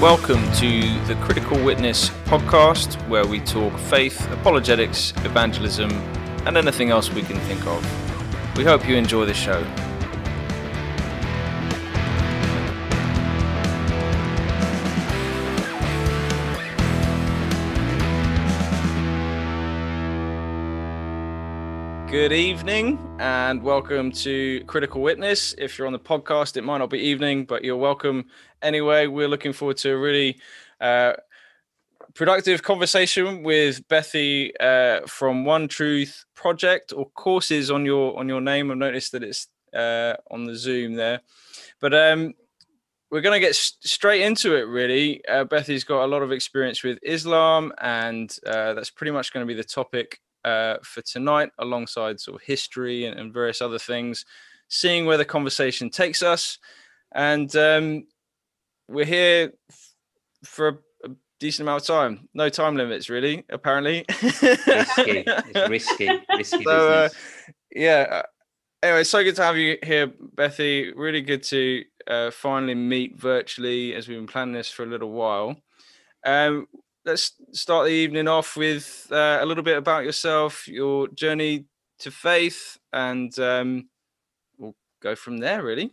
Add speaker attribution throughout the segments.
Speaker 1: Welcome to the Critical Witness podcast, where we talk faith, apologetics, evangelism, and anything else we can think of. We hope you enjoy the show. Good evening and welcome to Critical Witness. If you're on the podcast, it might not be evening, but you're welcome anyway. We're looking forward to a really uh, productive conversation with Bethy uh, from One Truth Project or courses on your on your name. I've noticed that it's uh, on the Zoom there, but um, we're going to get s- straight into it. Really, uh, Bethy's got a lot of experience with Islam, and uh, that's pretty much going to be the topic uh, for tonight, alongside sort of history and, and, various other things, seeing where the conversation takes us. And um, we're here f- for a, a, decent amount of time. No time limits, really, apparently.
Speaker 2: risky. It's risky. Risky so, uh, business.
Speaker 1: Uh, yeah. Anyway, so good to have you here, Bethy. Really good to uh, finally meet virtually as we've been planning this for a little while. Um, let's start the evening off with uh, a little bit about yourself, your journey to faith, and um, we'll go from there, really.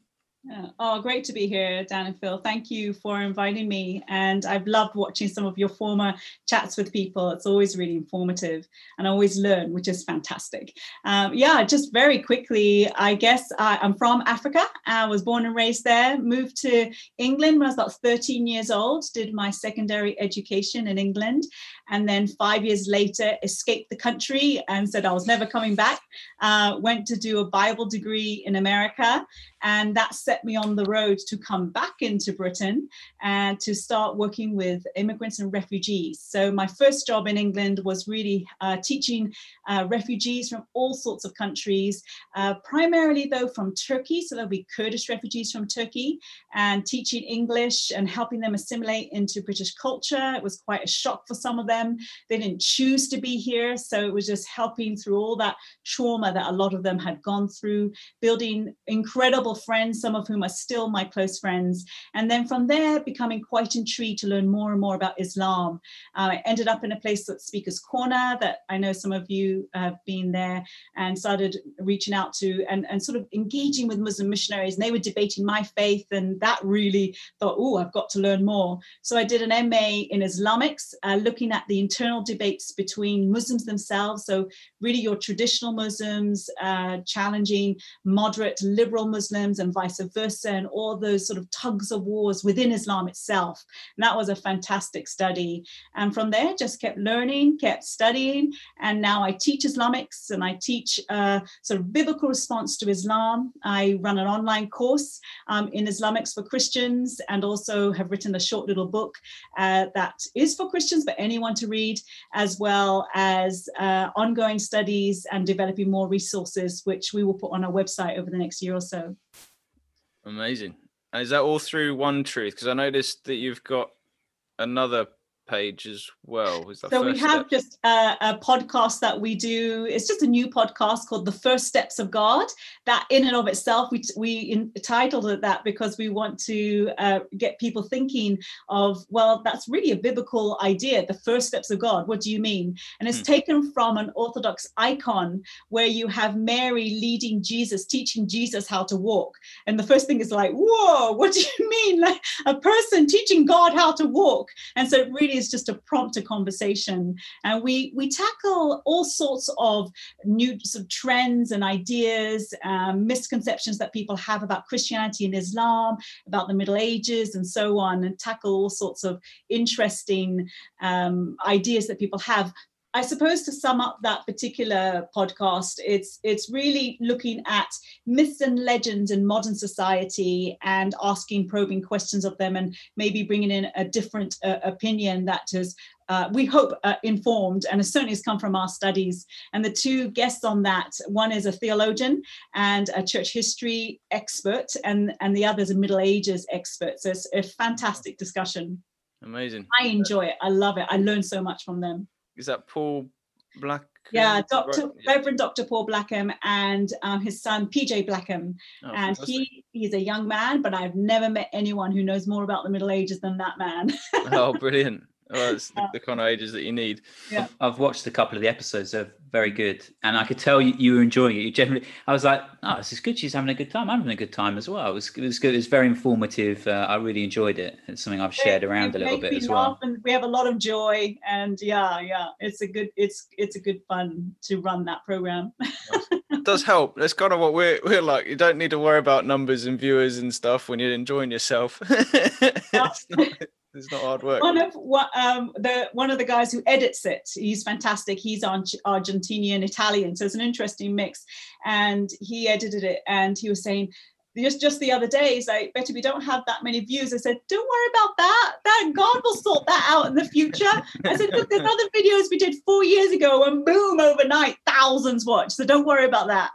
Speaker 3: Oh, great to be here, Dan and Phil. Thank you for inviting me. And I've loved watching some of your former chats with people. It's always really informative and I always learn, which is fantastic. Um, yeah, just very quickly, I guess I, am from Africa. I was born and raised there, moved to England when I was about 13 years old, did my secondary education in England, and then five years later escaped the country and said I was never coming back. Uh, went to do a Bible degree in America, and that set me on the road to come back into Britain and to start working with immigrants and refugees. So my first job in England was really uh, teaching uh, refugees from all sorts of countries, uh, primarily though from Turkey, so there'll be Kurdish refugees from Turkey, and teaching English and helping them assimilate into British culture. It was quite a shock for some of them them. They didn't choose to be here. So it was just helping through all that trauma that a lot of them had gone through, building incredible friends, some of whom are still my close friends. And then from there, becoming quite intrigued to learn more and more about Islam. Uh, I ended up in a place at Speaker's Corner that I know some of you have been there and started reaching out to and, and sort of engaging with Muslim missionaries. And they were debating my faith. And that really thought, oh, I've got to learn more. So I did an MA in Islamics, uh, looking at the internal debates between Muslims themselves. So, really, your traditional Muslims uh, challenging moderate liberal Muslims and vice versa, and all those sort of tugs of wars within Islam itself. And that was a fantastic study. And from there, just kept learning, kept studying. And now I teach Islamics and I teach sort of biblical response to Islam. I run an online course um, in Islamics for Christians and also have written a short little book uh, that is for Christians, but anyone to read, as well as uh, ongoing studies and developing more resources, which we will put on our website over the next year or so.
Speaker 1: Amazing. Is that all through One Truth? Because I noticed that you've got another page as well.
Speaker 3: so we have step? just a, a, podcast that we do. It's just a new podcast called "The First Steps of God." That, in and of itself, we we entitled it that because we want to uh, get people thinking of, well, that's really a biblical idea. The first steps of God. What do you mean? And it's hmm. taken from an Orthodox icon where you have Mary leading Jesus, teaching Jesus how to walk. And the first thing is like, whoa, what do you mean? Like a person teaching God how to walk. And so it really is just a prompt to conversation. And we we tackle all sorts of new sort of trends and ideas, um, misconceptions that people have about Christianity and Islam, about the Middle Ages, and so on, and tackle all sorts of interesting um, ideas that people have. I suppose to sum up that particular podcast, it's it's really looking at myths and legends in modern society and asking probing questions of them, and maybe bringing in a different uh, opinion that has, uh, we hope, uh, informed and has certainly has come from our studies. And the two guests on that, one is a theologian and a church history expert, and and the other is a Middle Ages expert. So it's a fantastic discussion.
Speaker 1: Amazing.
Speaker 3: I enjoy it. I love it. I learn so much from them
Speaker 1: is that Paul Black.
Speaker 3: Yeah, Dr. Yeah. Reverend Dr. Paul Blackham and um, his son PJ Blackham, oh, and he he's a young man, but I've never met anyone who knows more about the Middle Ages than that man.
Speaker 1: oh, brilliant! Well, it's the, the, kind of ages that you need.
Speaker 3: Yeah.
Speaker 2: I've watched a couple of the episodes. They're very good. And I could tell you, you were enjoying it. You generally, I was like, oh, this is good. She's having a good time. I'm having a good time as well. It was, it was good. It was very informative. Uh, I really enjoyed it. It's something I've shared around a little bit as well.
Speaker 3: And we have a lot of joy and yeah, yeah, it's a good, it's, it's a good fun to run that program.
Speaker 1: it does help. That's kind of what we're, we're like. You don't need to worry about numbers and viewers and stuff when you're enjoying yourself. Yeah. It's not hard work.
Speaker 3: One of what um, the one of the guys who edits it, he's fantastic. He's on Argentinian Italian, so it's an interesting mix. And he edited it, and he was saying just just the other day, he's like, Betty, we don't have that many views. I said, don't worry about that. That God will sort that out in the future. I said, look, there's other videos we did four years ago, and boom, overnight, thousands watched. So don't worry about that.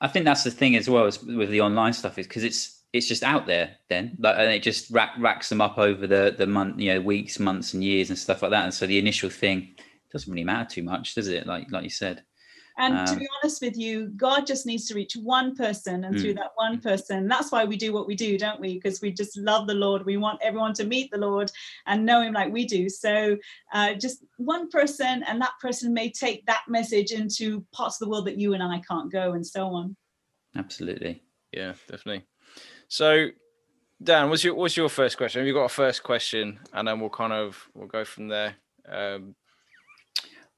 Speaker 2: I think that's the thing as well as with the online stuff is because it's it's just out there then like, and it just rack, racks them up over the the month you know weeks months and years and stuff like that. And so the initial thing doesn't really matter too much does it? Like like you said.
Speaker 3: And um, to be honest with you god just needs to reach one person and mm. through that one person that's why we do what we do don't we? Because we just love the lord. We want everyone to meet the lord and know him like we do. So uh, just one person and that person may take that message into parts of the world that you and i can't go and so on.
Speaker 2: Absolutely.
Speaker 1: Yeah definitely so, Dan, what's your what's your first question? Have you got a first question, and then we'll kind of we'll go from there. Um,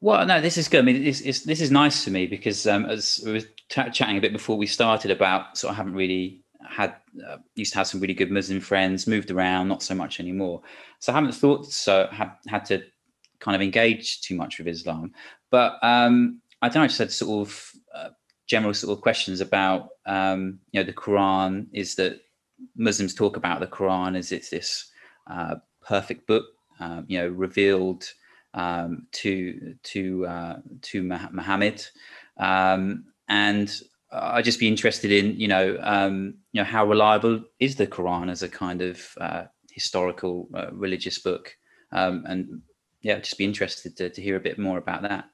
Speaker 2: well, no, this is good. I mean, this is this is nice to me because um, as we were t- chatting a bit before we started about, so I haven't really had uh, used to have some really good Muslim friends, moved around, not so much anymore. So I haven't thought so have had to kind of engage too much with Islam. But um, I don't know, I just had sort of general sort of questions about um, you know the Quran is that Muslims talk about the Quran as it's this uh, perfect book, uh, you know, revealed um, to to uh, to Muhammad, um, and I'd just be interested in you know um, you know how reliable is the Quran as a kind of uh, historical uh, religious book, um, and yeah, just be interested to, to hear a bit more about that.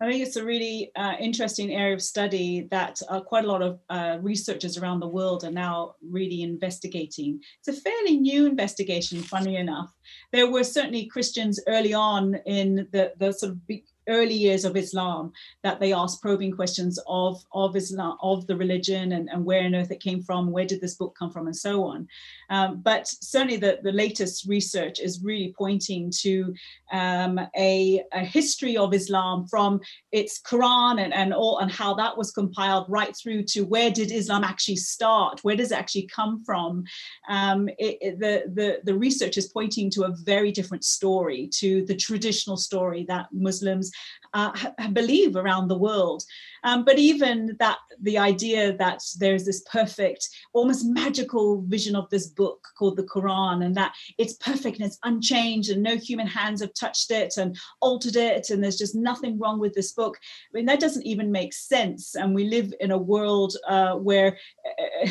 Speaker 3: I think it's a really uh, interesting area of study that uh, quite a lot of uh, researchers around the world are now really investigating. It's a fairly new investigation, funny enough. There were certainly Christians early on in the, the sort of early years of Islam that they asked probing questions of of Islam of the religion and, and where on earth it came from, where did this book come from, and so on. Um, but certainly the, the latest research is really pointing to um, a, a, history of Islam from its Quran and, and all and how that was compiled right through to where did Islam actually start? Where does it actually come from? Um, it, it, the, the, the research is pointing to a very different story to the traditional story that Muslims uh, believe around the world. Um, but even that, the idea that there's this perfect, almost magical vision of this book called the Quran, and that it's perfect and it's unchanged, and no human hands have touched it and altered it, and there's just nothing wrong with this book. I mean, that doesn't even make sense. And we live in a world uh, where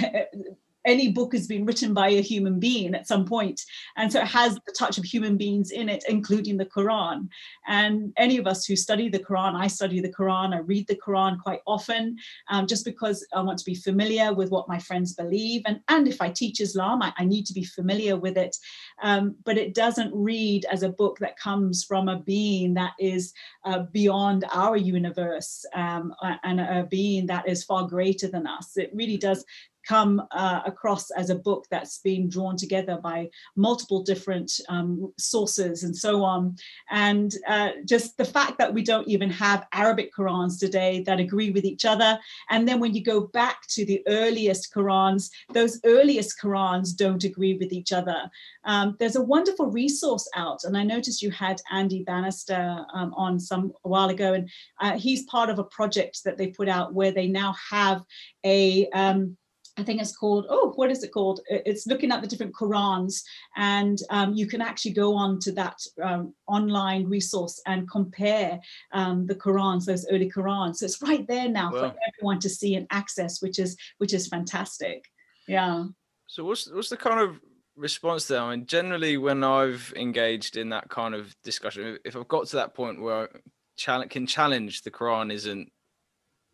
Speaker 3: any book has been written by a human being at some point and so it has the touch of human beings in it including the quran. And any of us who study the quran i study the quran i read the quran quite often um, just because i want to be familiar with what my friends believe. And and if i teach islam i, I need to be familiar with it. Um, but it doesn't read as a book that comes from a being that is uh, beyond our universe um, and a being that is far greater than us. It really does come uh, across as a book that's been drawn together by multiple different um, sources and so on. And uh, just the fact that we don't even have Arabic Qurans today that agree with each other. And then when you go back to the earliest Qurans, those earliest Qurans don't agree with each other. Um, there's a wonderful resource out, and I noticed you had Andy Bannister um, on some a while ago, and uh, he's part of a project that they put out where they now have a um, I think it's called, oh, what is it called? It's looking at the different Qurans, and um, you can actually go on to that um, online resource and compare um, the Qurans, those early Qurans. So it's right there now wow. for everyone to see and access, which is which is fantastic. Yeah.
Speaker 1: So what's what's the kind of response there? I mean, generally when I've engaged in that kind of discussion, if I've got to that point where challenge can challenge the Quran isn't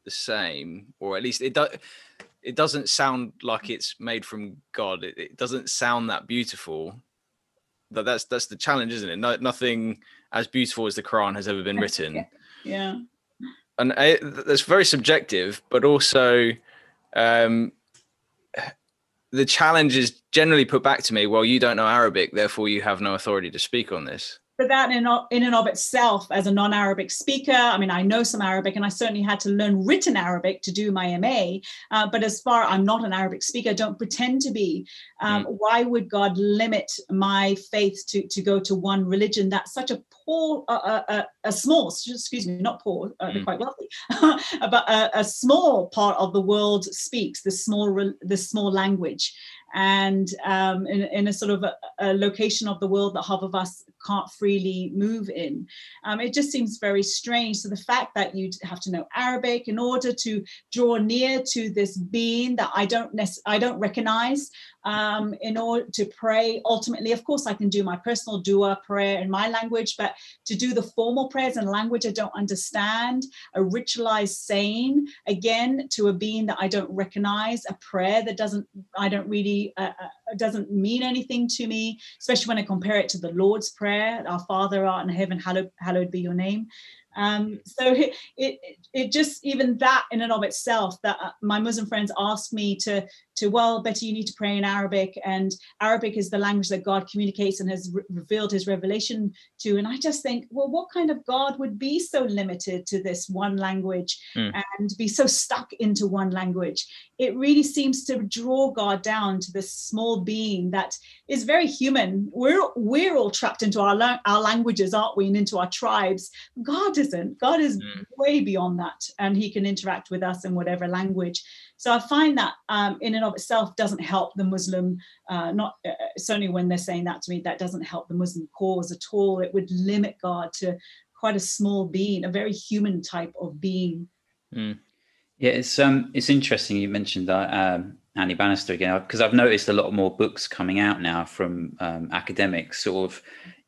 Speaker 1: the same, or at least it does. It doesn't sound like it's made from God. It, it doesn't sound that beautiful. That that's that's the challenge, isn't it? No, nothing as beautiful as the Quran has ever been written.
Speaker 3: yeah.
Speaker 1: And I, that's very subjective, but also um, the challenge is generally put back to me. Well, you don't know Arabic, therefore you have no authority to speak on this
Speaker 3: but that in, in and of itself as a non-arabic speaker. I mean i know some arabic and i certainly had to learn written arabic to do my ma uh, but as far i'm not an arabic speaker don't pretend to be. Um, mm. why would god limit my faith to, to go to one religion? That's such a poor uh, uh, a small excuse me not poor uh, mm. quite wealthy but a, a, small part of the world speaks the small the small language. And um, in, in, a sort of a, a, location of the world that half of us can't freely move in. Um, it just seems very strange. So the fact that you have to know Arabic in order to draw near to this being that I don't I don't recognize, um, in order to pray. Ultimately, of course, I can do my personal dua prayer in my language, but to do the formal prayers in language I don't understand, a ritualized saying again to a being that I don't recognize, a prayer that doesn't I don't really uh, uh, doesn't mean anything to me, especially when I compare it to the Lord's prayer, "Our Father art in heaven, hallowed, hallowed be your name." Um, so it, it, it just even that in and of itself that uh, my Muslim friends ask me to to well Betty you need to pray in Arabic and Arabic is the language that God communicates and has re- revealed his revelation to and I just think well what kind of God would be so limited to this one language mm. and be so stuck into one language? It really seems to draw God down to this small being that is very human. We're we're all trapped into our la- our languages aren't we? And into our tribes. God isn't God is mm. way beyond that and he can interact with us in whatever language so I find that um, in and of itself doesn't help the Muslim, uh, not uh, certainly when they're saying that to me, that doesn't help the Muslim cause at all. It would limit God to quite a small being, a very human type of being.
Speaker 2: Mm. Yeah, it's um, it's interesting you mentioned that um, Andy Bannister again because I've noticed a lot more books coming out now from um, academics, sort of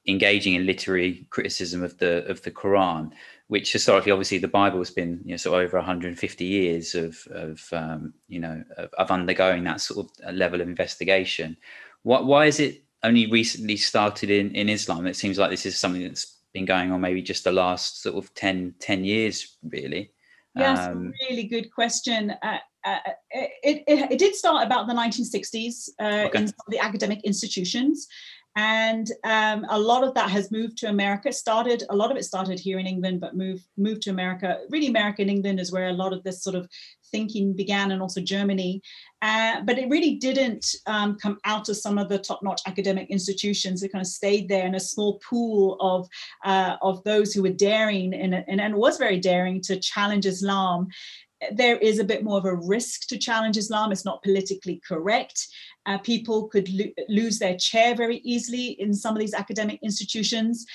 Speaker 2: engaging in literary criticism of the of the Quran which historically, obviously, the Bible has been you know, sort of over 150 years of, of um, you know of, of, undergoing that sort of uh, level of investigation. What, why is it only recently started in, in Islam? It seems like this is something that's been going on maybe just the last sort of 10, 10 years, really.
Speaker 3: Yes, um, really good question. Uh, uh, it, it, it, did start about the 1960s uh, okay. in some of the academic institutions and um, a lot of that has moved to America. Started a lot of it started here in England, but moved moved to America. Really, America and England is where a lot of this sort of thinking began, and also Germany. Uh, but it really didn't um, come out of some of the top-notch academic institutions. It kind of stayed there in a small pool of uh, of those who were daring and, and, and was very daring to challenge Islam there is a bit more of a risk to challenge Islam. It's not politically correct. Uh, people could lo- lose their chair very easily in some of these academic institutions.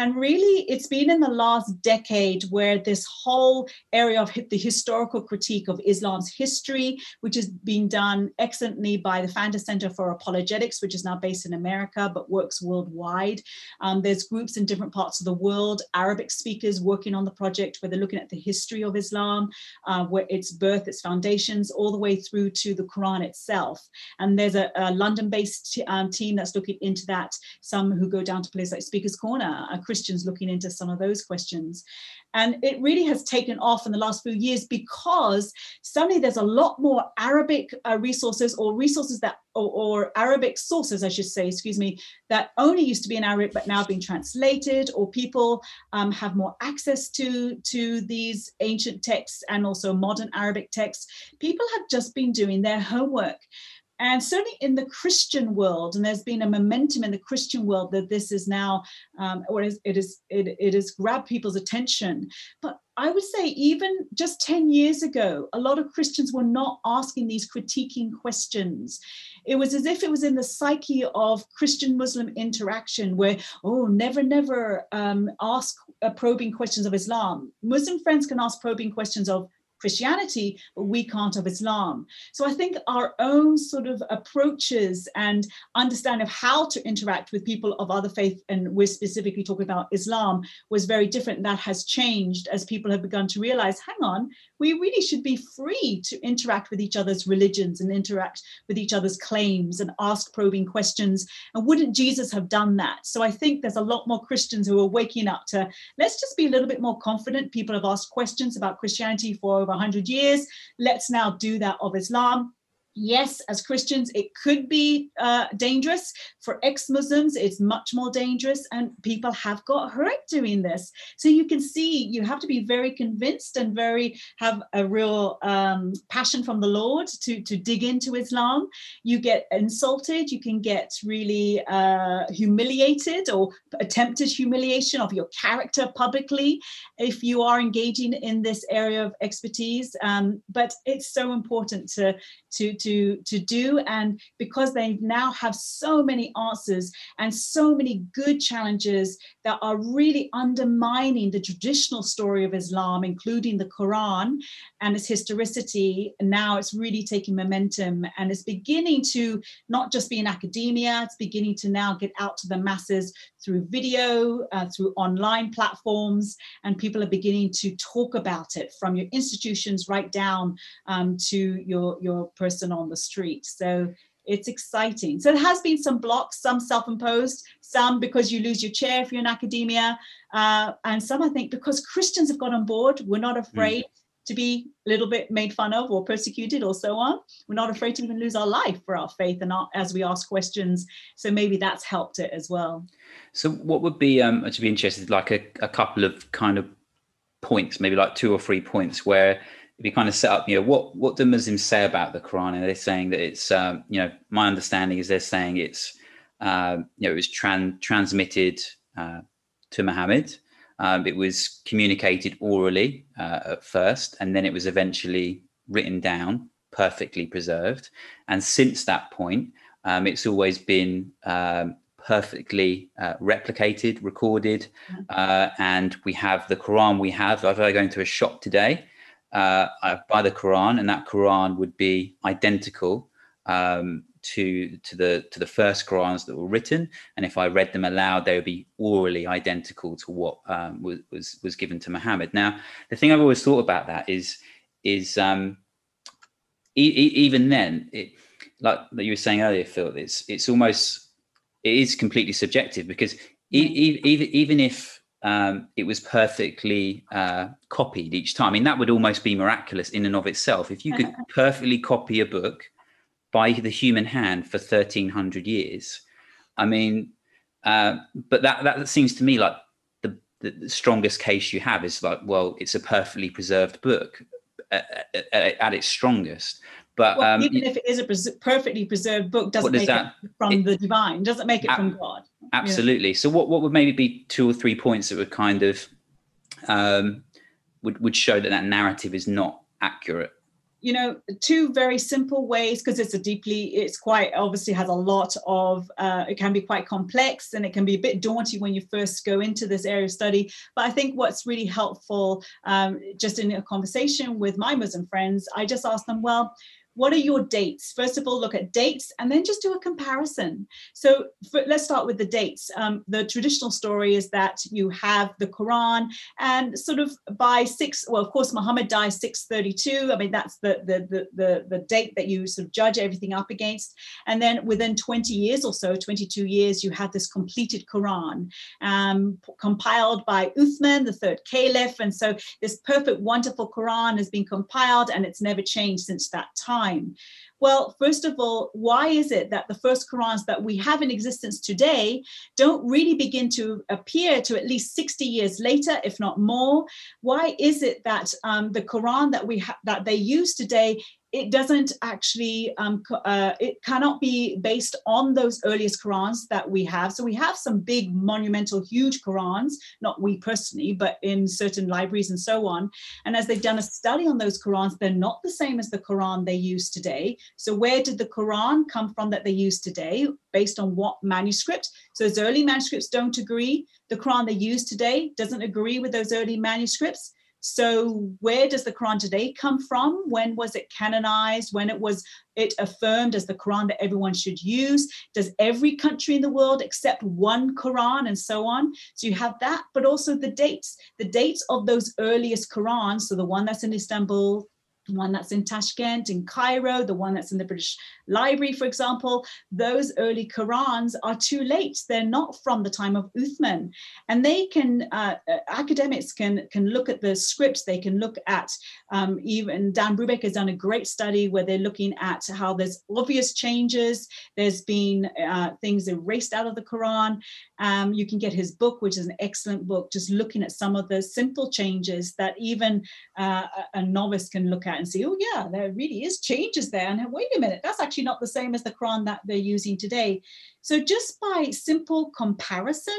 Speaker 3: And really, it's been in the last decade where this whole area of the historical critique of Islam's history, which is being done excellently by the Pfander Center for Apologetics, which is now based in America but works worldwide. Um, there's groups in different parts of the world, Arabic speakers working on the project where they're looking at the history of Islam, uh, where its birth, its foundations, all the way through to the Quran itself. And there's a, a London-based t- um, team that's looking into that. Some who go down to places like Speaker's Corner, Christians looking into some of those questions. And it really has taken off in the last few years because suddenly there's a lot more Arabic uh, resources or resources that, or, or, Arabic sources, I should say, excuse me, that only used to be in Arabic but now being translated, or people um, have more access to, to these ancient texts and also modern Arabic texts. People have just been doing their homework. And certainly in the Christian world, and there's been a momentum in the Christian world that this is now, um, or it is, it, it has grabbed people's attention. But I would say even just 10 years ago, a lot of Christians were not asking these critiquing questions. It was as if it was in the psyche of Christian Muslim interaction where, oh, never, never um, ask uh, probing questions of Islam. Muslim friends can ask probing questions of Christianity, but we can't of Islam. So I think our own sort of approaches and understanding of how to interact with people of other faith, and we're specifically talking about Islam, was very different. That has changed as people have begun to realize, hang on, we really should be free to interact with each other's religions and interact with each other's claims and ask probing questions. And wouldn't Jesus have done that? So I think there's a lot more Christians who are waking up to let's just be a little bit more confident. People have asked questions about Christianity for over 100 years. Let's now do that of Islam yes, as Christians, it could be uh, dangerous. For ex Muslims, it's much more dangerous, and people have got hurt doing this. So you can see you have to be very convinced and very have a real um, passion from the Lord to, to dig into Islam. You get insulted, you can get really uh, humiliated or attempted humiliation of your character publicly if you are engaging in this area of expertise. Um, but it's so important to to to to do. And because they now have so many answers and so many good challenges that are really undermining the traditional story of islam including the quran and its historicity now it's really taking momentum. And it's beginning to not just be in academia it's beginning to now get out to the masses through video uh, through online platforms. And people are beginning to talk about it from your institutions right down um, to your your person on the street so it's exciting. So there has been some blocks, some self-imposed, some because you lose your chair if you're in academia, uh, and some I think because Christians have got on board. We're not afraid mm to be a little bit made fun of or persecuted or so on. We're not afraid to even lose our life for our faith and our, as we ask questions. So maybe that's helped it as well.
Speaker 2: So what would be, um, to be interested, like a, a couple of kind of points, maybe like two or three points where you kind of set up, you know, what what do Muslims say about the Quran? And they're saying that it's, um, you know, my understanding is they're saying it's, uh, you know, it was tran- transmitted uh, to Muhammad um, it was communicated orally uh, at first, and then it was eventually written down, perfectly preserved. And since that point, um, it's always been um, perfectly uh, replicated, recorded. Mm-hmm. Uh, and we have the Quran we have. If I go into a shop today, uh, I buy the Quran, and that Quran would be identical um, to to the to the first Qurans that were written, and if I read them aloud, they would be orally identical to what um, was, was was given to Muhammad. Now, the thing I've always thought about that is is um, e- e- even then, it, like that you were saying earlier, Phil, it's it's almost it is completely subjective because e- even even if um, it was perfectly uh, copied each time. I mean, that would almost be miraculous in and of itself. If you could perfectly copy a book by the human hand for 1300 years. I mean, uh, but that, that seems to me like the, the strongest case you have is like, well, it's a perfectly preserved book at, at, at its strongest. But
Speaker 3: well, um, even if it is a pres- perfectly preserved book, doesn't does make that, it from it, the divine, doesn't make it from God.
Speaker 2: Absolutely. So, what, what would maybe be two or three points that would kind of um, would would show that that narrative is not accurate?
Speaker 3: you know two very simple ways because it's a deeply it's quite obviously has a lot of uh, it can be quite complex and it can be a bit daunting when you first go into this area of study but i think what's really helpful um, just in a conversation with my muslim friends i just ask them well what are your dates? First of all, look at dates and then just do a comparison. So for, let's start with the dates. Um, the traditional story is that you have the Quran and sort of by six, well, of course, Muhammad dies 632. I mean, that's the, the, the, the, the date that you sort of judge everything up against. And then within 20 years or so, 22 years, you have this completed Quran um, compiled by Uthman, the third caliph. And so this perfect, wonderful Quran has been compiled and it's never changed since that time time? Well, first of all, why is it that the first Qurans that we have in existence today don't really begin to appear to at least 60 years later, if not more? Why is it that um, the Quran that we ha- that they use today it doesn't actually um, uh, it cannot be based on those earliest qurans that we have. So we have some big monumental huge qurans not we personally but in certain libraries and so on. And as they've done a study on those qurans they're not the same as the quran they use today. So where did the quran come from that they use today based on what manuscript? So those early manuscripts don't agree. The quran they use today doesn't agree with those early manuscripts So, where does the Quran today come from? When was it canonized? When it was it affirmed as the Quran that everyone should use? Does every country in the world accept one Quran and so on? So you have that, but also the dates, the dates of those earliest Qurans. So the one that's in Istanbul, the one that's in Tashkent, in Cairo, the one that's in the British Library, for example, those early Qurans are too late. They're not from the time of Uthman. And they can, uh, uh, academics can, can look at the scripts, they can look at um, even Dan Brubaker has done a great study where they're looking at how there's obvious changes, there's been uh, things erased out of the Quran. Um, you can get his book, which is an excellent book, just looking at some of the simple changes that even uh, a novice can look at and see, oh, yeah, there really is changes there. And wait a minute, that's actually not the same as the Quran that they're using today. So just by simple comparison,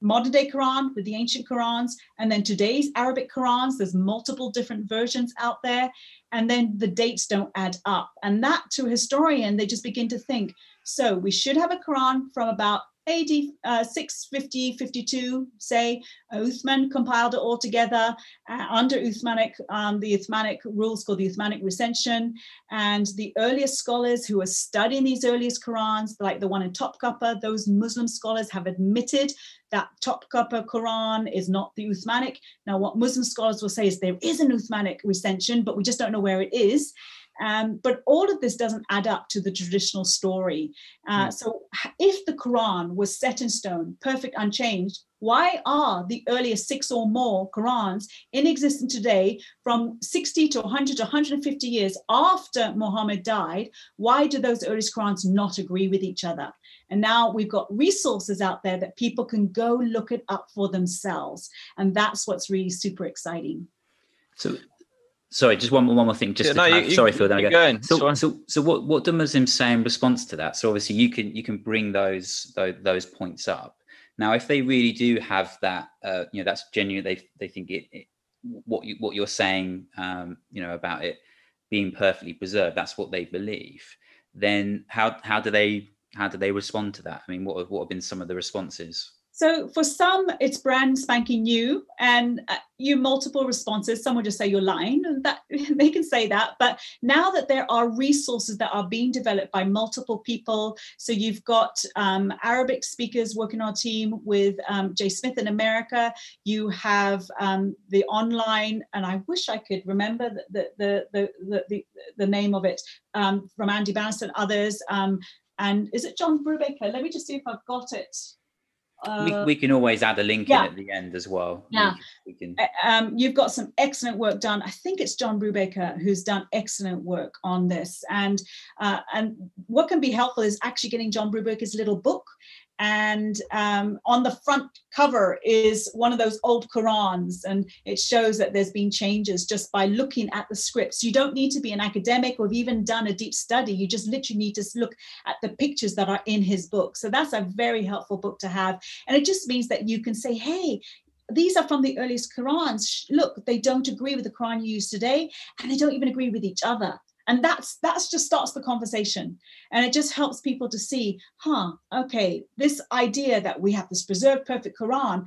Speaker 3: modern day Quran with the ancient Qurans, and then today's Arabic Qurans, there's multiple different versions out there. And then the dates don't add up. And that to a historian, they just begin to think, so we should have a Quran from about AD uh, 650, 52, say, Uthman compiled it all together uh, under Uthmanic, um, the Uthmanic rules called the Uthmanic recension. And the earliest scholars who are studying these earliest Qurans, like the one in Topkapi, those Muslim scholars have admitted that Topkapi Quran is not the Uthmanic. Now, what Muslim scholars will say is there is an Uthmanic recension, but we just don't know where it is. Um, but all of this doesn't add up to the traditional story. Uh, mm. So, if the Quran was set in stone, perfect, unchanged, why are the earliest six or more Qurans in existence today from 60 to 100 to 150 years after Muhammad died? Why do those earliest Qurans not agree with each other? And now we've got resources out there that people can go look it up for themselves. And that's what's really super exciting.
Speaker 2: So Sorry, just one, one more thing. Just yeah, no, you, sorry, Phil. Then
Speaker 1: again.
Speaker 2: So, so, so, what, what do Muslims say in response to that? So, obviously, you can you can bring those those, those points up. Now, if they really do have that, uh, you know, that's genuine. They they think it, it what you what you're saying, um, you know, about it being perfectly preserved. That's what they believe. Then how how do they how do they respond to that? I mean, what what have been some of the responses?
Speaker 3: So for some, it's brand spanking new, and uh, you multiple responses. Some will just say you're lying, and that they can say that. But now that there are resources that are being developed by multiple people, so you've got um, Arabic speakers working on a team with um, Jay Smith in America. You have um, the online, and I wish I could remember the the the the, the, the name of it um, from Andy Bannister and others. Um, and is it John Brubaker? Let me just see if I've got it
Speaker 2: uh, we can always add a link yeah. in at the end as well.
Speaker 3: Yeah, we can. Uh, um, you've got some excellent work done. I think it's John Brubaker who's done excellent work on this. And uh, and what can be helpful is actually getting John Brubaker's little book and um, on the front cover is one of those old Qurans, and it shows that there's been changes just by looking at the scripts. You don't need to be an academic or have even done a deep study. You just literally need to look at the pictures that are in his book. So that's a very helpful book to have, and it just means that you can say, "Hey, these are from the earliest Qurans. Look, they don't agree with the Quran you use today, and they don't even agree with each other and that's that's just starts the conversation and it just helps people to see huh okay this idea that we have this preserved perfect quran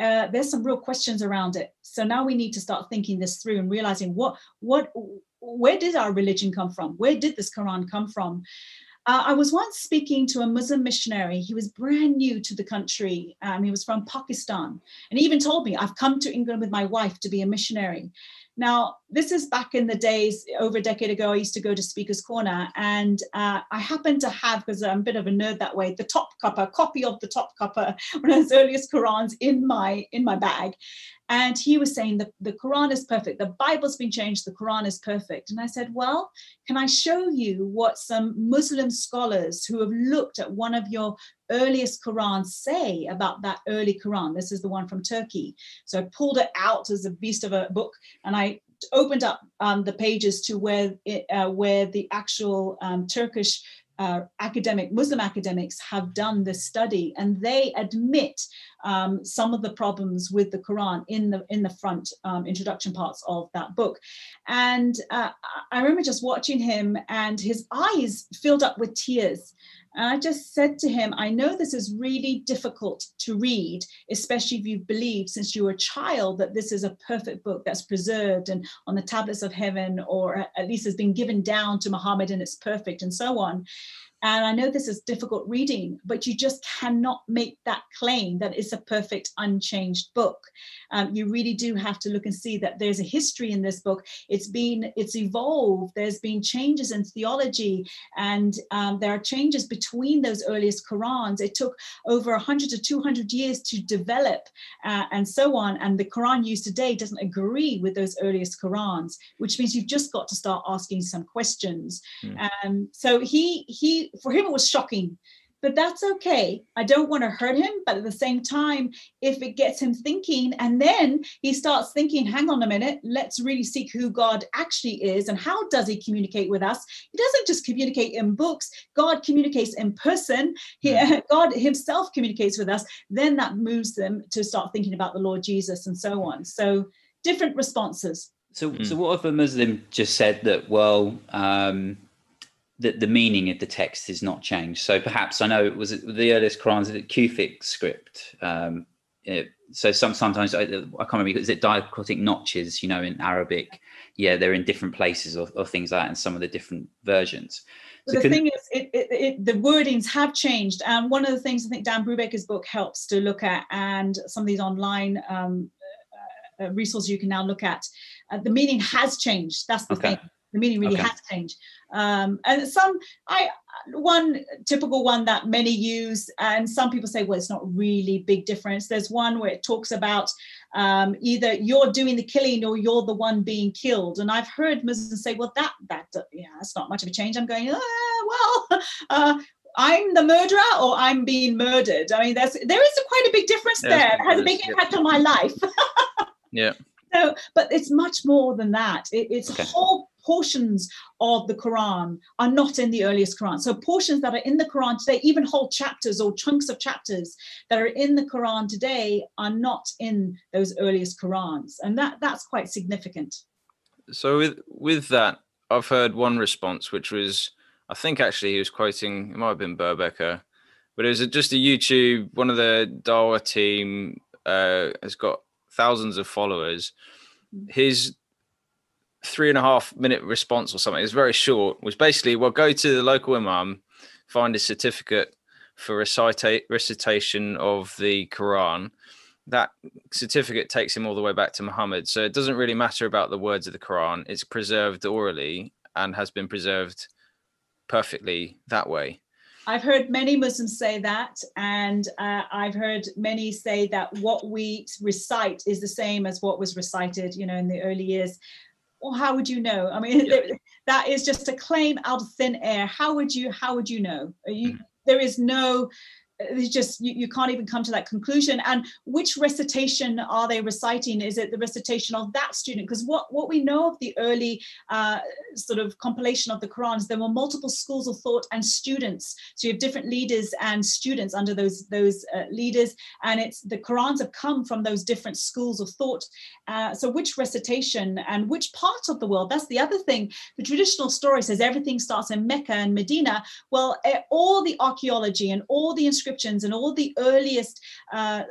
Speaker 3: uh, there's some real questions around it so now we need to start thinking this through and realizing what what where did our religion come from where did this quran come from uh, I was once speaking to a Muslim missionary. He was brand new to the country. Um, he was from Pakistan. And he even told me, I've come to England with my wife to be a missionary. Now, this is back in the days, over a decade ago, I used to go to Speaker's Corner, and uh, I happened to have, because I'm a bit of a nerd that way, the Topkapi, copy of the top Topkapi, one of those earliest Qurans in my in my bag. And he was saying that the Quran is perfect, the Bible's been changed, the Quran is perfect. And I said, Well, can I show you what some Muslim scholars who have looked at one of your earliest Qurans say about that early Quran? This is the one from Turkey. So I pulled it out as a beast of a book and I opened up um, the pages to where it, uh, where the actual um, Turkish uh, academic Muslim academics have done this study, and they admit um, some of the problems with the Quran in the in the front um, introduction parts of that book. And uh, I remember just watching him, and his eyes filled up with tears. And I just said to him, I know this is really difficult to read, especially if you've believed since you were a child that this is a perfect book that's preserved and on the tablets of heaven, or at least has been given down to Muhammad and it's perfect and so on. And I know this is difficult reading, but you just cannot make that claim that it's a perfect, unchanged book. Um, you really do have to look and see that there's a history in this book. It's been, it's evolved. There's been changes in theology, and um, there are changes between those earliest Qurans. It took over 100 to 200 years to develop, uh, and so on. And the Quran used today doesn't agree with those earliest Qurans, which means you've just got to start asking some questions. Mm. Um, so he he for him it was shocking but that's okay. I don't want to hurt him, but at the same time, if it gets him thinking, and then he starts thinking, hang on a minute, let's really seek who God actually is and how does he communicate with us? He doesn't just communicate in books, God communicates in person. He, hmm. God himself communicates with us. Then that moves them to start thinking about the Lord Jesus and so on. So different responses.
Speaker 2: So, mm. so what if a Muslim just said that, well, um, the, the meaning of the text is not changed. So perhaps I know it was the earliest Qurans, the Kufic script. Um, it, so some, sometimes I, I, can't remember, is it diacritic notches, you know, in Arabic? Yeah, they're in different places or, or things like that in some of the different versions.
Speaker 3: So the thing is, it, it, it, the wordings have changed. And one of the things I think Dan Brubaker's book helps to look at, and some of these online um, uh, uh resources you can now look at, uh, the meaning has changed. That's the okay. thing. The meaning really okay. has changed. Um, and some, I one typical one that many use, and some people say, well, it's not really big difference. There's one where it talks about um, either you're doing the killing or you're the one being killed. And I've heard Muslims say, well, that that yeah, that's not much of a change. I'm going, ah, well. Uh, I'm the murderer or I'm being murdered. I mean, there's there is a quite a big difference there. there. It has a big impact on my life.
Speaker 1: yeah.
Speaker 3: So, but it's much more than that. It, it's okay. whole portions of the Quran are not in the earliest Quran. So portions that are in the Quran today, even whole chapters or chunks of chapters that are in the Quran today are not in those earliest Qurans. And that that's quite significant.
Speaker 1: So with with that, I've heard one response, which was I think actually he was quoting it might have been Brubaker, but it was just a YouTube, one of the Dawa team uh, has got thousands of followers. Mm. His three and a half minute response or something. It's very short. It was basically, well, go to the local imam, find a certificate for recita- recitation of the Quran. That certificate takes him all the way back to Muhammad. So it doesn't really matter about the words of the Quran. It's preserved orally and has been preserved perfectly that way.
Speaker 3: I've heard many Muslims say that, and uh, I've heard many say that what we recite is the same as what was recited, you know, in the early years well how would you know i mean yeah. that is just a claim out of thin air how would you how would you know you, mm. there is no it's just you, you can't even come to that conclusion. And which recitation are they reciting? Is it the recitation of that student? Because what what we know of the early uh, sort of compilation of the qurans there were multiple schools of thought and students. So you have different leaders and students under those those uh, leaders. And it's the qurans have come from those different schools of thought. Uh, so which recitation and which part of the world? That's the other thing. The traditional story says everything starts in mecca and medina. Well eh, all the archaeology and all the and all the earliest uh,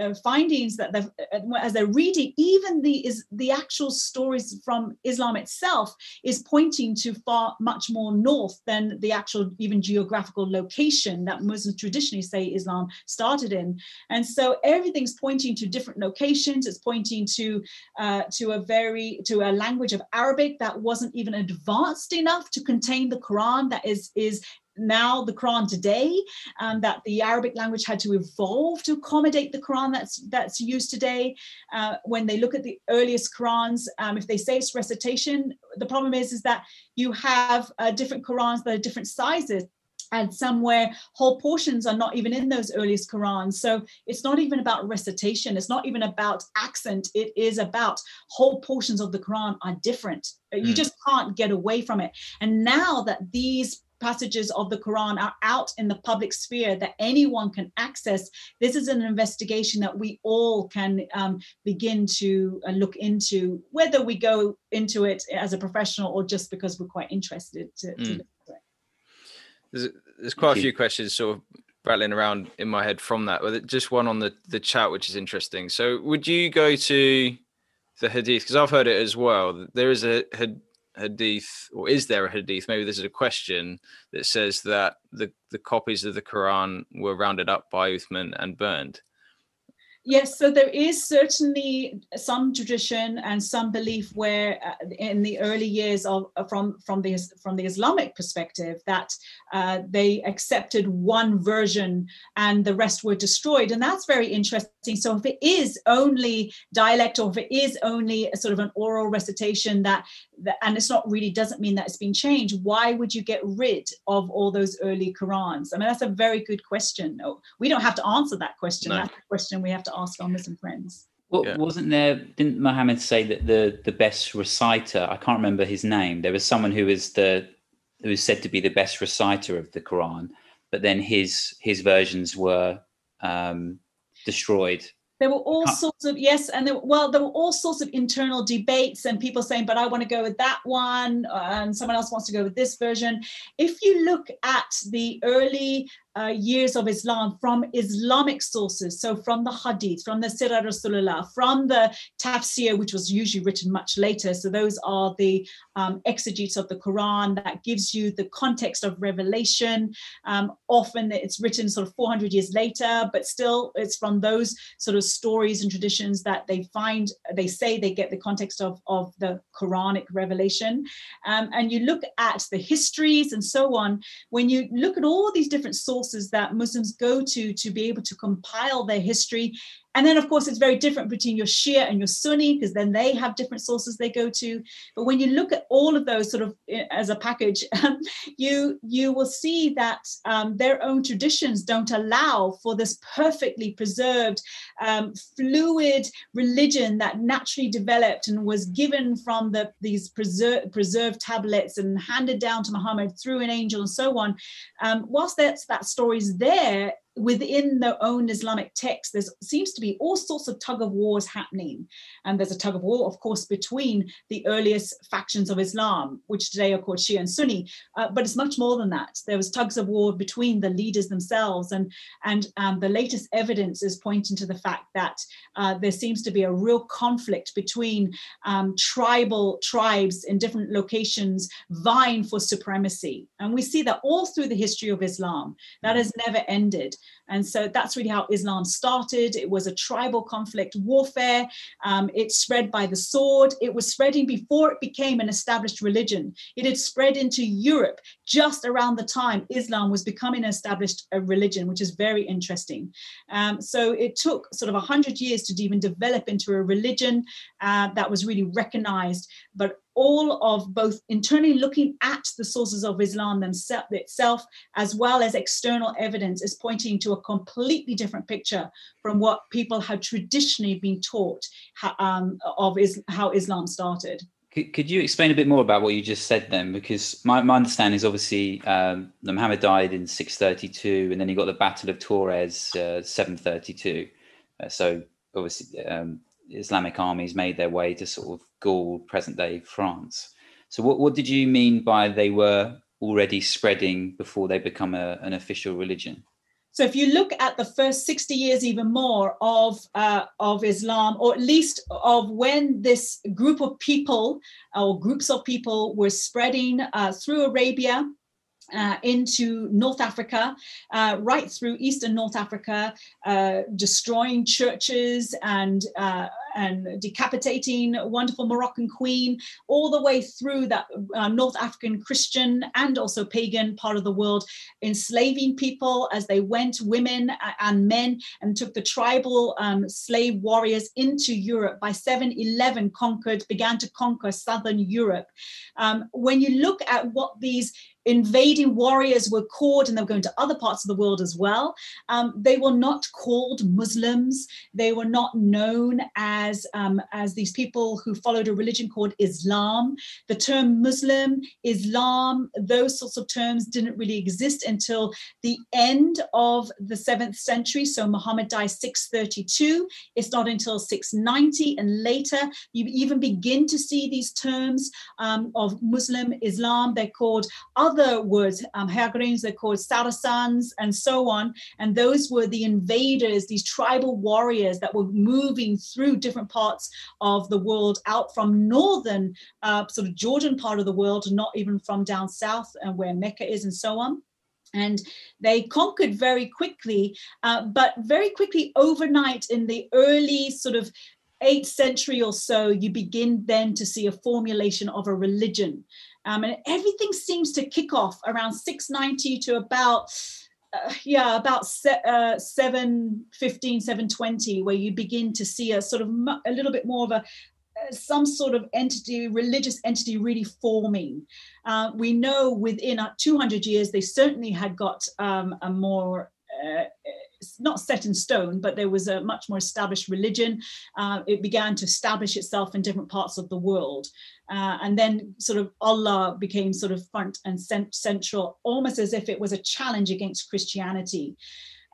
Speaker 3: uh, findings that uh, as they're reading, even the is the actual stories from Islam itself is pointing to far much more north than the actual even geographical location that Muslims traditionally say Islam started in. And so everything's pointing to different locations. It's pointing to uh, to a very to a language of Arabic that wasn't even advanced enough to contain the Quran that is is now the Quran today, um, that the Arabic language had to evolve to accommodate the Quran that's that's used today. Uh, when they look at the earliest Qurans, um, if they say it's recitation, the problem is is that you have uh, different Qurans that are different sizes and somewhere whole portions are not even in those earliest Qurans. So it's not even about recitation, it's not even about accent, it is about whole portions of the Quran are different. You mm. just can't get away from it. And now that these passages of the Quran are out in the public sphere that anyone can access, this is an investigation that we all can um, begin to uh, look into, whether we go into it as a professional or just because we're quite interested to, mm.
Speaker 1: there's, there's quite a few questions sort of rattling around in my head from that, but just one on the, the chat, which is interesting. So, would you go to the hadith? Because I've heard it as well. There is a hadith, or is there a hadith? Maybe this is a question that says that the, the copies of the Quran were rounded up by Uthman and burned.
Speaker 3: Yes, so there is certainly some tradition and some belief where, uh, in the early years of uh, from from the from the Islamic perspective, that uh, they accepted one version and the rest were destroyed, and that's very interesting. So if it is only dialect or if it is only a sort of an oral recitation that, that and it's not really doesn't mean that it's been changed, why would you get rid of all those early Qurans? I mean, that's a very good question. We don't have to answer that question. No. That's a question we have to ask our Muslim friends.
Speaker 2: Well, yeah. wasn't there? Didn't Muhammad say that the the best reciter? I can't remember his name. There was someone who was the who was said to be the best reciter of the Quran, but then his his versions were um, destroyed
Speaker 3: there were all sorts of yes and there, well there were all sorts of internal debates and people saying but i want to go with that one and someone else wants to go with this version. If you look at the early uh, years of Islam from Islamic sources, so from the Hadith, from the Sirah Rasulullah, from the Tafsir, which was usually written much later. So those are the um, exegetes of the Quran that gives you the context of revelation. Um, often it's written sort of 400 years later, but still it's from those sort of stories and traditions that they find, they say they get the context of, of the Quranic revelation. Um, and you look at the histories and so on, when you look at all these different sources sources that Muslims go to to be able to compile their history and then, of course, it's very different between your Shia and your Sunni, because then they have different sources they go to. But when you look at all of those sort of eh, as a package, you you will see that um, their own traditions don't allow for this perfectly preserved, um, fluid religion that naturally developed and was given from the these preserved preserved tablets and handed down to Muhammad through an angel and so on. Um, whilst that's, that story's there, within their own Islamic text, there seems to be all sorts of tug of wars happening. And there's a tug of war, of course, between the earliest factions of Islam, which today are called Shia and Sunni, uh, but it's much more than that. There was tugs of war between the leaders themselves. And, and um, the latest evidence is pointing to the fact that uh, there seems to be a real conflict between um, tribal tribes in different locations vying for supremacy. And we see that all through the history of Islam. That has never ended. And so that's really how Islam started. It was a tribal conflict warfare. Um, it spread by the sword. It was spreading before it became an established religion. It had spread into Europe just around the time Islam was becoming an established uh, religion, which is very interesting. Um, so it took sort of 100 years to even develop into a religion uh, that was really recognized. But all of both internally looking at the sources of Islam themselves itself, as well as external evidence, is pointing to a completely different picture from what people had traditionally been taught um, of is, how Islam started.
Speaker 2: Could, could you explain a bit more about what you just said then? Because my, my understanding is obviously um, Muhammad died in 632, and then he got the Battle of Tours uh, 732. Uh, so obviously um, Islamic armies made their way to sort of Gaul, present day France. So, what, what did you mean by they were already spreading before they become a, an official religion?
Speaker 3: So, if you look at the first 60 years, even more of, uh, of Islam, or at least of when this group of people or groups of people were spreading uh, through Arabia, uh, into North Africa, uh, right through Eastern North Africa, uh, destroying churches and uh, and decapitating wonderful Moroccan queen, all the way through that uh, North African Christian and also pagan part of the world, enslaving people as they went, women and men, and took the tribal um, slave warriors into Europe. By 711, conquered, began to conquer southern Europe. Um, when you look at what these invading warriors were called, and they were going to other parts of the world as well. Um, they were not called Muslims. They were not known as as um, as these people who followed a religion called Islam. The term Muslim, Islam, those sorts of terms didn't really exist until the end of the seventh century. So Muhammad died 632. It's not until 690 and later you even begin to see these terms um, of Muslim Islam. They're called other words, um, they're called Saracens, and so on. And those were the invaders, these tribal warriors that were moving through different parts of the world out from northern, uh, sort of Jordan part of the world, not even from down south and where Mecca is, and so on. And they conquered very quickly uh, but very quickly overnight in the early sort of 8th century or so you begin then to see a formulation of a religion. Um, and everything seems to kick off around 690 to about uh, yeah about se- uh, 715 720 where you begin to see a sort of mu- a little bit more of a uh, some sort of entity religious entity really forming uh, we know within 200 years they certainly had got um, a more uh, not set in stone, but there was a much more established religion. Uh, it began to establish itself in different parts of the world. Uh, and then sort of Allah became sort of front and cent- central, almost as if it was a challenge against Christianity.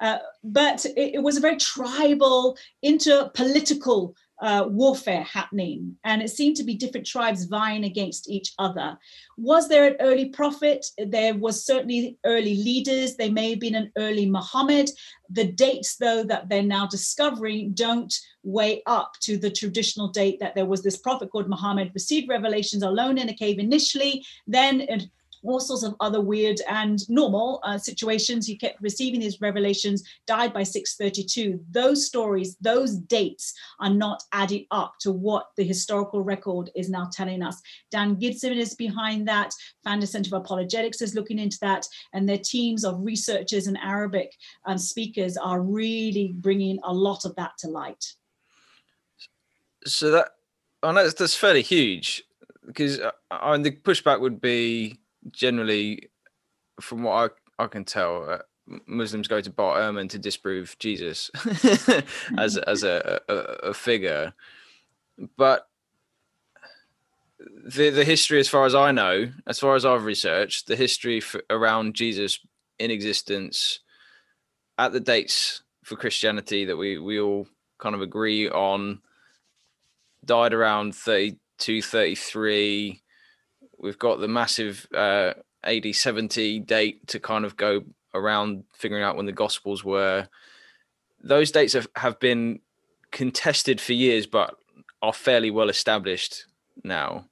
Speaker 3: Uh, but it, it, was a very tribal, interpolitical uh, warfare happening, and it seemed to be different tribes vying against each other. Was there an early prophet? There was certainly early leaders. There may have been an early Muhammad. The dates, though, that they're now discovering don't weigh up to the traditional date that there was this prophet called Muhammad, received revelations alone in a cave initially, then all sorts of other weird and normal uh, situations. He kept receiving these revelations, died by 632. Those stories, those dates are not added up to what the historical record is now telling us. Dan Gibson is behind that. Pfander Center of Apologetics is looking into that. And their teams of researchers and Arabic um, speakers are really bringing a lot of that to light.
Speaker 1: So that, I know that's fairly huge because I uh, mean, the pushback would be generally, from what I, I can tell, uh, Muslims go to Bart Ehrman to disprove Jesus as as a, a, a, figure, but the the history, as far as I know, as far as I've researched, the history for, around Jesus in existence at the dates for Christianity that we we all kind of agree on died around 32 33 we've got the massive uh, AD 70 date to kind of go around figuring out when the Gospels were. Those dates have, have been contested for years, but are fairly well established now.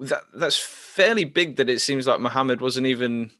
Speaker 1: That that's fairly big. That it seems like Muhammad wasn't even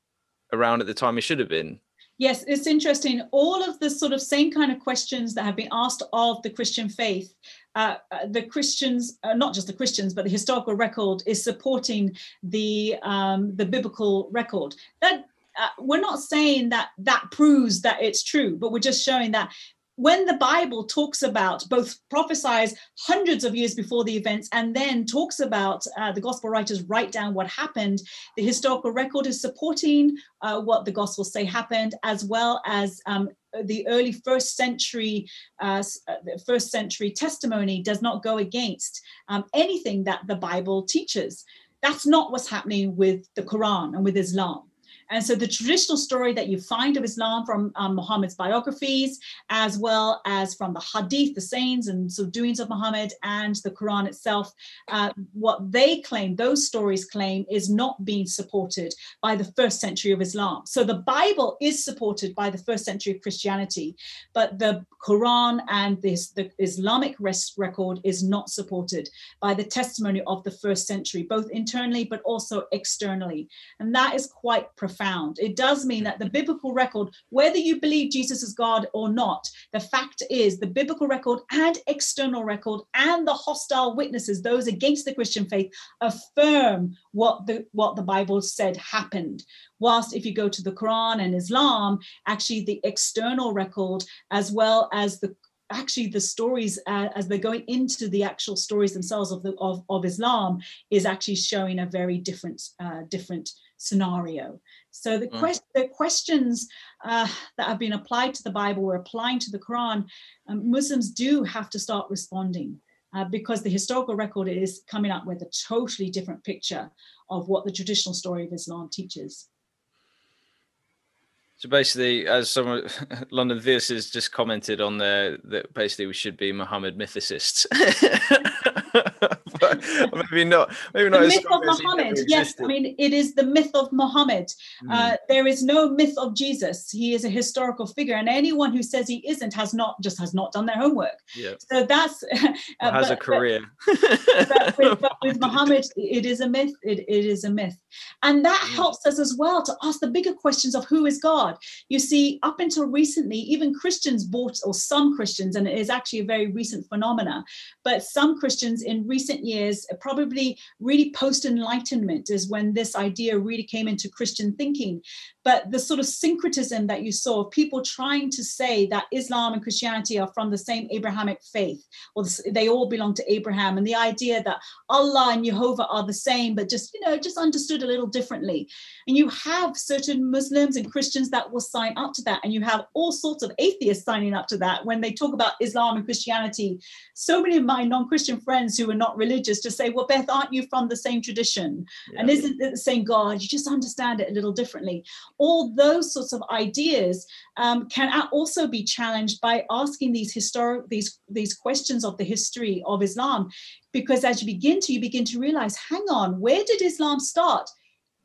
Speaker 1: around at the time he should have been.
Speaker 3: Yes, it's interesting. All of the sort of same kind of questions that have been asked of the Christian faith, uh, uh, the Christians, uh, not just the Christians, but the historical record is supporting the um, the biblical record. That uh, we're not saying that that proves that it's true, but we're just showing that when the Bible talks about both prophesies hundreds of years before the events and then talks about uh, the gospel writers write down what happened, the historical record is supporting uh, what the gospels say happened, as well as um, the early first century uh, uh first century testimony does not go against um, anything that the Bible teaches. That's not what's happening with the Quran and with Islam. And so the traditional story that you find of Islam from um, Muhammad's biographies, as well as from the Hadith, the sayings and so doings of Muhammad, and the Quran itself, uh, what they claim, those stories claim, is not being supported by the first century of Islam. So the Bible is supported by the first century of Christianity, but the Quran and this the Islamic record is not supported by the testimony of the first century, both internally but also externally. And that is quite profound profound. It does mean that the biblical record, whether you believe Jesus is God or not, the fact is the biblical record and external record and the hostile witnesses, those against the Christian faith, affirm what the what the Bible said happened. Whilst if you go to the Quran and Islam, actually the external record as well as the actually the stories uh, as they're going into the actual stories themselves of the of, of islam is actually showing a very different uh, different scenario. So the, mm. the questions uh, that have been applied to the Bible or applying to the Quran, um, Muslims do have to start responding. Uh, because the historical record is coming up with a totally different picture of what the traditional story of Islam teaches.
Speaker 1: So basically, as someone, London Theus has just commented on there that basically we should be Muhammad mythicists. maybe not. Maybe not.
Speaker 3: The myth of Muhammad. Yes, I mean it is the myth of Muhammad. Mm. Uh, there is no myth of Jesus. He is a historical figure, and anyone who says he isn't has not just has not done their homework.
Speaker 1: Yeah.
Speaker 3: So that's
Speaker 1: uh, has but, a career.
Speaker 3: But, but, with, but, with, Muhammad, it is a myth. It, it is a myth, and that mm. helps us as well to ask the bigger questions of who is God. You see, up until recently, even Christians bought, or some Christians, and it is actually a very recent phenomena, but some Christians in recent years, uh, probably really post Enlightenment, is when this idea really came into Christian thinking. But the sort of syncretism that you saw of people trying to say that Islam and Christianity are from the same Abrahamic faith, or they all belong to Abraham, and the idea that Allah and Jehovah are the same, but just, you know, just understood a little differently. And you have certain Muslims and Christians that will sign up to that, and you have all sorts of atheists signing up to that when they talk about Islam and Christianity. So many of my non Christian friends who are not religious just to say, Well, Beth, aren't you from the same tradition? Yeah. And isn't it the same God? You just understand it a little differently. All those sorts of ideas um, can also be challenged by asking these historic these these questions of the history of Islam, because as you begin to, you begin to realize, hang on, where did Islam start?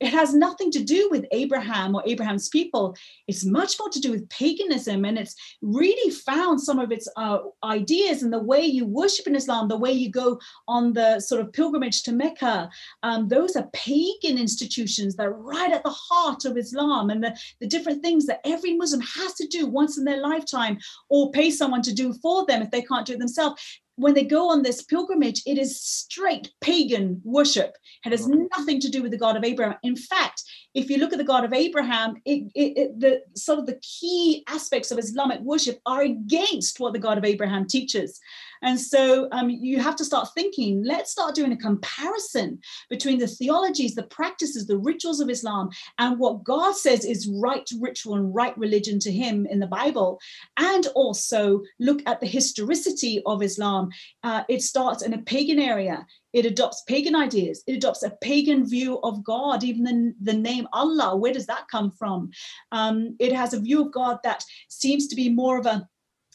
Speaker 3: It has nothing to do with Abraham or Abraham's people. It's much more to do with paganism. And it's really found some of its uh, ideas and the way you worship in Islam, the way you go on the sort of pilgrimage to Mecca. Um, those are pagan institutions that are right at the heart of Islam and the, the different things that every Muslim has to do once in their lifetime or pay someone to do for them if they can't do it themselves when they go on this pilgrimage, it is straight pagan worship. It has nothing to do with the God of Abraham. In fact, if you look at the God of Abraham, it, it, it, the sort of the key aspects of Islamic worship are against what the God of Abraham teaches. And so um, you have to start thinking, let's start doing a comparison between the theologies, the practices, the rituals of Islam, and what God says is right ritual and right religion to Him in the Bible. And also look at the historicity of Islam. Uh, it starts in a pagan area. It adopts pagan ideas. It adopts a pagan view of God, even the, the name Allah. Where does that come from? Um, it has a view of God that seems to be more of a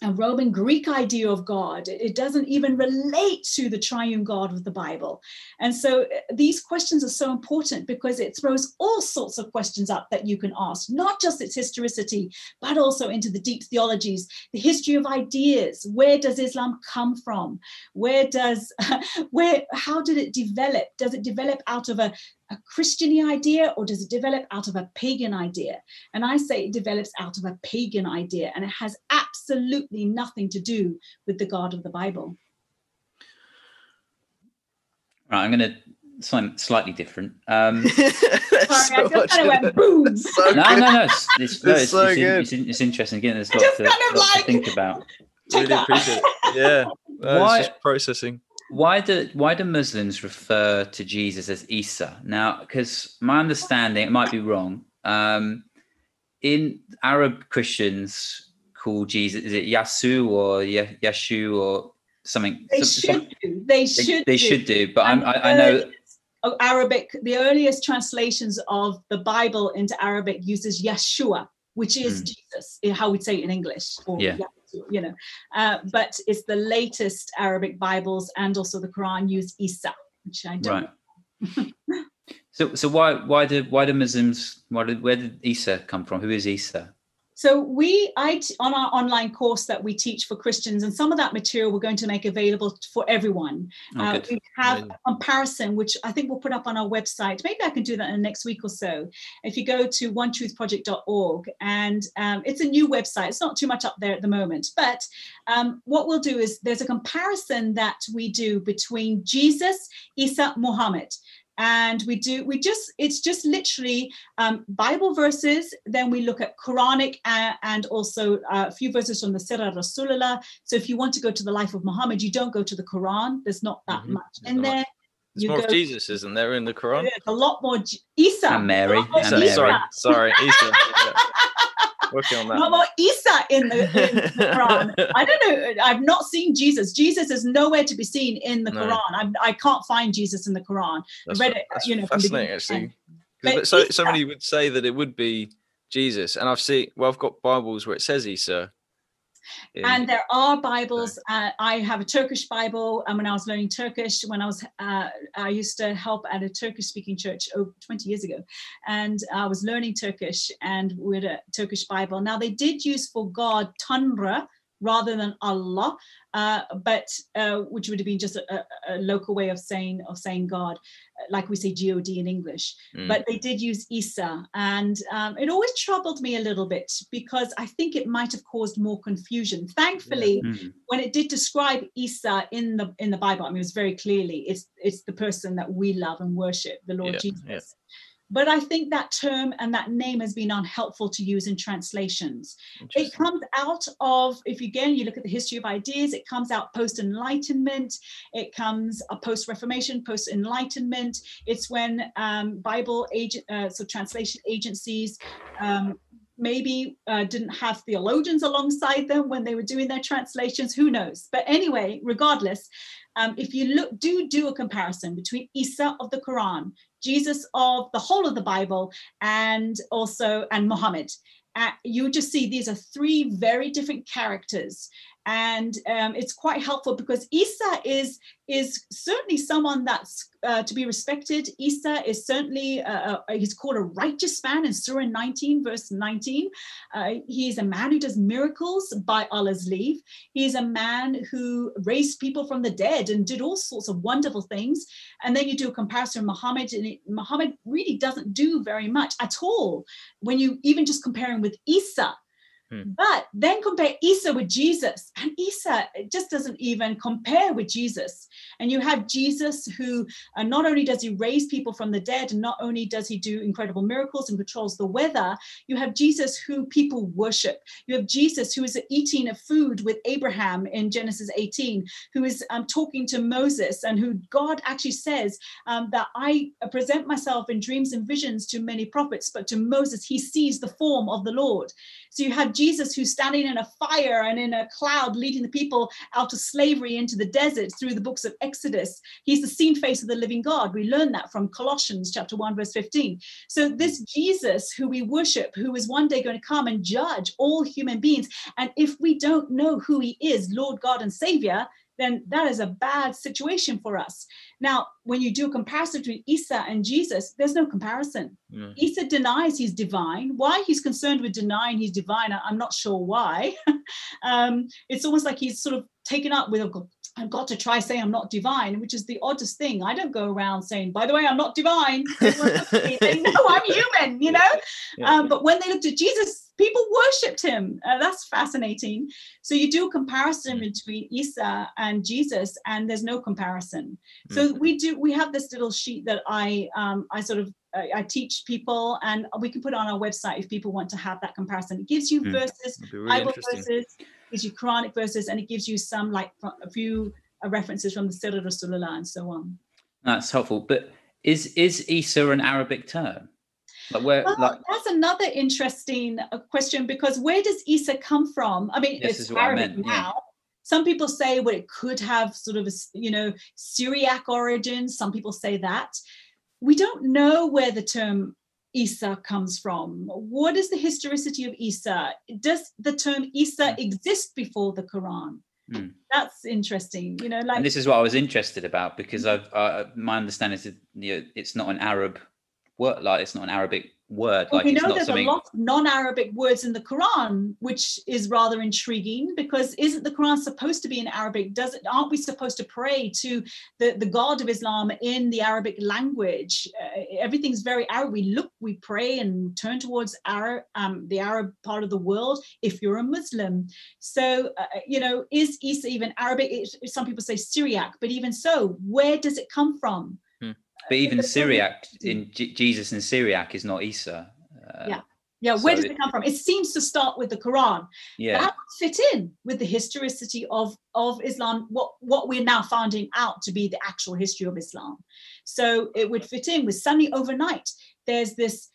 Speaker 3: a Roman Greek idea of God. It doesn't even relate to the triune God of the Bible. And so uh, these questions are so important because it throws all sorts of questions up that you can ask, not just its historicity, but also into the deep theologies, the history of ideas. Where does Islam come from? Where does, where, how did it develop? Does it develop out of a, a Christian idea or does it develop out of a pagan idea? And I say it develops out of a pagan idea and it has absolutely nothing to do with the God of the Bible.
Speaker 2: Right, I'm going to something slightly different. Um, Sorry,
Speaker 3: so I just kind of went boom.
Speaker 2: So no, no, no, it's, it's, no, it's, so it's, it's, it's, interesting. Again, there's lots, to, kind of like, to think about.
Speaker 1: Really appreciate it. Yeah, no, Why, just processing
Speaker 2: why do why do Muslims refer to Jesus as Isa now? Because my understanding, it might be wrong. Um, in Arab Christians call Jesus is it Yasu or Yeshu or something?
Speaker 3: They should do. They should.
Speaker 2: They, they should do. But I'm, I, I know.
Speaker 3: Arabic, the earliest translations of the Bible into Arabic uses Yeshua, which is mm. Jesus, how we'd say it in English.
Speaker 2: Or yeah
Speaker 3: you know. Uh, but it's the latest Arabic Bibles and also the Quran use Isa, which I don't.
Speaker 2: Right. so, so why why do why do Muslims why did where did Isa come from? Who is Isa?
Speaker 3: So we, I, on our online course that we teach for Christians, and some of that material we're going to make available for everyone. Oh, uh, we have a comparison, which I think we'll put up on our website. Maybe I can do that in the next week or so. If you go to onetruthproject.org, and um, it's a new website. It's not too much up there at the moment, but um, what we'll do is there's a comparison that we do between Jesus, Isa, Muhammad and we do we just it's just literally um, bible verses then we look at quranic uh, and also uh, a few verses from the sirah rasulullah so if you want to go to the life of muhammad you don't go to the quran there's not that mm-hmm. much in there
Speaker 1: There's
Speaker 3: you
Speaker 1: more
Speaker 3: go-
Speaker 1: of Jesus, isn't there, in the Quran?
Speaker 3: There's a lot more J- Isa.
Speaker 2: And Mary,
Speaker 3: a more
Speaker 2: and
Speaker 1: Isa,
Speaker 2: Mary.
Speaker 1: sorry, sorry, Isa. Working on that.
Speaker 3: more Isa in the, in the Quran. I don't know. I've not seen Jesus. Jesus is nowhere to be seen in the
Speaker 1: No.
Speaker 3: Quran. I'm, I can't find Jesus in the Quran.
Speaker 1: That's,
Speaker 3: read it, you know,
Speaker 1: fascinating,
Speaker 3: end. But
Speaker 1: so,
Speaker 3: Isa-
Speaker 1: so many would say that it would be Jesus, and I've seen. Well, I've got Bibles where it says Isa. In-
Speaker 3: And there are Bibles. Uh, I have a Turkish Bible. And when I was learning Turkish, when I was, uh, I used to help at a Turkish speaking church over 20 years ago. And I was learning Turkish and with a Turkish Bible. Now, they did use for God Tanrı rather than Allah, uh, but uh, which would have been just a, a, local way of saying of saying God, like we say God in English
Speaker 1: Mm.
Speaker 3: but they did use Isa, and um, it always troubled me a little bit because I think it might have caused more confusion. Thankfully,
Speaker 2: Mm.
Speaker 3: when it did describe Isa in the in the Bible, I mean, it was very clearly it's it's the person that we love and worship, the Lord
Speaker 1: Yeah,
Speaker 3: Jesus.
Speaker 1: yeah.
Speaker 3: But I think that term and that name has been unhelpful to use in translations. It comes out of, if you again you look at the history of ideas, it comes out post Enlightenment, it comes a post Reformation, post Enlightenment. It's when um, Bible agent, uh, so translation agencies. Um, maybe uh, didn't have theologians alongside them when they were doing their translations who knows but anyway regardless um, if you look do do a comparison between isa of the quran jesus of the whole of the bible and also and muhammad uh, you just see these are three very different characters and um, it's quite helpful because isa is is certainly someone that's uh, to be respected. Isa is certainly uh, uh, he's called a righteous man in surah 19 verse 19 uh, he's a man who does miracles by allah's leave. He's a man who raised people from the dead and did all sorts of wonderful things. And then you do a comparison with muhammad and it, muhammad really doesn't do very much at all when you even just compare him with isa
Speaker 1: Hmm.
Speaker 3: but then compare Isa with Jesus, and Isa just doesn't even compare with Jesus. And you have Jesus who uh, not only does he raise people from the dead, and not only does he do incredible miracles and controls the weather, you have Jesus who people worship. You have Jesus who is eating a food with Abraham in Genesis 18, who is um, talking to Moses, and who God actually says um, that I present myself in dreams and visions to many prophets, but to Moses, he sees the form of the Lord. So you have Jesus who's standing in a fire and in a cloud, leading the people out of slavery into the desert through the books of Exodus. He's the seen face of the living God. We learn that from Colossians chapter 1, verse 15. So this Jesus who we worship, who is one day going to come and judge all human beings. And if we don't know who he is, Lord God and Savior, then that is a bad situation for us. Now, when you do a comparison between Isa and Jesus, there's no comparison.
Speaker 1: Mm.
Speaker 3: Isa denies he's divine. Why he's concerned with denying he's divine, I'm not sure why. um, it's almost like he's sort of taken up with, "Oh, I've got to try saying I'm not divine, which is the oddest thing. I don't go around saying, by the way, I'm not divine. Everyone looks at me, they know I'm human, you know?
Speaker 1: Yeah.
Speaker 3: Um, but when they looked at Jesus, people worshipped him. Uh, that's fascinating. So you do a comparison
Speaker 1: Mm.
Speaker 3: between Isa and Jesus, and there's no comparison. So we do. We have this little sheet that I um, I sort of I, I teach people, and we can put it on our website if people want to have that comparison. It gives you
Speaker 2: Mm.
Speaker 3: verses,
Speaker 1: really
Speaker 3: Bible verses, gives you Quranic verses, and it gives you some like a few uh, references from the Sirah Rasulullah and so on.
Speaker 2: That's helpful. But is is Isa an Arabic term? Like where
Speaker 3: Well,
Speaker 2: like
Speaker 3: that's another interesting uh, question because where does Isa come from? I mean, it's
Speaker 2: is what I
Speaker 3: Arabic
Speaker 2: meant, yeah.
Speaker 3: now. Some people say, well, it could have sort of a, you know, Syriac origins. Some people say that. We don't know where the term Isa comes from. What is the historicity of Isa? Does the term Isa
Speaker 2: Hmm.
Speaker 3: exist before the Quran?
Speaker 2: Hmm.
Speaker 3: That's interesting. You know, like
Speaker 2: and this is what I was interested about because I've uh, my understanding is that you know, it's not an Arab word, like it's not an Arabic word,
Speaker 3: Well,
Speaker 2: like
Speaker 3: we know there's
Speaker 2: something.
Speaker 3: a lot of non-Arabic words in the Quran, which is rather intriguing because isn't the Quran supposed to be in Arabic? Does it? Aren't we supposed to pray to the, the God of Islam in the Arabic language? Uh, everything's very Arab. We look, we pray, and turn towards Arab, um, the Arab part of the world. If you're a Muslim, so uh, you know, is Isa even Arabic? It- some people say Syriac, but even so, where does it come from?
Speaker 2: But even Syriac in J- Jesus in Syriac is not Isa. Uh,
Speaker 3: Yeah. Yeah, where so does it come from? It seems to start with the Quran.
Speaker 2: Yeah,
Speaker 3: that would fit in with the historicity of of Islam. What what we're now finding out to be the actual history of Islam. So it would fit in with suddenly overnight. There's this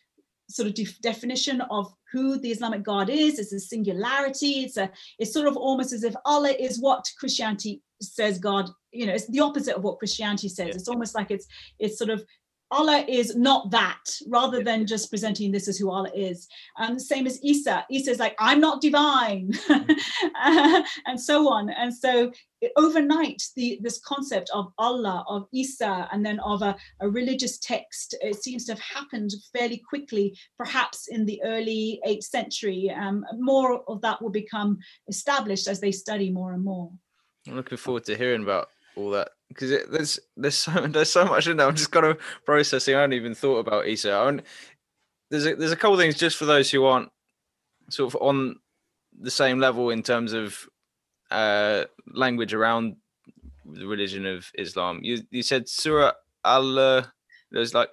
Speaker 3: sort of def- definition of who the Islamic God is. It's a singularity. It's a. It's sort of almost as if Allah is what Christianity says God. You know, it's the opposite of what Christianity says. Yeah. It's almost like it's it's sort of Allah is not that, rather than just presenting this as who Allah is. Um, same as Isa. Isa is like, I'm not divine, and so on. And so overnight, the this concept of Allah, of Isa, and then of a, a religious text, it seems to have happened fairly quickly, perhaps in the early 8th century. Um, more of that will become established as they study more and more.
Speaker 1: I'm looking forward to hearing about all that because there's there's so there's so much in there. I'm just kind of processing. I haven't even thought about Isa. I there's a, there's a couple things just for those who aren't sort of on the same level in terms of uh, language around the religion of Islam. You you said Surah Al. There's like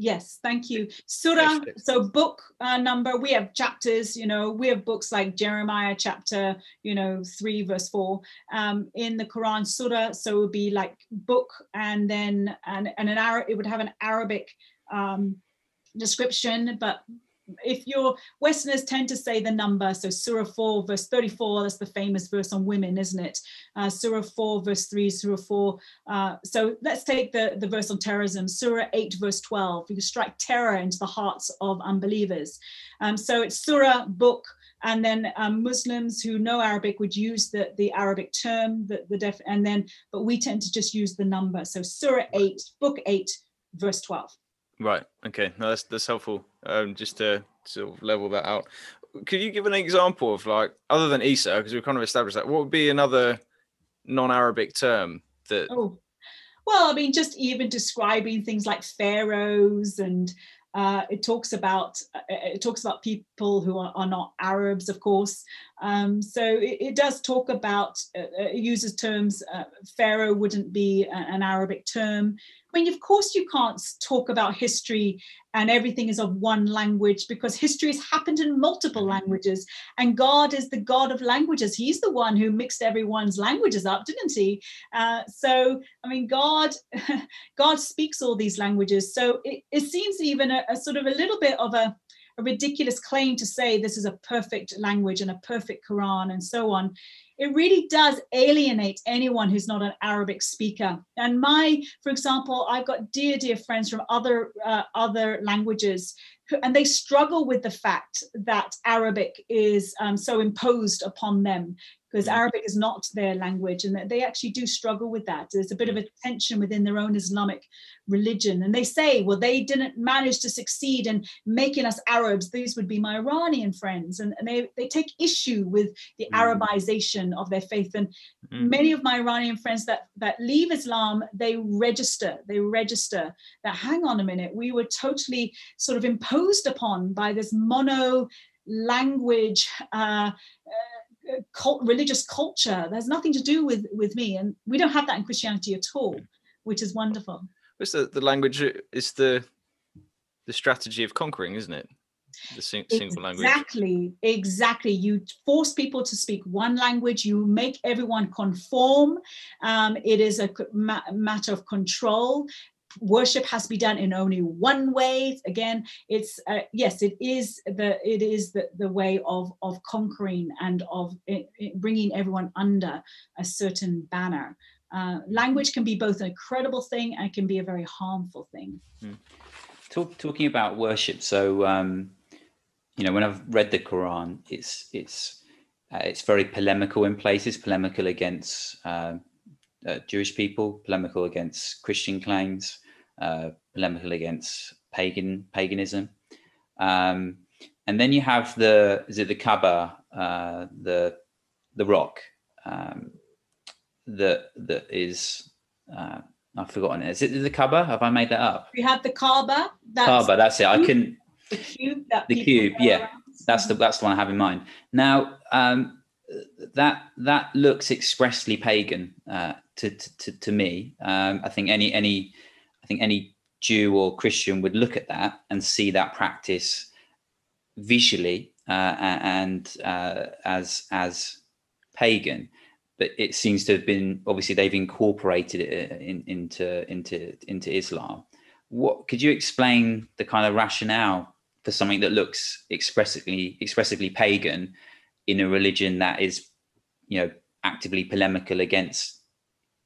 Speaker 3: Yes, thank you. Surah, so book uh, number, we have chapters, you know, we have books like Jeremiah chapter, you know, three verse four um, in the Quran, Surah. So it would be like book and then, and, and an Arab, it would have an Arabic um, description, but if your Westerners tend to say the number, so Surah 4, verse 34, that's the famous verse on women, isn't it? Uh, Surah 4, verse 3, Surah 4. Uh, so let's take the, the verse on terrorism, Surah 8, verse 12. You strike terror into the hearts of unbelievers. Um, so it's Surah, book, and then um, Muslims who know Arabic would use the, the Arabic term, the, the def, and then, but we tend to just use the number. So Surah 8, book 8, verse 12.
Speaker 1: Right. Okay. No, that's that's helpful. Um, just to sort of level that out. Could you give an example of like other than Isa because we've kind of established that, what would be another non-Arabic term that?
Speaker 3: Oh, well, I mean, just even describing things like pharaohs and uh, it talks about uh, it talks about people who are, are not Arabs, of course. Um, so it, it, does talk about uh, it uses terms. Uh, Pharaoh wouldn't be an Arabic term. I mean, of course, you can't talk about history and everything is of one language because history has happened in multiple mm-hmm. languages. And God is the God of languages. He's the one who mixed everyone's languages up, didn't he? Uh, so, I mean, God, God speaks all these languages. So it, it seems even a, a sort of a little bit of a, a ridiculous claim to say this is a perfect language and a perfect Quran and so on it really does alienate anyone who's not an Arabic speaker. And my, for example, I've got dear, dear friends from other uh, other languages, who, and they struggle with the fact that Arabic is um, so imposed upon them because mm. Arabic is not their language and they actually do struggle with that. There's a bit of a tension within their own Islamic religion. And they say, well, they didn't manage to succeed in making us Arabs. These would be my Iranian friends. And, and they, they take issue with the mm. Arabization of their faith. And mm. many of my Iranian friends that, that leave Islam, they register, they register that, hang on a minute, we were totally sort of imposed upon by this mono language uh, uh, cult, religious culture. There's nothing to do with with me, and we don't have that in Christianity at all, which is wonderful.
Speaker 1: It's the, the language is the the strategy of conquering, isn't it? The sing, single
Speaker 3: language. Exactly, exactly. You force people to speak one language. You make everyone conform. Um, it is a ma- matter of control worship has to be done in only one way again it's uh, yes it is the it is the, the way of of conquering and of it, it bringing everyone under a certain banner uh, language can be both an incredible thing and can be a very harmful thing
Speaker 2: mm. Talk, talking about worship so um you know when i've read the quran it's it's uh, it's very polemical in places polemical against uh, uh, Jewish people, polemical against Christian claims, uh, polemical against pagan paganism. Um, and then you have the is it the Kaaba, uh, the the rock um, that that is uh, I've forgotten it. Is it the Kaaba? Have I made that up?
Speaker 3: We have the Kaaba.
Speaker 2: That's Kaaba. That's it. I couldn't.
Speaker 3: The cube.
Speaker 2: the cube. Yeah, around. that's the that's the one I have in mind. Now um, that that looks expressly pagan uh, to, to to me. Um, I think any any I think any Jew or Christian would look at that and see that practice visually uh, and uh, as as pagan, but it seems to have been obviously they've incorporated it uh, in, into into into Islam. What could you explain the kind of rationale for something that looks expressively expressively pagan in a religion that is, you know, actively polemical against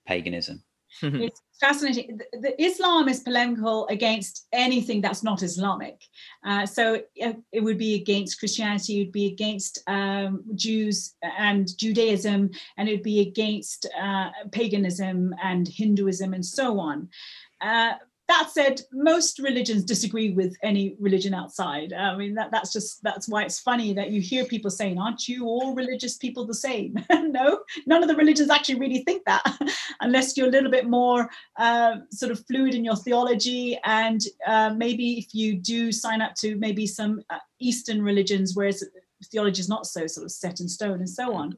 Speaker 2: paganism?
Speaker 3: it's fascinating. The, the, Islam is polemical against anything that's not Islamic. Uh, so it, it, would be against Christianity, it would be against um, Jews and Judaism, and it would be against uh, paganism and Hinduism and so on. Uh, that said, most religions disagree with any religion outside. I mean, that, that's just that's why it's funny that you hear people saying, "Aren't you all religious people the same?" no, none of the religions actually really think that, unless you're a little bit more uh, sort of fluid in your theology, and uh, maybe if you do sign up to maybe some uh, Eastern religions, whereas theology is not so sort of set in stone and so on.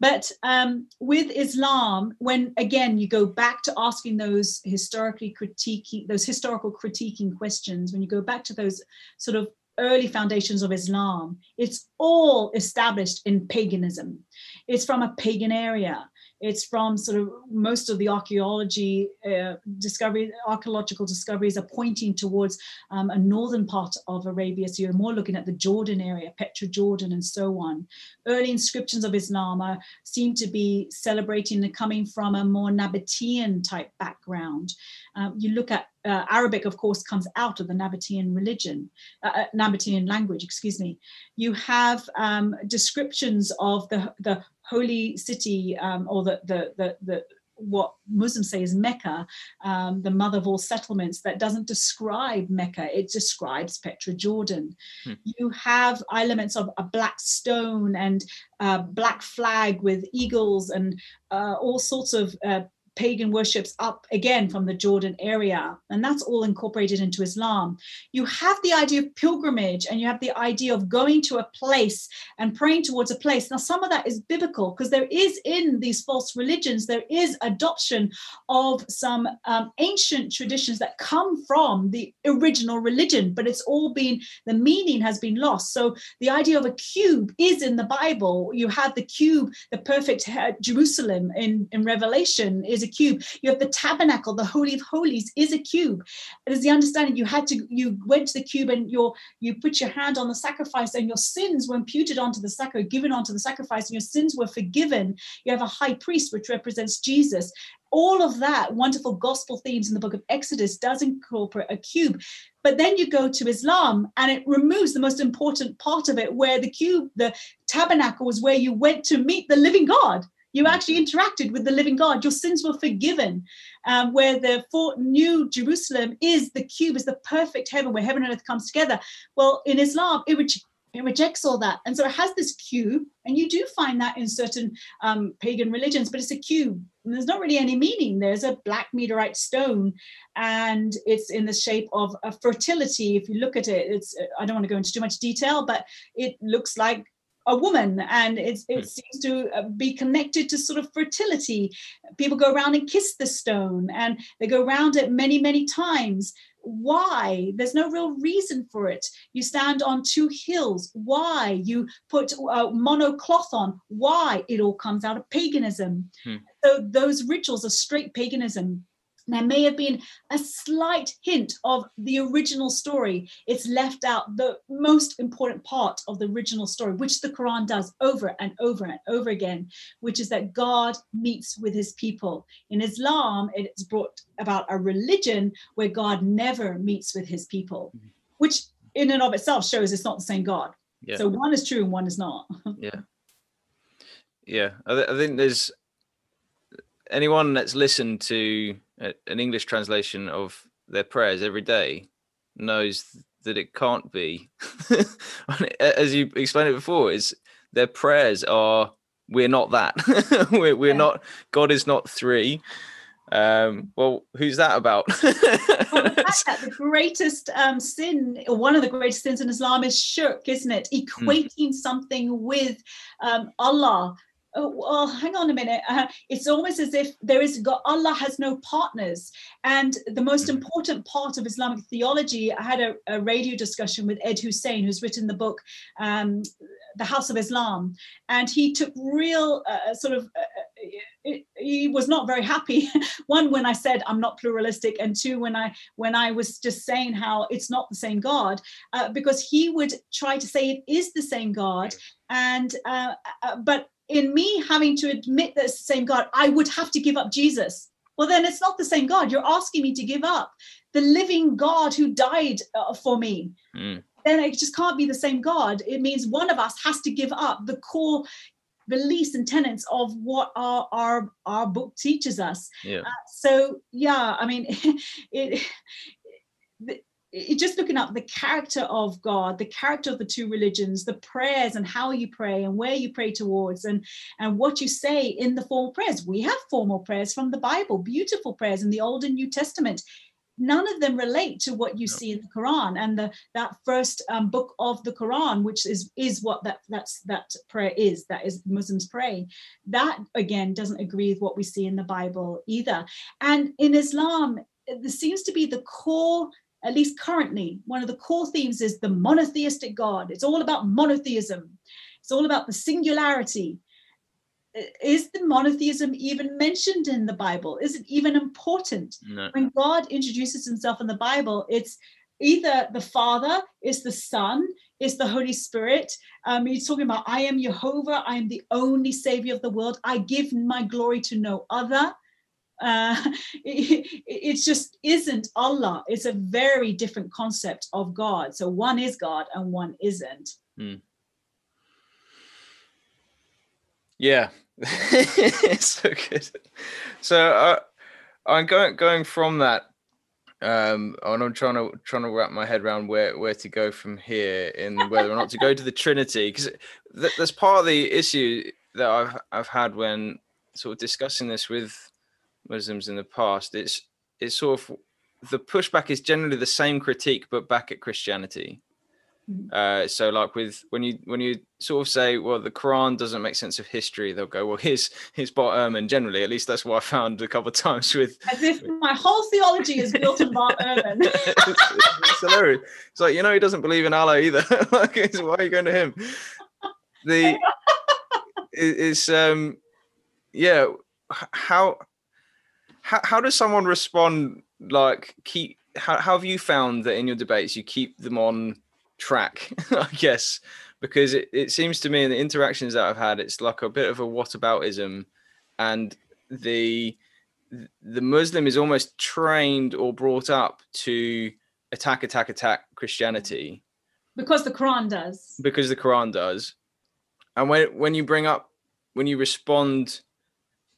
Speaker 3: But um, with Islam, when again you go back to asking those historically critiquing, those historical critiquing questions, when you go back to those sort of early foundations of Islam, it's all established in paganism. It's from a pagan area. It's from sort of most of the archaeology uh, discovery, archaeological discoveries are pointing towards um, a northern part of Arabia. So you're more looking at the Jordan area, Petra Jordan, and so on. Early inscriptions of Islam are, seem to be celebrating the coming from a more Nabatean type background. Um, you look at uh, Arabic, of course, comes out of the Nabatean religion, uh, uh Nabatean language, excuse me. You have um, descriptions of the, the holy city um, or the, the, the, the, what Muslims say is Mecca, um, the mother of all settlements, that doesn't describe Mecca, it describes Petra Jordan. Hmm. You have elements of a black stone and a black flag with eagles and uh, all sorts of uh, pagan worships up again from the Jordan area. And that's all incorporated into Islam. You have the idea of pilgrimage and you have the idea of going to a place and praying towards a place. Now, some of that is biblical because there is in these false religions, there is adoption of some um, ancient traditions that come from the original religion, but it's all been, the meaning has been lost. So the idea of a cube is in the Bible. You have the cube, the perfect uh, Jerusalem in, in Revelation is a cube. You have the tabernacle, the holy of holies is a cube. It is the understanding you had to you went to the cube and your you put your hand on the sacrifice and your sins were imputed onto the sacrifice, given onto the sacrifice, and your sins were forgiven. You have a high priest which represents Jesus. All of that wonderful gospel themes in the book of Exodus does incorporate a cube. But then you go to Islam and it removes the most important part of it, where the cube, the tabernacle was where you went to meet the living God. You actually interacted with the living God. Your sins were forgiven. Um, where the new Jerusalem is the cube, is the perfect heaven where heaven and earth comes together. Well, in Islam, it, re- it rejects all that. And so it has this cube, and you do find that in certain um, pagan religions, but it's a cube. And there's not really any meaning. There's a black meteorite stone, and it's in the shape of a fertility. If you look at it, it's I don't want to go into too much detail, but it looks like a woman and it, it hmm. seems to uh, be connected to sort of fertility. People go around and kiss the stone and they go around it many many times. Why? There's no real reason for it. You stand on two hills. Why? You put uh, mono cloth on. Why? It all comes out of paganism. Hmm. so those rituals are straight paganism there may have been a slight hint of the original story. It's left out the most important part of the original story, which the Quran does over and over and over again, which is that God meets with his people. In Islam, it's brought about a religion where God never meets with his people, mm-hmm. which in and of itself shows it's not the same God. Yeah. So one is true and one is not.
Speaker 1: yeah. Yeah. I, th- I think there's anyone that's listened to an English translation of their prayers every day knows that it can't be. As you explained it before, is their prayers are we're not that. we're we're yeah. not. God is not three. Um, well, who's that about? well,
Speaker 3: the, the greatest um, sin, or one of the greatest sins in Islam, is shirk, isn't it? Hmm. Equating mm. something with um, Allah oh, well, hang on a minute. Uh, it's almost as if there is God, Allah has no partners. And the most
Speaker 1: Mhm.
Speaker 3: important part of Islamic theology, I had a, a radio discussion with Ed Husain, who's written the book, um, The House of Islam. And he took real uh, sort of, uh, he was not very happy. One, when I said I'm not pluralistic, and two, when I when I was just saying how it's not the same God, uh, because he would try to say it is the same God, and uh, uh, but in me having to admit that it's the same God, I would have to give up Jesus. Well, then it's not the same God. You're asking me to give up the living God who died uh, for me.
Speaker 1: Mm.
Speaker 3: Then it just can't be the same God. It means one of us has to give up the core beliefs and tenets of what our our, our book teaches us.
Speaker 1: Yeah.
Speaker 3: So yeah, I mean, it, it just looking up the character of God, the character of the two religions, the prayers and how you pray and where you pray towards, and and what you say in the formal prayers. We have formal prayers from the Bible, beautiful prayers in the Old and New Testament. None of them relate to what you see in the Quran and the that first um, book of the Quran, which is is what that that's that prayer is. That is Muslims pray. That again doesn't agree with what we see in the Bible either. And in Islam, there seems to be the core at least currently, one of the core themes is the monotheistic God. It's all about monotheism, it's all about the singularity. Is the monotheism even mentioned in the Bible? Is it even important?
Speaker 1: No.
Speaker 3: When God introduces himself in the Bible, it's either the Father, it's the Son, it's the Holy Spirit. Um, he's talking about, I am Jehovah, I am the only Savior of the world. I give my glory to no other uh, it, it just isn't Allah. It's a very different concept of God. So one is God and one isn't.
Speaker 1: Yeah, so good. So uh, I'm going going from that, um, and I'm trying to trying to wrap my head around where where to go from here in whether or not to go to the Trinity because th- that's part of the issue that I've I've had when sort of discussing this with Muslims in the past. It's it's sort of the pushback is generally the same critique but back at Christianity.
Speaker 3: Mhm.
Speaker 1: Uh, so like with when you when you sort of say well the Quran doesn't make sense of history they'll go well here's here's Bart Ehrman generally at least that's what I found a couple of times with
Speaker 3: As if my whole theology is built on Bart Ehrman.
Speaker 1: it's, it's hilarious it's like you know he doesn't believe in Allah either like why are you going to him the it- it's um yeah how how, how does someone respond like keep how, how have you found that in your debates you keep them on track i guess because it, it seems to me in the interactions that i've had it's like a bit of a whataboutism and the the muslim is almost trained or brought up to attack attack attack christianity
Speaker 3: because the Quran does.
Speaker 1: because the Quran does. And when when you bring up when you respond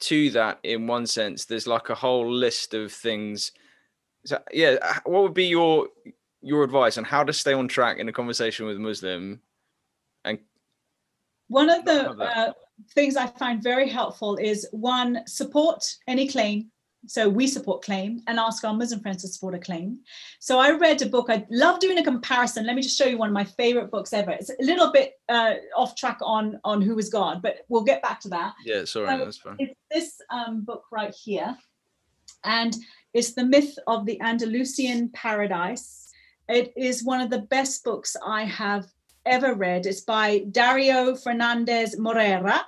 Speaker 1: to that in one sense, there's like a whole list of things. So yeah, what would be your your advice on how to stay on track in a conversation with a Muslim? And
Speaker 3: One of the uh, things I find very helpful is one, support any claim. So we support claim and ask our Muslim friends to support a claim. So I read a book. I love doing a comparison. Let me just show you one of my favorite books ever. It's a little bit uh, off track on on who is God, but we'll get back to that.
Speaker 1: yeah, sorry,
Speaker 3: So
Speaker 1: that's fine.
Speaker 3: It's this um, book right here, and it's the myth of the Andalusian paradise. It is one of the best books I have ever read. It's by Dario Fernandez Morera.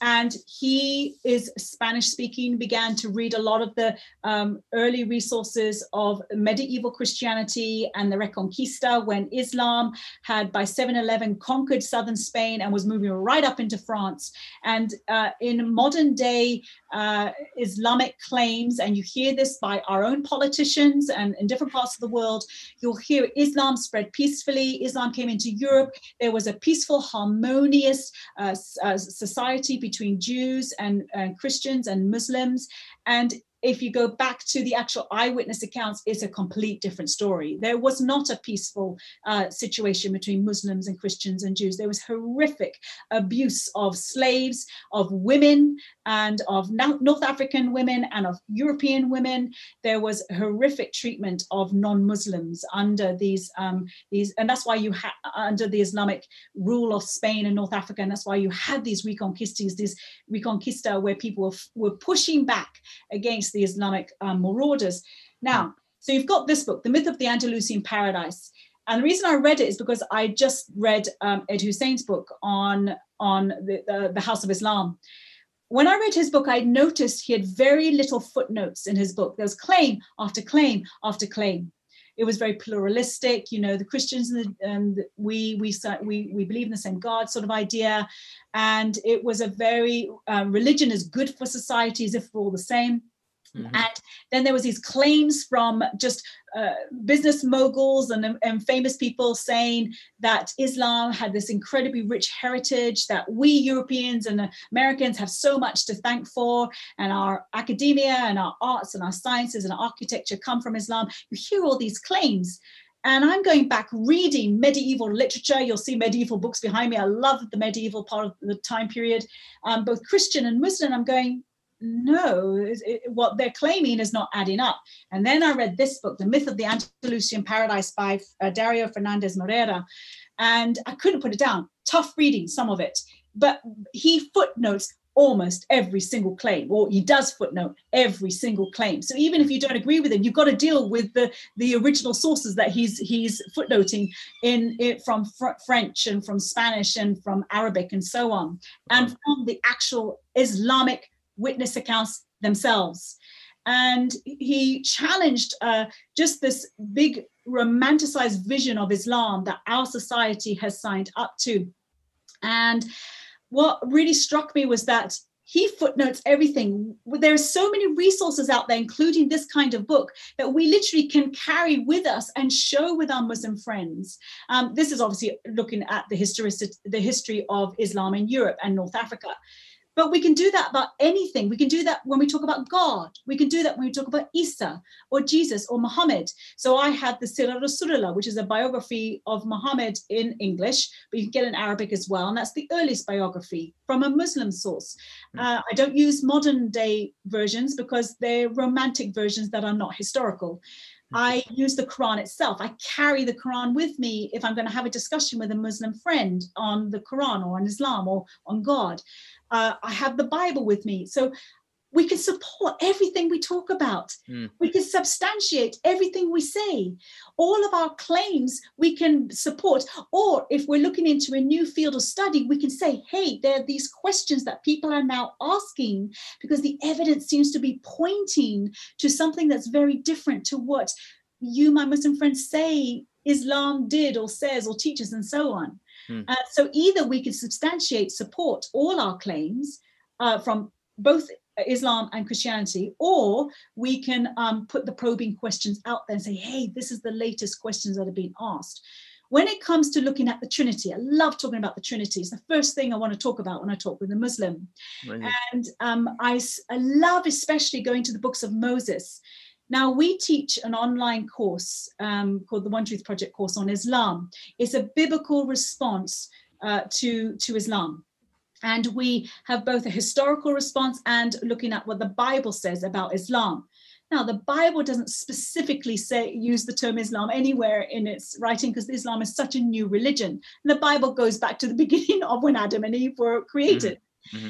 Speaker 3: And he is Spanish speaking, began to read a lot of the um, early resources of medieval Christianity and the Reconquista when Islam had by 711 conquered southern Spain and was moving right up into France. And uh, in modern day uh, Islamic claims, and you hear this by our own politicians and in different parts of the world, you'll hear Islam spread peacefully. Islam came into Europe. There was a peaceful, harmonious uh, uh, society between Jews and, Christians and Muslims. And if you go back to the actual eyewitness accounts, it's a complete different story. There was not a peaceful uh, situation between Muslims and Christians and Jews. There was horrific abuse of slaves, of women, and of North African women and of European women. There was horrific treatment of non-Muslims under these um, these, and that's why you had under the Islamic rule of Spain and North Africa, and that's why you had these reconquistas, these reconquista, where people were, were pushing back against the Islamic um, marauders. Now, so you've got this book, The Myth of the Andalusian Paradise. And the reason I read it is because I just read um, Ed Husain's book on, on the, the, the House of Islam when I read his book, I noticed he had very little footnotes in his book. There was claim after claim after claim. It was very pluralistic. You know, the Christians and the, um, we we we we believe in the same God sort of idea, and it was a very uh, religion is good for society as if we're all the same. Mm-hmm. And then there was these claims from just uh, business moguls and, and famous people saying that Islam had this incredibly rich heritage that we Europeans and Americans have so much to thank for, and our academia and our arts and our sciences and our architecture come from Islam. You hear all these claims. And I'm going back reading medieval literature. You'll see medieval books behind me. I love the medieval part of the time period, um, both Christian and Muslim. I'm going, no, it, what they're claiming is not adding up. And then I read this book, The Myth of the Andalusian Paradise by uh, Dario Fernandez Morera, and I couldn't put it down. Tough reading, some of it. But he footnotes almost every single claim, or he does footnote every single claim. So even if you don't agree with him, you've got to deal with the, the original sources that he's he's footnoting in it from fr- French and from Spanish and from Arabic and so on, and from the actual Islamic witness accounts themselves. And he challenged uh, just this big romanticized vision of Islam that our society has signed up to. And what really struck me was that he footnotes everything. There are so many resources out there, including this kind of book, that we literally can carry with us and show with our Muslim friends. Um, this is obviously looking at the history, the history of Islam in Europe and North Africa. But we can do that about anything. We can do that when we talk about God. We can do that when we talk about Isa or Jesus or Muhammad. So I had the Sirah Rasulullah, which is a biography of Muhammad in English, but you can get in Arabic as well. And that's the earliest biography from a Muslim source. Hmm. Uh, I don't use modern day versions because they're romantic versions that are not historical. I use the Quran itself. I carry the Quran with me if I'm going to have a discussion with a Muslim friend on the Quran or on Islam or on God. Uh, I have the Bible with me. So we can support everything we talk about. Mm. We can substantiate everything we say. All of our claims we can support. Or if we're looking into a new field of study, we can say, hey, there are these questions that people are now asking because the evidence seems to be pointing to something that's very different to what you, my Muslim friends, say Islam did or says or teaches and so on. Hmm. Uh, so either we can substantiate, support all our claims uh, from both Islam and Christianity, or we can um, put the probing questions out there and say, hey, this is the latest questions that have been asked. When it comes to looking at the Trinity, I love talking about the Trinity. It's the first thing I want to talk about when I talk with a Muslim. And um, I, I love especially going to the books of Moses now, we teach an online course um, called the One Truth Project course on Islam. It's a biblical response uh, to, to Islam. And we have both a historical response and looking at what the Bible says about Islam. Now, the Bible doesn't specifically say use the term Islam anywhere in its writing because Islam is such a new religion. And the Bible goes back to the beginning of when Adam and Eve were created. Mm-hmm.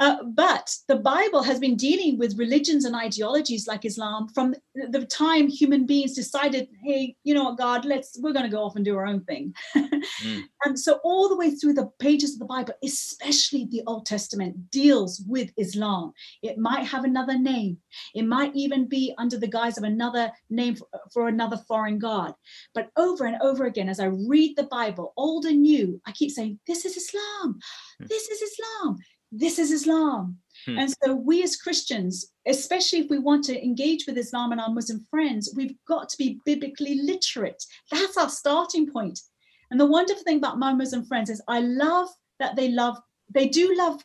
Speaker 3: Uh, but the Bible has been dealing with religions and ideologies like Islam from the time human beings decided, hey, you know what, God, let's we're going to go off and do our own thing. mm. And so all the way through the pages of the Bible, especially the Old Testament, deals with Islam. It might have another name. It might even be under the guise of another name for, for another foreign god. But over and over again, as I read the Bible, old and new, I keep saying, this is Islam. Mm. This is Islam this is Islam. Hmm. And so, we as Christians, especially if we want to engage with Islam and our Muslim friends, we've got to be biblically literate. That's our starting point. And the wonderful thing about my Muslim friends is I love that they love, they do love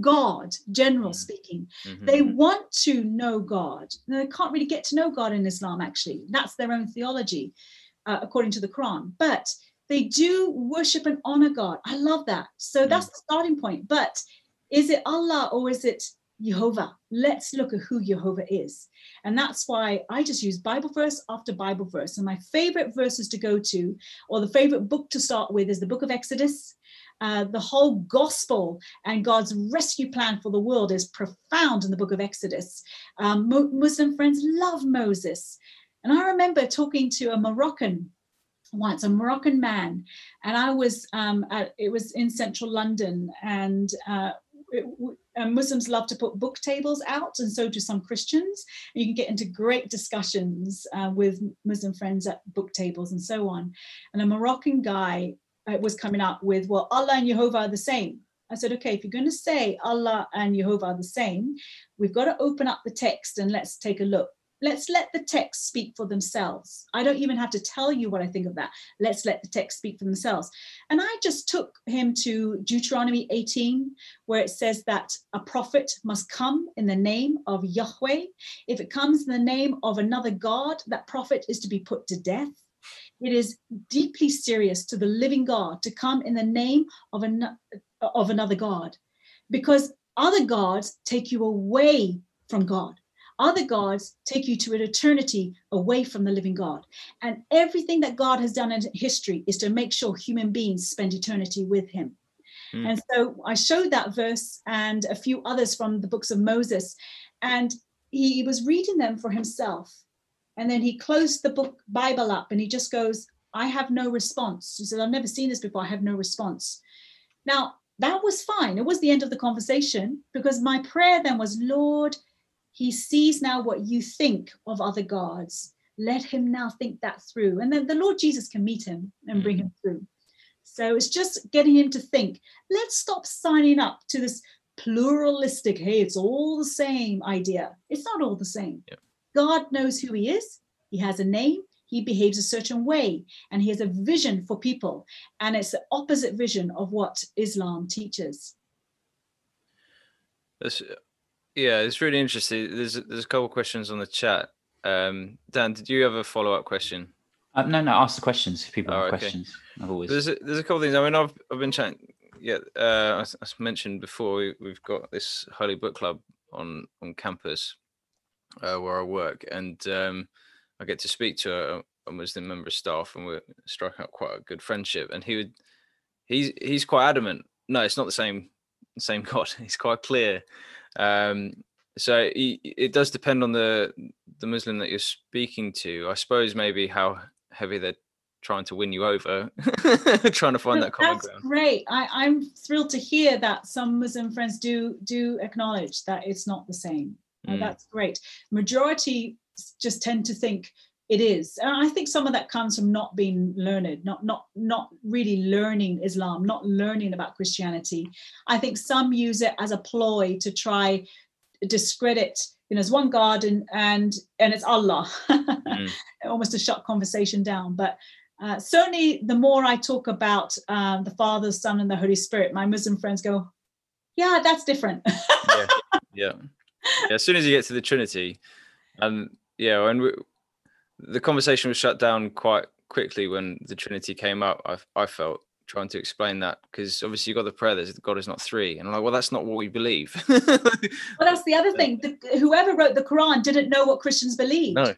Speaker 3: God, general
Speaker 1: Mm.
Speaker 3: speaking.
Speaker 1: Mhm.
Speaker 3: They want to know God. They can't really get to know God in Islam, actually. That's their own theology, uh, according to the Quran. But they do worship and honor God. I love that. So that's the starting point. But is it Allah or is it Jehovah? Let's look at who Jehovah is. And that's why I just use Bible verse after Bible verse. And my favorite verses to go to, or the favorite book to start with, is the book of Exodus. Uh, the whole gospel and God's rescue plan for the world is profound in the book of Exodus. Um, Mo- Muslim friends love Moses. And I remember talking to a Moroccan once, a Moroccan man, and I was, um, at, it was in central London, and uh, Muslims love to put book tables out, and so do some Christians. You can get into great discussions uh, with Muslim friends at book tables and so on. And a Moroccan guy uh, was coming up with, well, Allah and Jehovah are the same. I said, okay, if you're going to say Allah and Jehovah are the same, we've got to open up the text and let's take a look. Let's let the text speak for themselves. I don't even have to tell you what I think of that. Let's let the text speak for themselves. And I just took him to Deuteronomy 18, where it says that a prophet must come in the name of Yahweh. If it comes in the name of another God, that prophet is to be put to death. It is deeply serious to the living God to come in the name of, an, of another God because other gods take you away from God. Other gods take you to an eternity away from the living God. And everything that God has done in history is to make sure human beings spend eternity with Him.
Speaker 1: Mm.
Speaker 3: And so I showed that verse and a few others from the books of Moses, and he was reading them for himself. And then he closed the book Bible up and he just goes, I have no response. He said, I've never seen this before. I have no response. Now, that was fine. It was the end of the conversation because my prayer then was, Lord, he sees now what you think of other gods. Let him now think that through. And then the Lord Jesus can meet him and bring him mm-hmm. through. So it's just getting him to think, let's stop signing up to this pluralistic, hey, it's all the same idea. It's not all the same. God knows who he is, he has a name, he behaves a certain way, and he has a vision for people. And it's the opposite vision of what Islam teaches.
Speaker 1: That's, yeah, it's really interesting. There's there's a couple of questions on the chat. Um, Dan, did you have a follow up question?
Speaker 2: Uh, no, no. Ask the questions if people
Speaker 1: Oh,
Speaker 2: have
Speaker 1: okay.
Speaker 2: questions. I've always.
Speaker 1: There's a, there's a couple of things. I mean, I've I've been chatting. Yeah, uh, as, as mentioned before, we, we've got this Holy Book Club on on campus uh, where I work, and um, I get to speak to a, a Muslim member of staff, and we're striking up quite a good friendship. And he would, he's he's quite adamant. No, it's not the same same God. He's quite clear. Um, so he, it does depend on the the Muslim that you're speaking to. I suppose maybe how heavy they're trying to win you over, trying to find that common
Speaker 3: That's
Speaker 1: ground.
Speaker 3: great. I, I'm thrilled to hear that some Muslim friends do do acknowledge that it's not the same. Uh,
Speaker 1: Mm.
Speaker 3: that's great. Majority just tend to think it is, and I think some of that comes from not being learned, not not not really learning Islam, not learning about Christianity. I think some use it as a ploy to try discredit. You know, there's one God and and and it's Allah.
Speaker 1: Mm.
Speaker 3: almost to shut conversation down. But uh, certainly, the more I talk about um, the Father, Son, and the Holy Spirit, my Muslim friends go, "Yeah, that's different."
Speaker 1: yeah, yeah. Yeah, As soon as you get to the Trinity, um, yeah, and we, the conversation was shut down quite quickly when the Trinity came up. I, I felt trying to explain that because obviously you got the prayer that God is not three, and I'm like, well, that's not what we believe.
Speaker 3: well, that's the other thing. The, whoever wrote the Quran didn't know what Christians believed.
Speaker 1: no,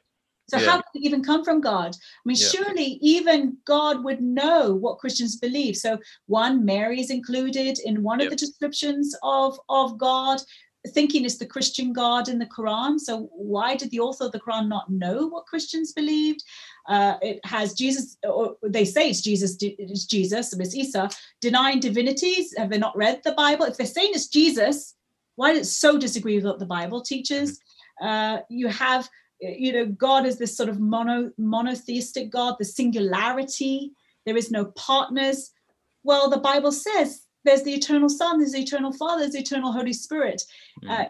Speaker 3: So
Speaker 1: Yeah.
Speaker 3: how could it even come from God? I mean,
Speaker 1: Yeah.
Speaker 3: surely even God would know what Christians believe. So one, Mary is included in one of the descriptions of, of God, thinking it's the Christian God in the Quran. So why did the author of the Quran not know what Christians believed? Uh, it has Jesus, or they say it's Jesus, it's Jesus, it's Isa, denying divinities. Have they not read the Bible? If they're saying it's Jesus, why does it so disagree with what the Bible teaches? Uh, you have you know god is this sort of mono monotheistic god the singularity there is no partners well the bible says there's the eternal son there's the eternal father there's the eternal holy spirit
Speaker 1: Mm.
Speaker 3: uh,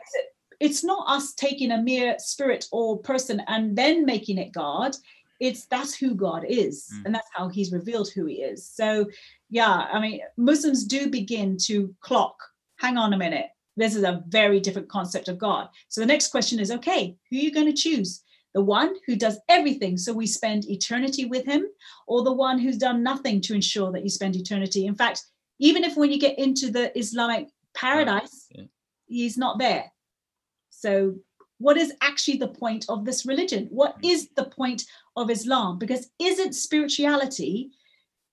Speaker 3: it's not us taking a mere spirit or person and then making it god it's that's who god is
Speaker 1: Mm.
Speaker 3: and that's how he's revealed who he is so yeah i mean muslims do begin to clock hang on a minute This is a very different concept of God. So the next question is okay, who are you going to choose? The one who does everything so we spend eternity with him, or the one who's done nothing to ensure that you spend eternity? In fact, even if when you get into the Islamic paradise, yeah. he's not there. So, what is actually the point of this religion? What hmm. the point of Islam? Because isn't spirituality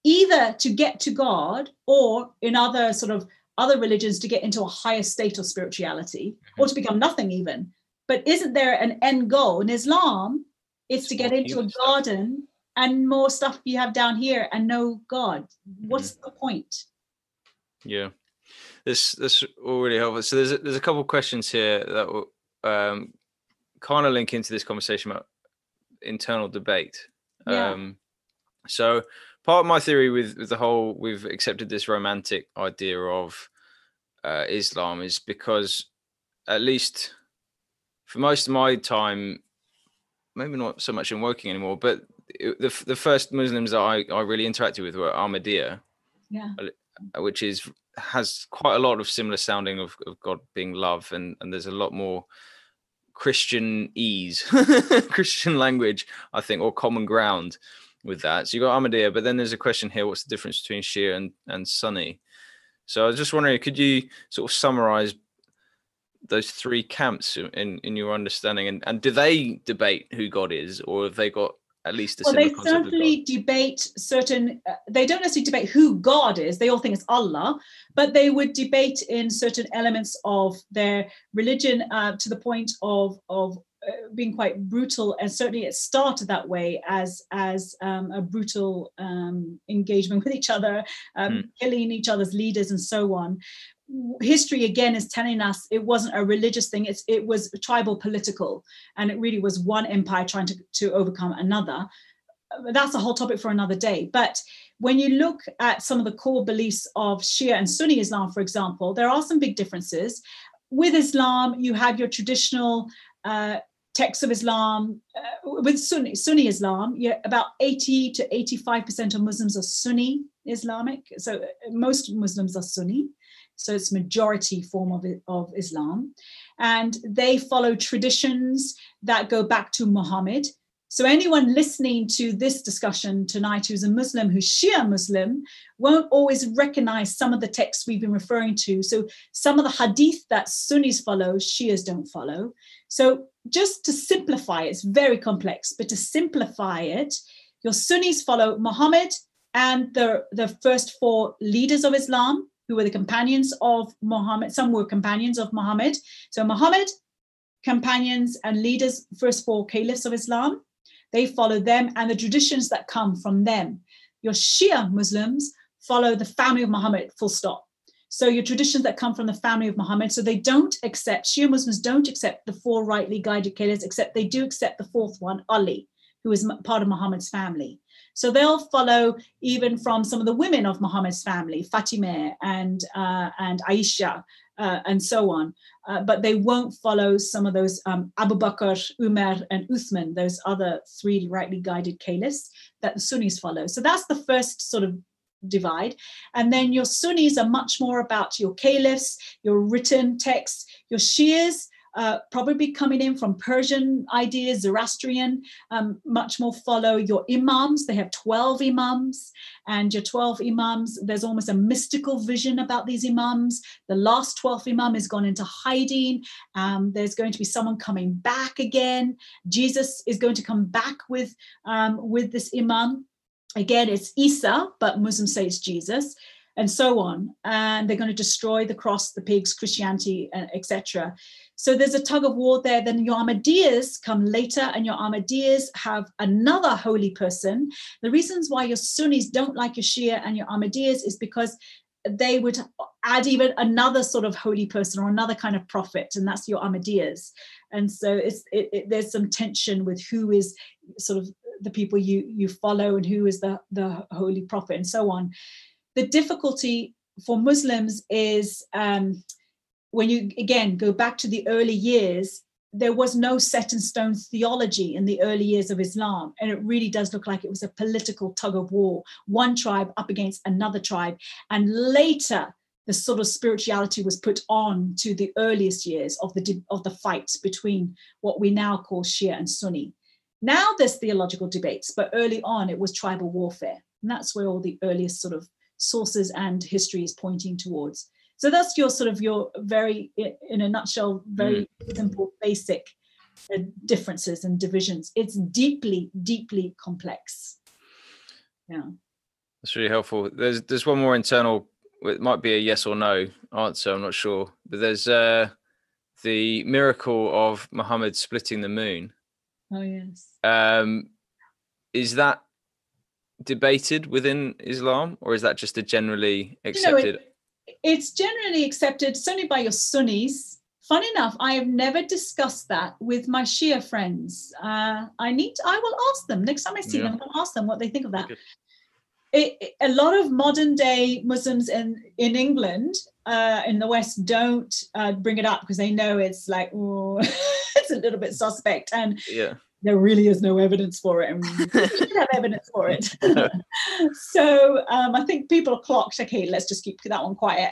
Speaker 3: either to get to God or in other sort of other religions to get into a higher state of spirituality or to become nothing even? But isn't there an end goal? In Islam, it's to get into a garden and more stuff you have down here and no God. What's mm-hmm. the point?
Speaker 1: Yeah, this this all really helpful. So there's a, there's a couple of questions here that will um, kind of link into this conversation about internal debate. Yeah. Um, so part of my theory with with the whole we've accepted this romantic idea of uh, Islam is because at least for most of my time, maybe not so much in working anymore, but the the first Muslims that I, I really interacted with were Ahmadiyya.
Speaker 3: Yeah.
Speaker 1: Uh, which is has quite a lot of similar sounding of, of God being love, and and there's a lot more Christianese, Christian language, I think, or common ground with that. So you got Ahmadiyya, but then there's a question here: what's the difference between Shia and and Sunni? So I was just wondering, could you sort of summarize those three camps in in your understanding, and and do they debate who God is, or have they got at least
Speaker 3: well, they certainly debate certain uh, they don't necessarily debate who god is they all think it's allah but they would debate in certain elements of their religion uh, to the point of of uh, being quite brutal and certainly it started that way as as um, a brutal um, engagement with each other um, mm. killing each other's leaders and so on history again is telling us it wasn't a religious thing it's it was tribal political and it really was one empire trying to, to overcome another that's a whole topic for another day but when you look at some of the core beliefs of shia and sunni islam for example there are some big differences with islam you have your traditional uh, texts of Islam, uh, with Sunni, Sunni Islam, about 80 to 85% of Muslims are Sunni Islamic. So uh, most Muslims are Sunni. So it's majority form of, of Islam. And they follow traditions that go back to Muhammad. So anyone listening to this discussion tonight who's a Muslim, who's Shia Muslim, won't always recognize some of the texts we've been referring to. So some of the hadith that Sunnis follow, Shias don't follow. So just to simplify, it's very complex, but to simplify it, your Sunnis follow Muhammad and the, the first four leaders of Islam, who were the companions of Muhammad. Some were companions of Muhammad. So Muhammad, companions and leaders, first four caliphs of Islam, they follow them and the traditions that come from them. Your Shia Muslims follow the family of Muhammad, full stop. So your traditions that come from the family of Muhammad, so they don't accept, Shia Muslims don't accept the four rightly guided caliphs, except they do accept the fourth one, Ali, who is part of Muhammad's family. So they'll follow even from some of the women of Muhammad's family, Fatima and, uh, and Aisha, uh, and so on. Uh, but they won't follow some of those um, Abu Bakr, Umar, and Uthman, those other three rightly guided caliphs that the Sunnis follow. So that's the first sort of divide. And then your Sunnis are much more about your caliphs, your written texts, your Shias uh, probably coming in from Persian ideas, Zoroastrian, um, much more follow your imams. They have 12 imams, and your 12 imams, there's almost a mystical vision about these imams. The last 12th imam has gone into hiding. Um, there's going to be someone coming back again. Jesus is going to come back with, um, with this imam. Again, it's Isa, but Muslims say it's Jesus and so on. And they're going to destroy the cross, the pigs, Christianity, uh, etc. So there's a tug of war there. Then your Ahmadiyyas come later, and your Ahmadiyyas have another holy person. The reasons why your Sunnis don't like your Shia and your Ahmadiyyas is because they would add even another sort of holy person or another kind of prophet, and that's your Ahmadiyyas. And so it's it, it, there's some tension with who is sort of the people you you follow and who is the the holy prophet and so on. The difficulty for Muslims is um, when you again go back to the early years, there was no set in stone theology in the early years of Islam. And it really does look like it was a political tug of war, one tribe up against another tribe. And later, the sort of spirituality was put on to the earliest years of the of the fight between what we now call Shia and Sunni. Now there's theological debates, but early on it was tribal warfare, and that's where all the earliest sort of sources and history is pointing towards. So that's your sort of your very, in a nutshell, very mm. simple, basic uh, differences and divisions. It's deeply, deeply complex. Yeah.
Speaker 1: That's really helpful. There's there's one more internal. It might be a yes or no answer. I'm not sure, but there's uh, the miracle of Muhammad splitting the moon.
Speaker 3: Oh yes.
Speaker 1: Um, is that debated within Islam, or is that just a generally accepted? You know,
Speaker 3: it, it's generally accepted, certainly by your Sunnis. Funny enough, I have never discussed that with my Shia friends. Uh, I need, to, I will ask them next time I see yeah. them. I'll ask them what they think of that. It, it, a lot of modern day Muslims in in England, uh, in the West, don't uh, bring it up because they know it's like it's a little bit suspect, and
Speaker 1: yeah
Speaker 3: there really is no evidence for it, and we should have evidence for it. so um, I think people are clocked. Okay, let's just keep that one quiet.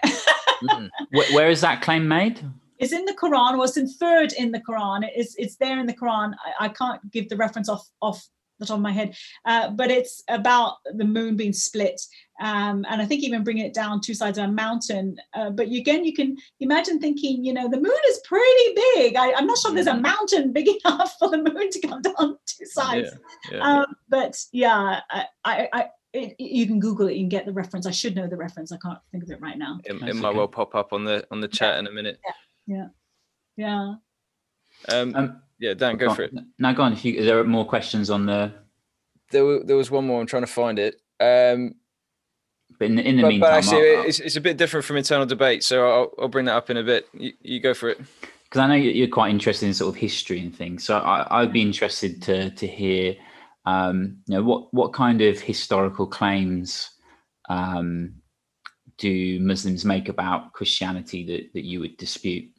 Speaker 2: mm. Where is that claim made?
Speaker 3: It's in the Quran, or it's inferred in the Quran. It's it's there in the Quran. I, I can't give the reference off off the top of my head, uh, but it's about the moon being split, um, and I think even bringing it down two sides of a mountain. Uh, but you, again, you can imagine thinking, you know, the moon is pretty big. I, am not sure there's a mm-hmm. mountain big enough for the moon to come down two sides. Yeah, yeah, um, but yeah, I, I, I it, you can Google it. You can get the reference. I should know the reference. I can't think of it right now.
Speaker 1: It, it might okay. well pop up on the on the chat
Speaker 3: yeah.
Speaker 1: in a minute.
Speaker 3: Yeah, yeah,
Speaker 1: yeah. Um, um, yeah, Dan, go for it.
Speaker 2: Now, go on. If you, there are more questions on the.
Speaker 1: There, there was one more. I'm trying to find it. Um,
Speaker 2: but in, in the but, meantime, but
Speaker 1: actually, it's, it's a bit different from internal debate. So I'll, I'll bring that up in a bit. You, you go for it.
Speaker 2: Because I know you're quite interested in sort of history and things. So I, would be interested to to hear, um, you know, what what kind of historical claims um, do Muslims make about Christianity that, that you would dispute?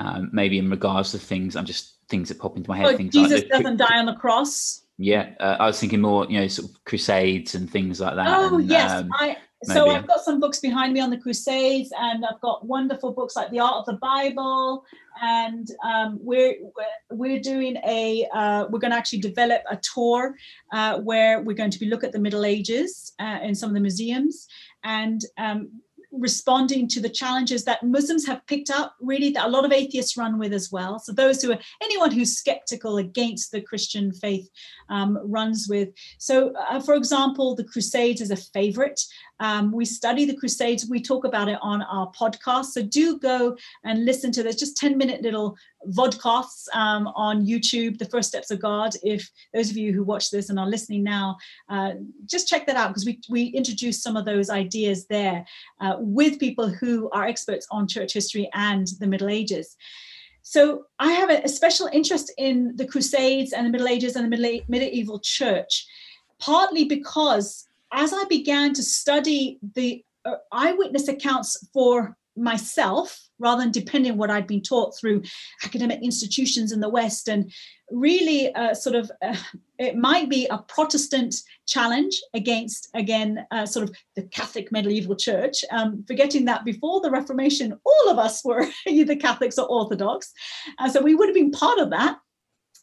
Speaker 2: Um, maybe in regards to things, I'm just things that pop into my head.
Speaker 3: Oh,
Speaker 2: things
Speaker 3: Jesus like doesn't die on the cross.
Speaker 2: Yeah, uh, I was thinking more, you know, sort of crusades and things like that.
Speaker 3: Oh
Speaker 2: and,
Speaker 3: yes, um, I. So maybe. I've got some books behind me on the Crusades, and I've got wonderful books like The Art of the Bible, and um, we're we're doing a uh, we're going to actually develop a tour uh, where we're going to be look at the Middle Ages uh, in some of the museums, and um, responding to the challenges that Muslims have picked up, really, that a lot of atheists run with as well. So, those who are anyone who's skeptical against the Christian faith um, runs with. So, uh, for example, the Crusades is a favorite. Um, we study the Crusades. We talk about it on our podcast. So do go and listen to this. Just 10 minute little vodcasts um, on YouTube, The First Steps of God. If those of you who watch this and are listening now, uh, just check that out because we, we introduce some of those ideas there uh, with people who are experts on church history and the Middle Ages. So I have a, a special interest in the Crusades and the Middle Ages and the middle, medieval church, partly because as I began to study the uh, eyewitness accounts for myself rather than depending on what I'd been taught through academic institutions in the West. And really, uh, sort of, uh, it might be a Protestant challenge against, again, uh, sort of the Catholic medieval church, um, forgetting that before the Reformation, all of us were either Catholics or Orthodox. Uh, so we would have been part of that.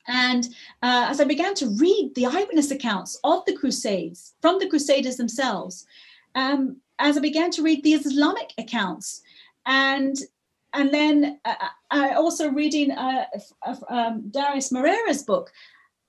Speaker 3: And uh, as I began to read the eyewitness accounts of the Crusades from the Crusaders themselves, um, as I began to read the Islamic accounts, and and then uh, uh I also reading uh, um, Darius Morera's book,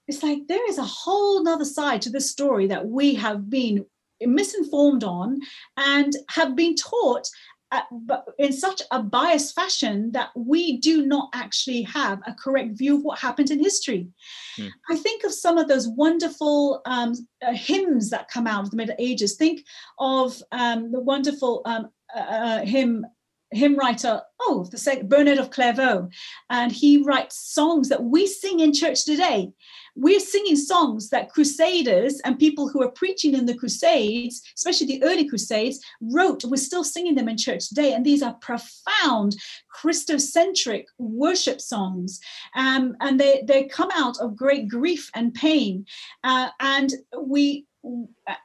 Speaker 3: it's like there is a whole nother side to this story that we have been misinformed on and have been taught uh, but in such a biased fashion that we do not actually have a correct view of what happened in history. Hmm. I think of some of those wonderful um, uh, hymns that come out of the Middle Ages. Think of um, the wonderful um, uh, uh hymn hymn writer, oh, the Saint Bernard of Clairvaux, and he writes songs that we sing in church today. We're singing songs that crusaders and people who are preaching in the crusades especially the early crusades wrote. We're still singing them in church today. And these are profound christocentric worship songs. Um, and they, they come out of great grief and pain. Uh, and we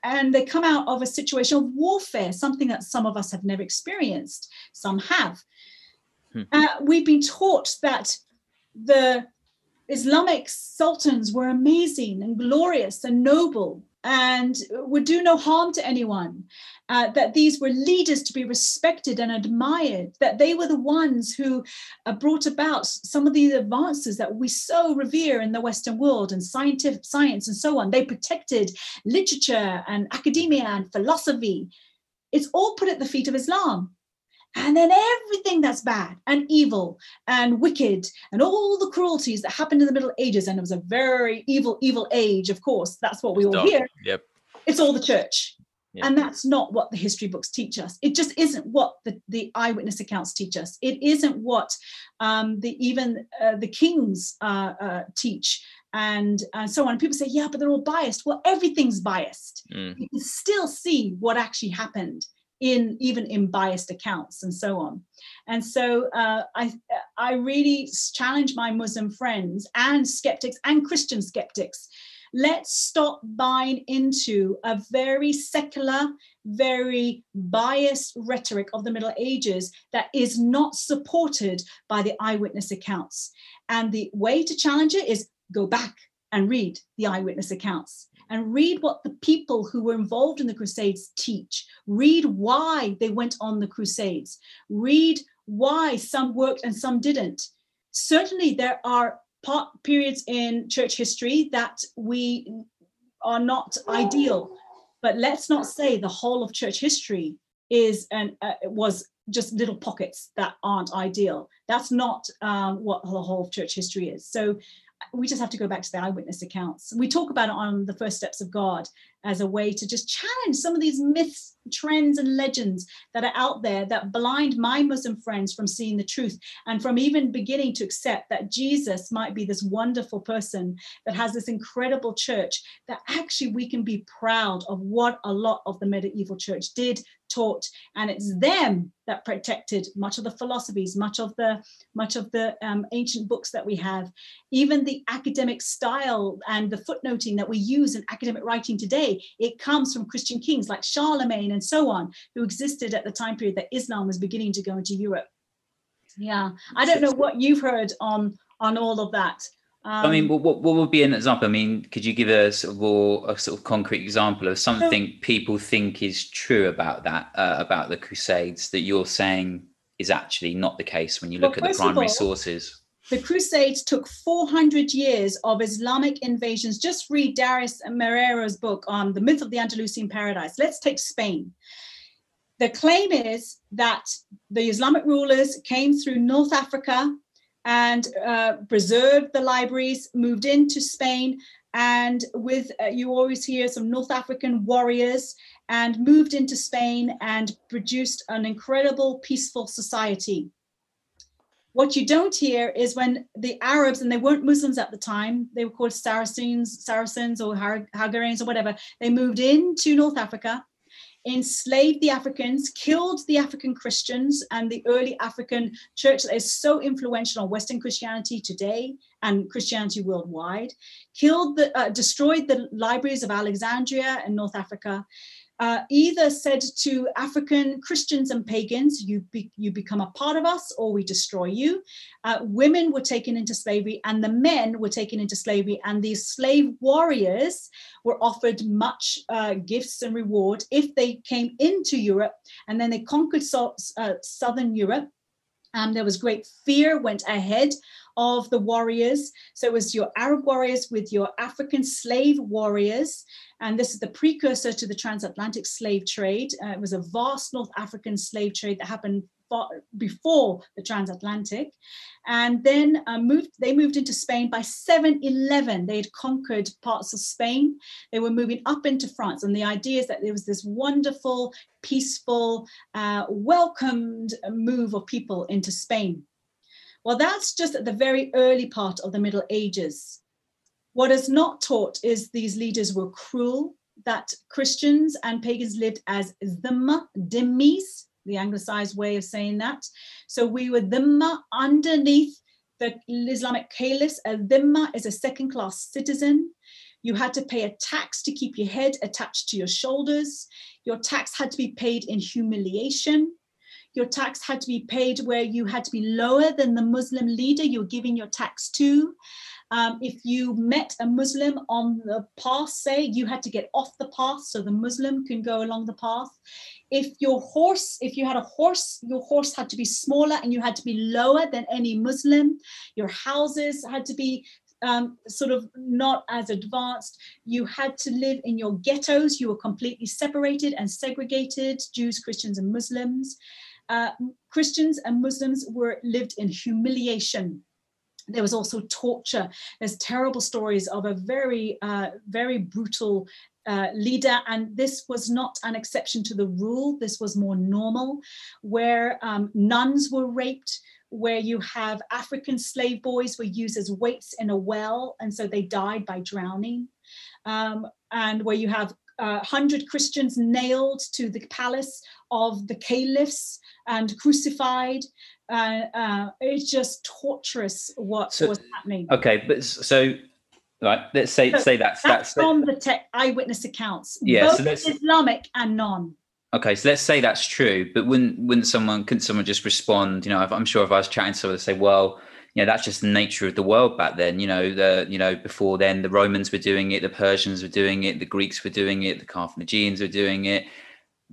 Speaker 3: and they come out of a situation of warfare, something that some of us have never experienced, some have. Hmm. Uh, we've been taught that the Islamic sultans were amazing and glorious and noble and would do no harm to anyone, uh, that these were leaders to be respected and admired, that they were the ones who uh, brought about some of these advances that we so revere in the Western world and scientific science and so on. They protected literature and academia and philosophy. It's all put at the feet of Islam and then everything that's bad and evil and wicked and all the cruelties that happened in the Middle Ages, and it was a very evil, evil age, of course, that's what we all hear.
Speaker 1: Yep.
Speaker 3: It's all the church. Yep. And that's not what the history books teach us. It just isn't what the, the eyewitness accounts teach us. It isn't what um, the even uh, the kings uh, uh, teach and and so on. People say, yeah, but they're all biased. Well, everything's biased. Mm. You can still see what actually happened in even in biased accounts and so on. And so uh, I, I really challenge my Muslim friends and skeptics and Christian skeptics. Let's stop buying into a very secular, very biased rhetoric of the Middle Ages that is not supported by the eyewitness accounts. And the way to challenge it is go back and read the eyewitness accounts and read what the people who were involved in the Crusades teach. Read why they went on the Crusades. Read why some worked and some didn't. Certainly, there are part, periods in church history that we are not ideal, but let's not say the whole of church history is and uh, was just little pockets that aren't ideal. That's not um, what the whole of church history is. So we just have to go back to the eyewitness accounts. We talk about it on the first steps of God as a way to just challenge some of these myths, trends, and legends that are out there that blind my Muslim friends from seeing the truth and from even beginning to accept that Jesus might be this wonderful person that has this incredible church, that actually we can be proud of what a lot of the medieval church did, taught and it's them that protected much of the philosophies much of the much of the um, ancient books that we have. Even the academic style and the footnoting that we use in academic writing today it comes from christian kings like charlemagne and so on who existed at the time period that islam was beginning to go into europe. Yeah i don't know what you've heard on on all of that
Speaker 2: um, I mean, um, what, what would be an example? I mean, could you give us a sort of more, a sort of concrete example of something so, people think is true about that, uh, about the Crusades, that you're saying is actually not the case when you look well, at the primary all, sources?
Speaker 3: The Crusades took 400 years of Islamic invasions. Just read Darius Moreira's book on the myth of the Andalusian paradise. Let's take Spain. The claim is that the Islamic rulers came through North Africa and uh, preserved the libraries, moved into Spain, and with uh, you always hear some North African warriors, and moved into Spain and produced an incredible peaceful society. What you don't hear is when the Arabs, and they weren't Muslims at the time, they were called Saracens, Saracens or Hagarenes or whatever, they moved into North Africa enslaved the Africans, killed the African Christians and the early African church that is so influential on Western Christianity today and Christianity worldwide, killed the, uh, destroyed the libraries of Alexandria and North Africa, uh, either said to African Christians and pagans, you, be, you become a part of us or we destroy you. Uh, women were taken into slavery and the men were taken into slavery, and these slave warriors were offered much uh, gifts and reward if they came into Europe and then they conquered so, uh, southern Europe. Um, there was great fear went ahead of the warriors. So it was your Arab warriors with your African slave warriors. And this is the precursor to the transatlantic slave trade. Uh, it was a vast North African slave trade that happened before the transatlantic and then uh, moved they moved into spain by 711 they had conquered parts of spain they were moving up into france and the idea is that there was this wonderful peaceful uh, welcomed move of people into spain well, that's just at the very early part of the Middle Ages. What is not taught is these leaders were cruel, that Christians and pagans lived as dhimma, dhimmis, the anglicized way of saying that. So we were dhimma underneath the Islamic caliph. A dhimma is a second class citizen. You had to pay a tax to keep your head attached to your shoulders. Your tax had to be paid in humiliation. Your tax had to be paid where you had to be lower than the Muslim leader you're giving your tax to. Um, if you met a Muslim on the path, say, you had to get off the path so the Muslim can go along the path. If your horse, if you had a horse, your horse had to be smaller and you had to be lower than any Muslim. Your houses had to be um, sort of not as advanced. You had to live in your ghettos. You were completely separated and segregated, Jews, Christians, and Muslims. Uh, Christians and Muslims were lived in humiliation there was also torture. There's terrible stories of a very, uh, very brutal uh, leader, and this was not an exception to the rule. This was more normal, where um, nuns were raped, where you have African slave boys were used as weights in a well, and so they died by drowning, um, and where you have uh, 100 Christians nailed to the palace of the caliphs and crucified. Uh, uh, it's just torturous what so, was happening.
Speaker 2: Okay, but so right, let's say so say that's
Speaker 3: that's, that's from the te- eyewitness accounts. Yeah, both so Islamic and non.
Speaker 2: Okay, so let's say that's true, but wouldn't wouldn't someone couldn't someone just respond? You know, I'm sure if I was chatting to someone, say, well, you know, that's just the nature of the world back then. You know, the you know before then the Romans were doing it, the Persians were doing it, the Greeks were doing it, the Carthaginians were doing it.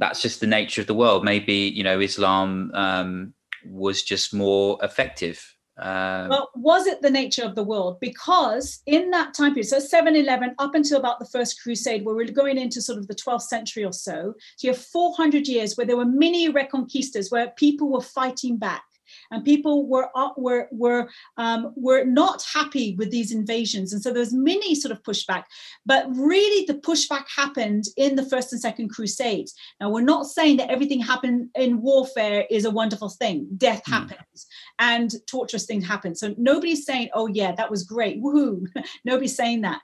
Speaker 2: That's just the nature of the world. Maybe you know Islam um, was just more effective.
Speaker 3: Um, well, was it the nature of the world? Because in that time period, so 711 up until about the First Crusade, where we're going into sort of the 12th century or so, so you have 400 years where there were many reconquistas, where people were fighting back and people were uh, were were um, were not happy with these invasions, and so there was many sort of pushback. But really, the pushback happened in the first and second crusades. Now, we're not saying that everything happened in warfare is a wonderful thing. Death mm. happens, and torturous things happen. So nobody's saying, "Oh yeah, that was great, woohoo!" nobody's saying that.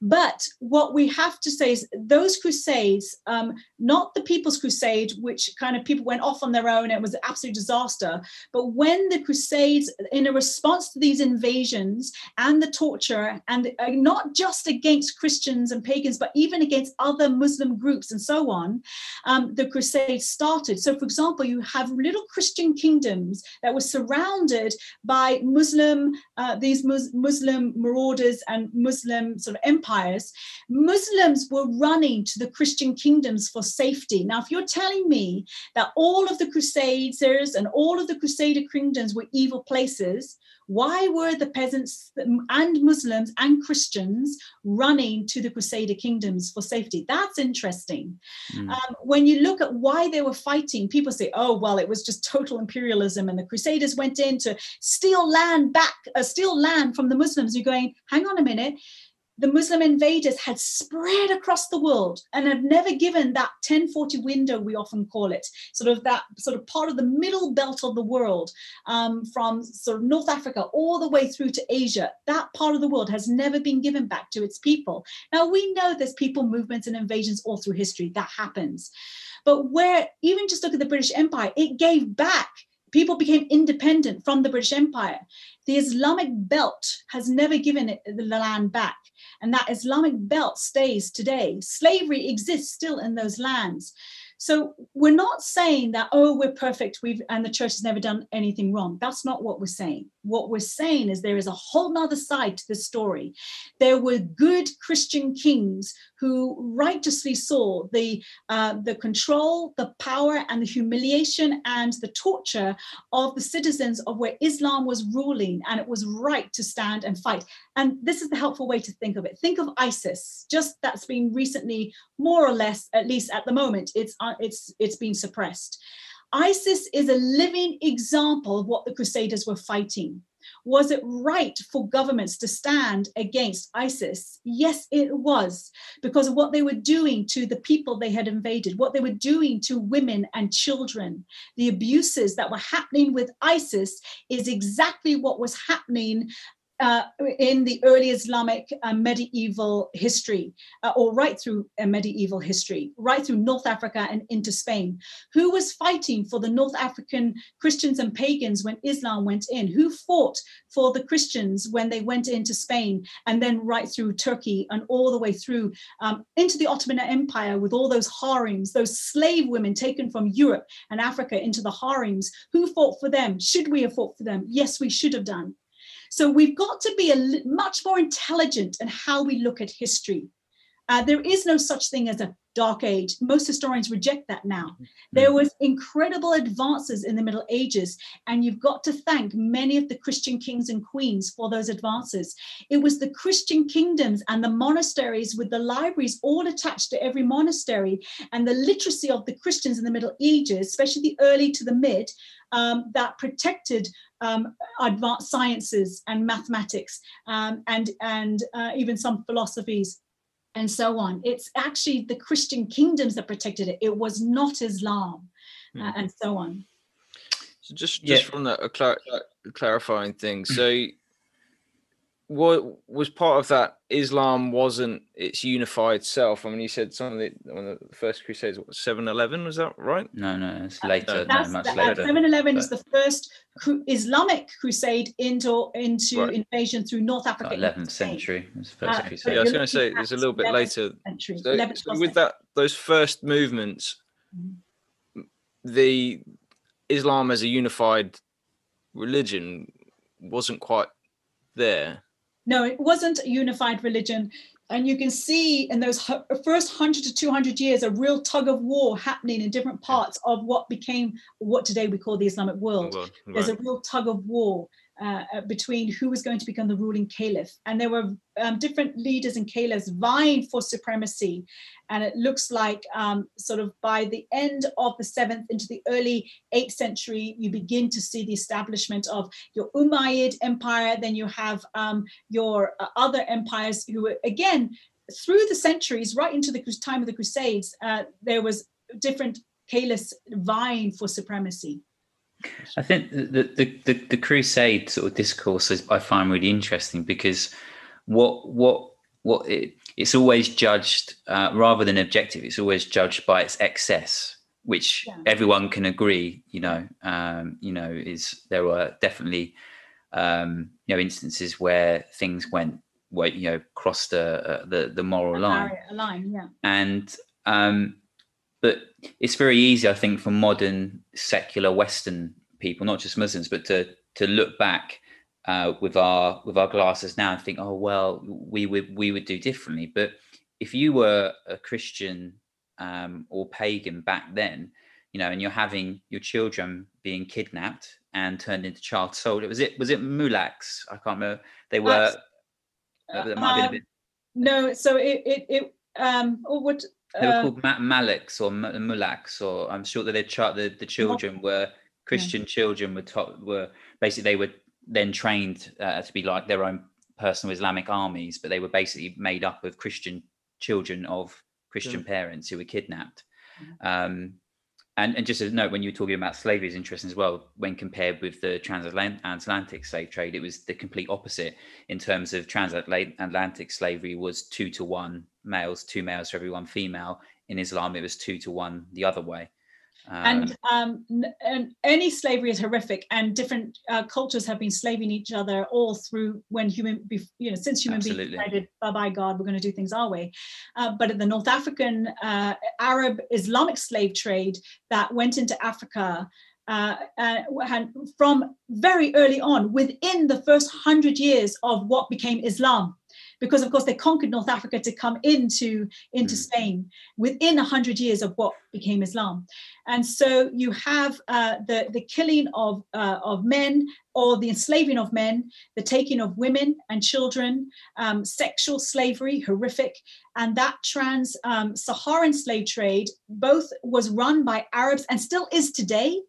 Speaker 3: But what we have to say is those crusades, um, not the People's Crusade, which kind of people went off on their own, it was an absolute disaster. But when the crusades, in a response to these invasions and the torture, and uh, not just against Christians and pagans, but even against other Muslim groups and so on, um, the crusades started. So, for example, you have little Christian kingdoms that were surrounded by Muslim, uh, these Mus- Muslim marauders and Muslim sort of empires empires, Muslims were running to the Christian kingdoms for safety. Now, if you're telling me that all of the Crusaders and all of the Crusader kingdoms were evil places, why were the peasants and Muslims and Christians running to the Crusader kingdoms for safety? That's interesting. Mm. Um, when you look at why they were fighting, people say, oh, well, it was just total imperialism and the Crusaders went in to steal land back, uh, steal land from the Muslims. You're going, hang on a minute the Muslim invaders had spread across the world and had never given that 1040 window, we often call it, sort of that sort of part of the middle belt of the world, um, from sort of North Africa all the way through to Asia. That part of the world has never been given back to its people. Now, we know there's people movements and invasions all through history, that happens. But where, even just look at the British Empire, it gave back people became independent from the British Empire. The Islamic belt has never given it the land back, and that Islamic belt stays today. Slavery exists still in those lands. So we're not saying that, oh, we're perfect, we've and the church has never done anything wrong. That's not what we're saying. What we're saying is there is a whole nother side to the story. There were good Christian kings who righteously saw the uh, the control, the power, and the humiliation and the torture of the citizens of where Islam was ruling, and it was right to stand and fight. And this is the helpful way to think of it. Think of ISIS, just that's been recently, more or less, at least at the moment, it's uh, it's it's been suppressed. ISIS is a living example of what the Crusaders were fighting. Was it right for governments to stand against ISIS? Yes, it was, because of what they were doing to the people they had invaded, what they were doing to women and children. The abuses that were happening with ISIS is exactly what was happening uh, in the early Islamic uh, medieval history, uh, or right through uh, medieval history, right through North Africa and into Spain. Who was fighting for the North African Christians and pagans when Islam went in? Who fought for the Christians when they went into Spain and then right through Turkey and all the way through um, into the Ottoman Empire with all those harems, those slave women taken from Europe and Africa into the harems? Who fought for them? Should we have fought for them? Yes, we should have done. So we've got to be a much more intelligent in how we look at history. Uh, there is no such thing as a dark age. Most historians reject that now. There was incredible advances in the Middle Ages, and you've got to thank many of the Christian kings and queens for those advances. It was the Christian kingdoms and the monasteries with the libraries all attached to every monastery, and the literacy of the Christians in the Middle Ages, especially the early to the mid, um, that protected um, advanced sciences and mathematics um, and, and uh, even some philosophies and so on. It's actually the Christian kingdoms that protected it. It was not Islam uh, mm. and so on.
Speaker 1: So just, just yeah. from that, a clar- clarifying thing. So what was part of that Islam wasn't its unified self. I mean, you said some of the one of the first crusades, what 7-Eleven, was that right?
Speaker 2: No, no, it's later.
Speaker 3: That's,
Speaker 2: no,
Speaker 3: much later. 7-Eleven is the first Islamic crusade into into right. invasion through North Africa.
Speaker 2: Eleventh century.
Speaker 1: Uh, yeah, I was going to say it's a little bit later. Century, so, so with that, those first movements, mm-hmm. the Islam as a unified religion wasn't quite there
Speaker 3: no, it wasn't a unified religion. And you can see in those first 100 to 200 years a real tug of war happening in different parts of what became what today we call the Islamic world. Right. There's a real tug of war uh, uh, between who was going to become the ruling caliph. And there were um, different leaders and caliphs vying for supremacy. And it looks like, um, sort of, by the end of the seventh into the early eighth century, you begin to see the establishment of your Umayyad Empire. Then you have um, your uh, other empires who, were, again, through the centuries, right into the time of the Crusades, uh, there was different caliphs vying for supremacy.
Speaker 2: I think the, the, the, the crusade sort of discourse is, I find really interesting because what what what it, it's always judged uh, rather than objective. It's always judged by its excess, which yeah. everyone can agree. You know, um, you know, is there were definitely um, you know instances where things went where you know crossed the uh, the the moral line.
Speaker 3: line, yeah.
Speaker 2: And um, but it's very easy, I think, for modern secular Western people, not just Muslims, but to to look back uh, with our with our glasses now and think, oh well, we would we would do differently. But if you were a Christian um, or pagan back then, you know, and you're having your children being kidnapped and turned into child soldiers, was it was it mulaks? I can't remember. They were.
Speaker 3: Uh, might have been a bit. No, so it it, it um or what
Speaker 2: they were uh, called Ma- Maliks or Mulaks, or I'm sure that their ch- the, the children were Christian yeah. children were taught, were basically they were then trained uh, to be like their own personal Islamic armies, but they were basically made up of Christian children of Christian yeah. parents who were kidnapped. Mm-hmm. Um, and, and just a note, when you were talking about slavery, is interesting as well. When compared with the transatlantic slave trade, it was the complete opposite in terms of transatlantic slavery was two to one males, two males for every one female. In Islam, it was two to one the other way.
Speaker 3: Um, and, um, and any slavery is horrific, and different uh, cultures have been slaving each other all through when human, you know, since human absolutely. beings decided, bye bye God, we're going to do things our way. Uh, but in the North African uh, Arab Islamic slave trade that went into Africa. Uh, uh, from very early on, within the first hundred years of what became Islam, because of course they conquered North Africa to come into, into mm. Spain within 100 years of what became Islam. And so you have uh, the, the killing of, uh, of men or the enslaving of men, the taking of women and children, um, sexual slavery, horrific. And that trans um, Saharan slave trade both was run by Arabs and still is today.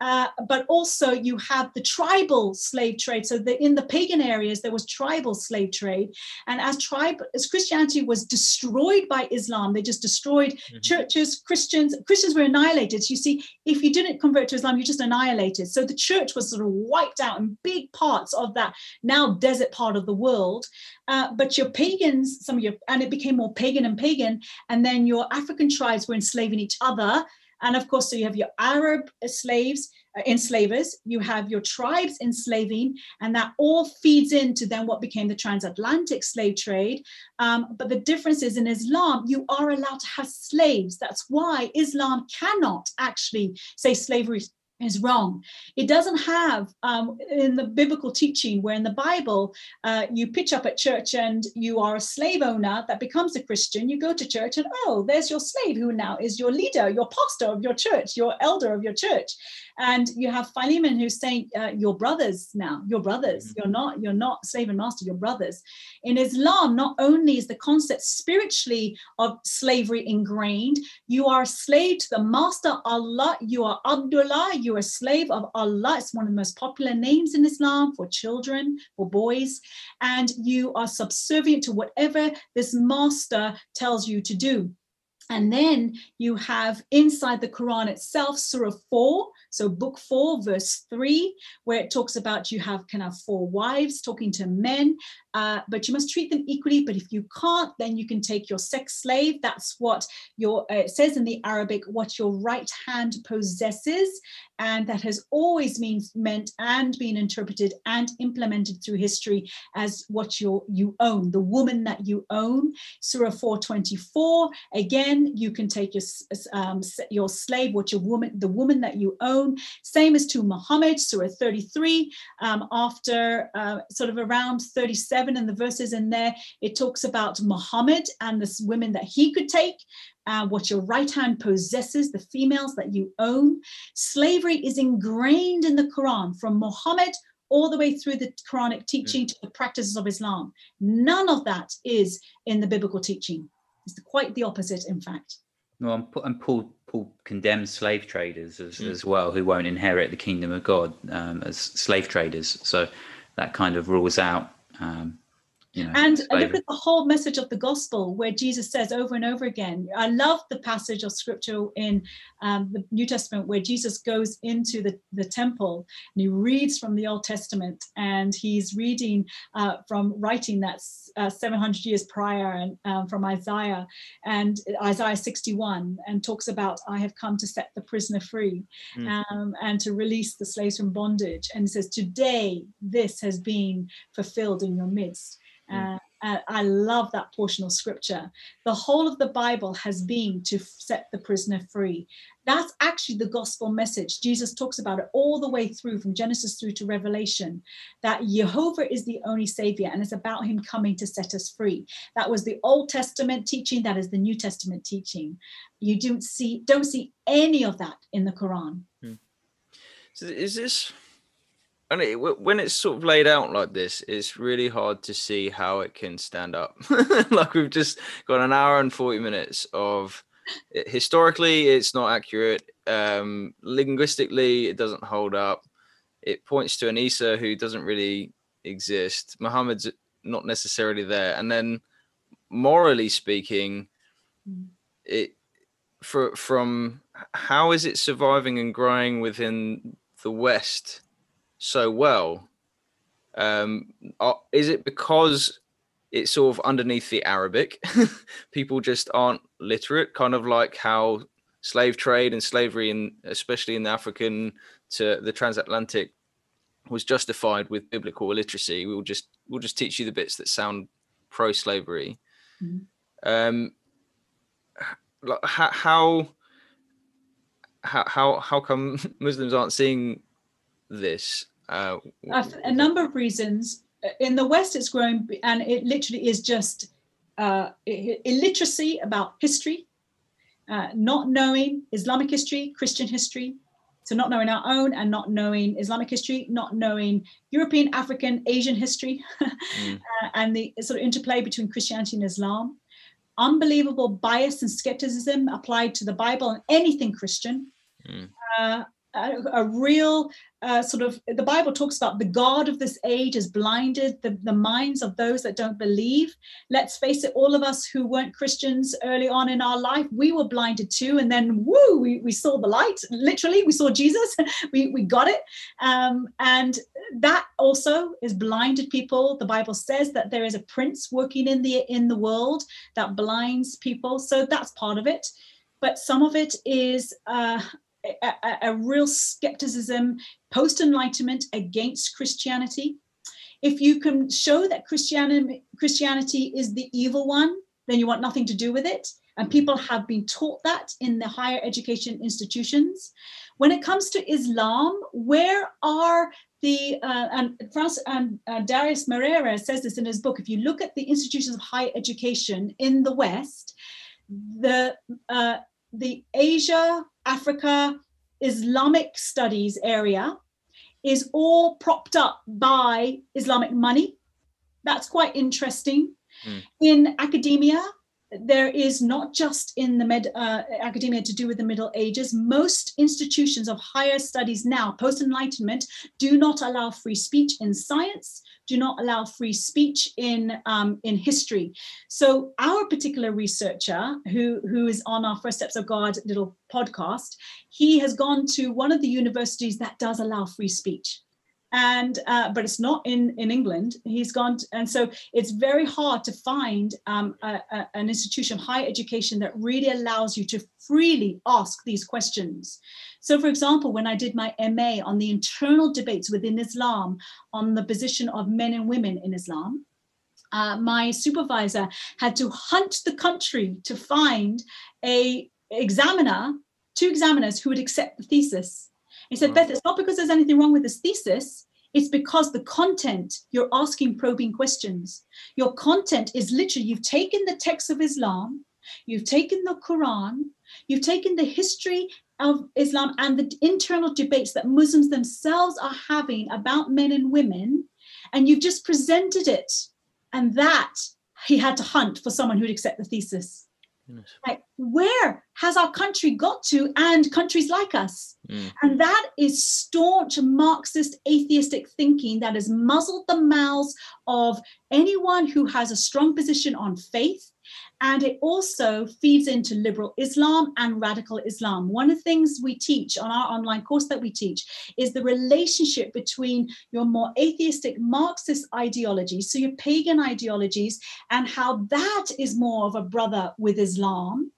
Speaker 3: Uh, but also you have the tribal slave trade. So the, in the pagan areas, there was tribal slave trade. And as tribe, as Christianity was destroyed by Islam, they just destroyed mm-hmm. churches, Christians, Christians were annihilated. You see, if you didn't convert to Islam, you just annihilated. So the church was sort of wiped out in big parts of that now desert part of the world. Uh, but your pagans, some of your, and it became more pagan and pagan. And then your African tribes were enslaving each other. And of course, so you have your Arab slaves, enslavers, you have your tribes enslaving, and that all feeds into then what became the transatlantic slave trade. Um, but the difference is in Islam, you are allowed to have slaves. That's why Islam cannot actually say slavery is wrong. It doesn't have um, in the biblical teaching where in the Bible uh, you pitch up at church and you are a slave owner that becomes a Christian. You go to church and oh, there's your slave who now is your leader, your pastor of your church, your elder of your church and you have Philemon who's saying, uh, "Your brothers now, your brothers. Mm-hmm. You're not, you're not slave and master. Your brothers." In Islam, not only is the concept spiritually of slavery ingrained, you are a slave to the master Allah. You are Abdullah. You are a slave of Allah. It's one of the most popular names in Islam for children, for boys, and you are subservient to whatever this master tells you to do. And then you have inside the Quran itself, Surah 4, so book 4, verse 3, where it talks about you have can have four wives talking to men, uh, but you must treat them equally. But if you can't, then you can take your sex slave. That's what your uh, it says in the Arabic, what your right hand possesses, and that has always means meant and been interpreted and implemented through history as what you you own, the woman that you own. Surah 424. Again, you can take your um, your slave, what your woman, the woman that you own. Same as to Muhammad, Surah 33. Um, after uh, sort of around 37 and the verses in there, it talks about Muhammad and the women that he could take uh, what your right hand possesses, the females that you own. Slavery is ingrained in the Quran from Muhammad all the way through the Quranic teaching mm. to the practices of Islam. None of that is in the biblical teaching. It's quite the opposite, in fact.
Speaker 2: Well, and Paul, Paul condemns slave traders as, mm. as well, who won't inherit the kingdom of God um, as slave traders. So that kind of rules out um,
Speaker 3: you know, and look at the whole message of the gospel where Jesus says over and over again. I love the passage of scripture in um, the New Testament where Jesus goes into the, the temple and he reads from the Old Testament and he's reading uh, from writing that's uh, 700 years prior and um, from Isaiah and Isaiah 61 and talks about I have come to set the prisoner free mm. um, and to release the slaves from bondage and says today this has been fulfilled in your midst Mm. Uh, I love that portion of scripture. The whole of the Bible has been to set the prisoner free. That's actually the gospel message. Jesus talks about it all the way through from Genesis through to Revelation that Jehovah is the only savior and it's about him coming to set us free. That was the Old Testament teaching, that is the New Testament teaching. You don't see don't see any of that in the Quran. Hmm.
Speaker 1: So is this and it, when it's sort of laid out like this, it's really hard to see how it can stand up. like we've just got an hour and 40 minutes of it, historically, it's not accurate. Um, linguistically, it doesn't hold up. It points to an Isa who doesn't really exist. Muhammad's not necessarily there. And then morally speaking, mm. it for, from how is it surviving and growing within the West? So well? Um, are, is it because it's sort of underneath the Arabic? People just aren't literate, kind of like how slave trade and slavery, in especially in the African to the transatlantic, was justified with biblical illiteracy. We'll just we'll just teach you the bits that sound pro-slavery. Mm-hmm. Um, how how how how come Muslims aren't seeing this?
Speaker 3: Uh, a number of reasons. In the West, it's growing, and it literally is just uh, illiteracy about history, uh, not knowing Islamic history, Christian history, so not knowing our own and not knowing Islamic history, not knowing European, African, Asian history, mm. uh, and the sort of interplay between Christianity and Islam. Unbelievable bias and skepticism applied to the Bible and anything Christian. Mm. Uh, a, real uh, sort of the bible talks about the god of this age has blinded the, the minds of those that don't believe. Let's face it all of us who weren't christians early on in our life we were blinded too and then woo we, we saw the light. Literally we saw jesus. We, we got it. Um, and that also is blinded people. The bible says that there is a prince working in the in the world that blinds people. So that's part of it. But some of it is uh, a, a, real skepticism post enlightenment against christianity if you can show that christianity christianity is the evil one then you want nothing to do with it and people have been taught that in the higher education institutions when it comes to islam where are the uh, and France uh, Darius Morera says this in his book. If you look at the institutions of higher education in the West, the uh, the Asia, Africa, Islamic studies area is all propped up by Islamic money. That's quite interesting. Mm. In academia, there is not just in the med uh, academia to do with the Middle Ages. Most institutions of higher studies now, post Enlightenment, do not allow free speech in science, do not allow free speech in um, in history. So our particular researcher, who who is on our First Steps of God little podcast, he has gone to one of the universities that does allow free speech and uh, but it's not in in England. He's gone, to, and so it's very hard to find um, a, a, an institution of higher education that really allows you to freely ask these questions. So, for example, when I did my MA on the internal debates within Islam on the position of men and women in Islam. Uh, my supervisor had to hunt the country to find a examiner, two examiners who would accept the thesis he said, mm. Beth, it's not because there's anything wrong with this thesis. It's because the content, you're asking probing questions. Your content is literally, you've taken the text of Islam, you've taken the Quran, you've taken the history of Islam and the internal debates that Muslims themselves are having about men and women, and you've just presented it. And that he had to hunt for someone who'd accept the thesis. Like, where has our country got to and countries like us? Mm. And that is staunch Marxist atheistic thinking that has muzzled the mouths of anyone who has a strong position on faith and it also feeds into liberal Islam and radical Islam. One of the things we teach on our online course that we teach is the relationship between your more atheistic Marxist ideologies, so your pagan ideologies, and how that is more of a brother with Islam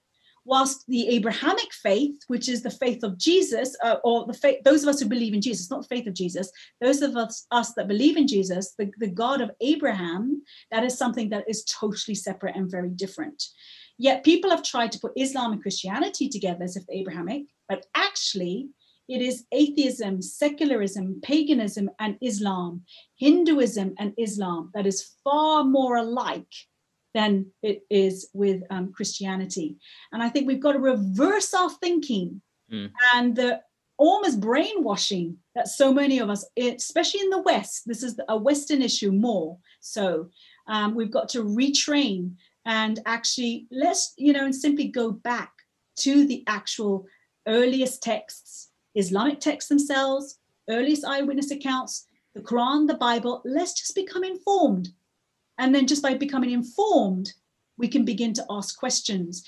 Speaker 3: whilst the Abrahamic faith, which is the faith of Jesus, uh, or the faith, those of us who believe in Jesus, not the faith of Jesus, those of us, us that believe in Jesus, the, the God of Abraham, that is something that is totally separate and very different. Yet people have tried to put Islam and Christianity together as if Abrahamic, but actually it is atheism, secularism, paganism, and Islam, Hinduism and Islam that is far more alike than it is with um, Christianity. And I think we've got to reverse our thinking mm. and the almost brainwashing that so many of us, especially in the West, this is a Western issue more. So um, we've got to retrain and actually let's, you know, and simply go back to the actual earliest texts, Islamic texts themselves, earliest eyewitness accounts, the Quran, the Bible. Let's just become informed and then just by becoming informed, we can begin to ask questions.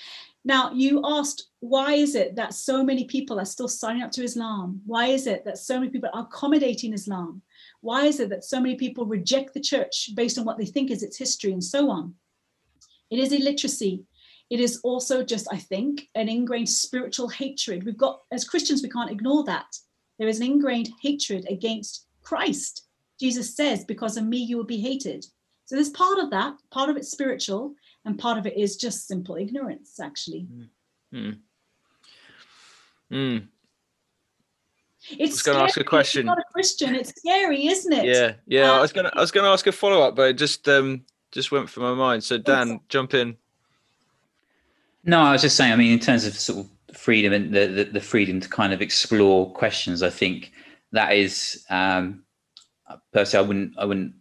Speaker 3: Now, you asked, why is it that so many people are still signing up to Islam? Why is it that so many people are accommodating Islam? Why is it that so many people reject the church based on what they think is its history and so on? It is illiteracy. It is also just, I think, an ingrained spiritual hatred. We've got, as Christians, we can't ignore that. There is an ingrained hatred against Christ. Jesus says, because of me, you will be hated. So there's part of that, part of it's spiritual, and part of it is just simple ignorance, actually.
Speaker 1: Mm. Mm. It's I was going to ask a question.
Speaker 3: not a Christian. It's scary, isn't it?
Speaker 1: Yeah, yeah. I was going to, I was going to ask a follow up, but it just, um, just went from my mind. So Dan, jump in.
Speaker 2: No, I was just saying. I mean, in terms of sort of freedom and the the, the freedom to kind of explore questions, I think that is um, personally, I wouldn't, I wouldn't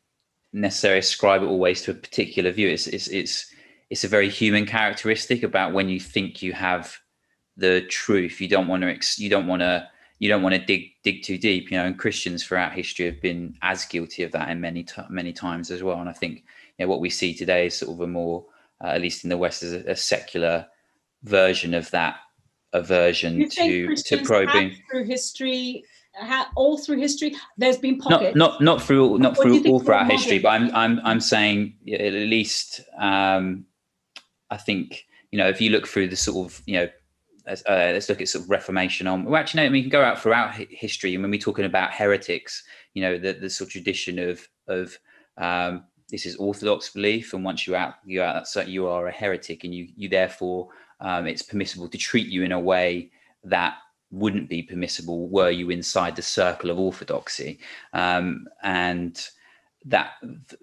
Speaker 2: necessarily ascribe it always to a particular view. It's it's it's it's a very human characteristic about when you think you have the truth. You don't want to you don't want to you don't want to dig dig too deep, you know. And Christians throughout history have been as guilty of that in many t- many times as well. And I think you know what we see today is sort of a more, uh, at least in the West, is a, a secular version of that aversion to to probing
Speaker 3: through history all through history there's been
Speaker 2: pockets. not not, not through not through all throughout history but i'm i'm i'm saying at least um i think you know if you look through the sort of you know uh, let's look at sort of reformation on well actually no we can go out throughout history and when we're talking about heretics you know the, the sort of tradition of of um this is orthodox belief and once you out you out so you are a heretic and you you therefore um, it's permissible to treat you in a way that wouldn't be permissible were you inside the circle of orthodoxy. Um, and that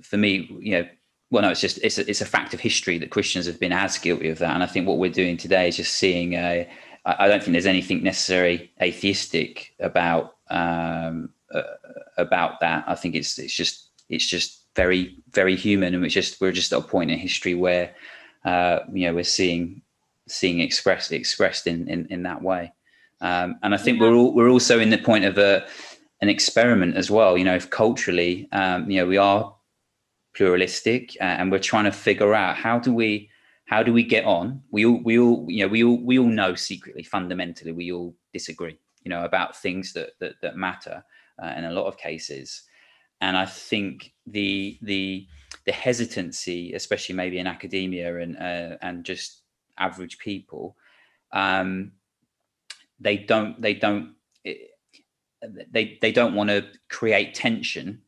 Speaker 2: for me you know well no it's just it's a, it's a fact of history that christians have been as guilty of that. And i think what we're doing today is just seeing a i don't think there's anything necessarily atheistic about um, uh, about that. I think it's it's just it's just very very human. And we're just we're just at a point in history where uh, you know we're seeing seeing expressed expressed in in, in that way. Um, and I think yeah. we're all, we're also in the point of a an experiment as well. You know, if culturally, um, you know, we are pluralistic uh, and we're trying to figure out how do we how do we get on. We all we all you know we all we all know secretly fundamentally we all disagree. You know about things that that, that matter uh, in a lot of cases. And I think the the the hesitancy, especially maybe in academia and uh, and just average people um, they don't they don't they they don't want to create tension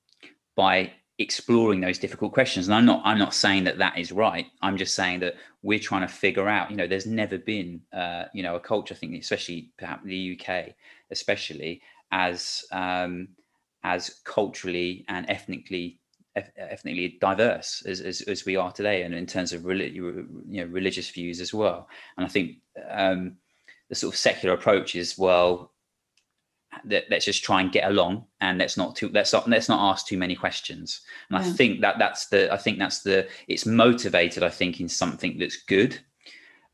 Speaker 2: by exploring those difficult questions. And i'm not i'm not saying that that is right. I'm just saying that we're trying to figure out you know there's never been uh, you know a culture i think especially perhaps the uk especially as um, as culturally and ethnically ethnically diverse as, as, as, we are today and in terms of you know, religious views as well. And i think um, the sort of secular approach is well let's just try and get along and let's not too let's not let's not ask too many questions and yeah. i think that that's the i think that's the it's motivated i think in something that's good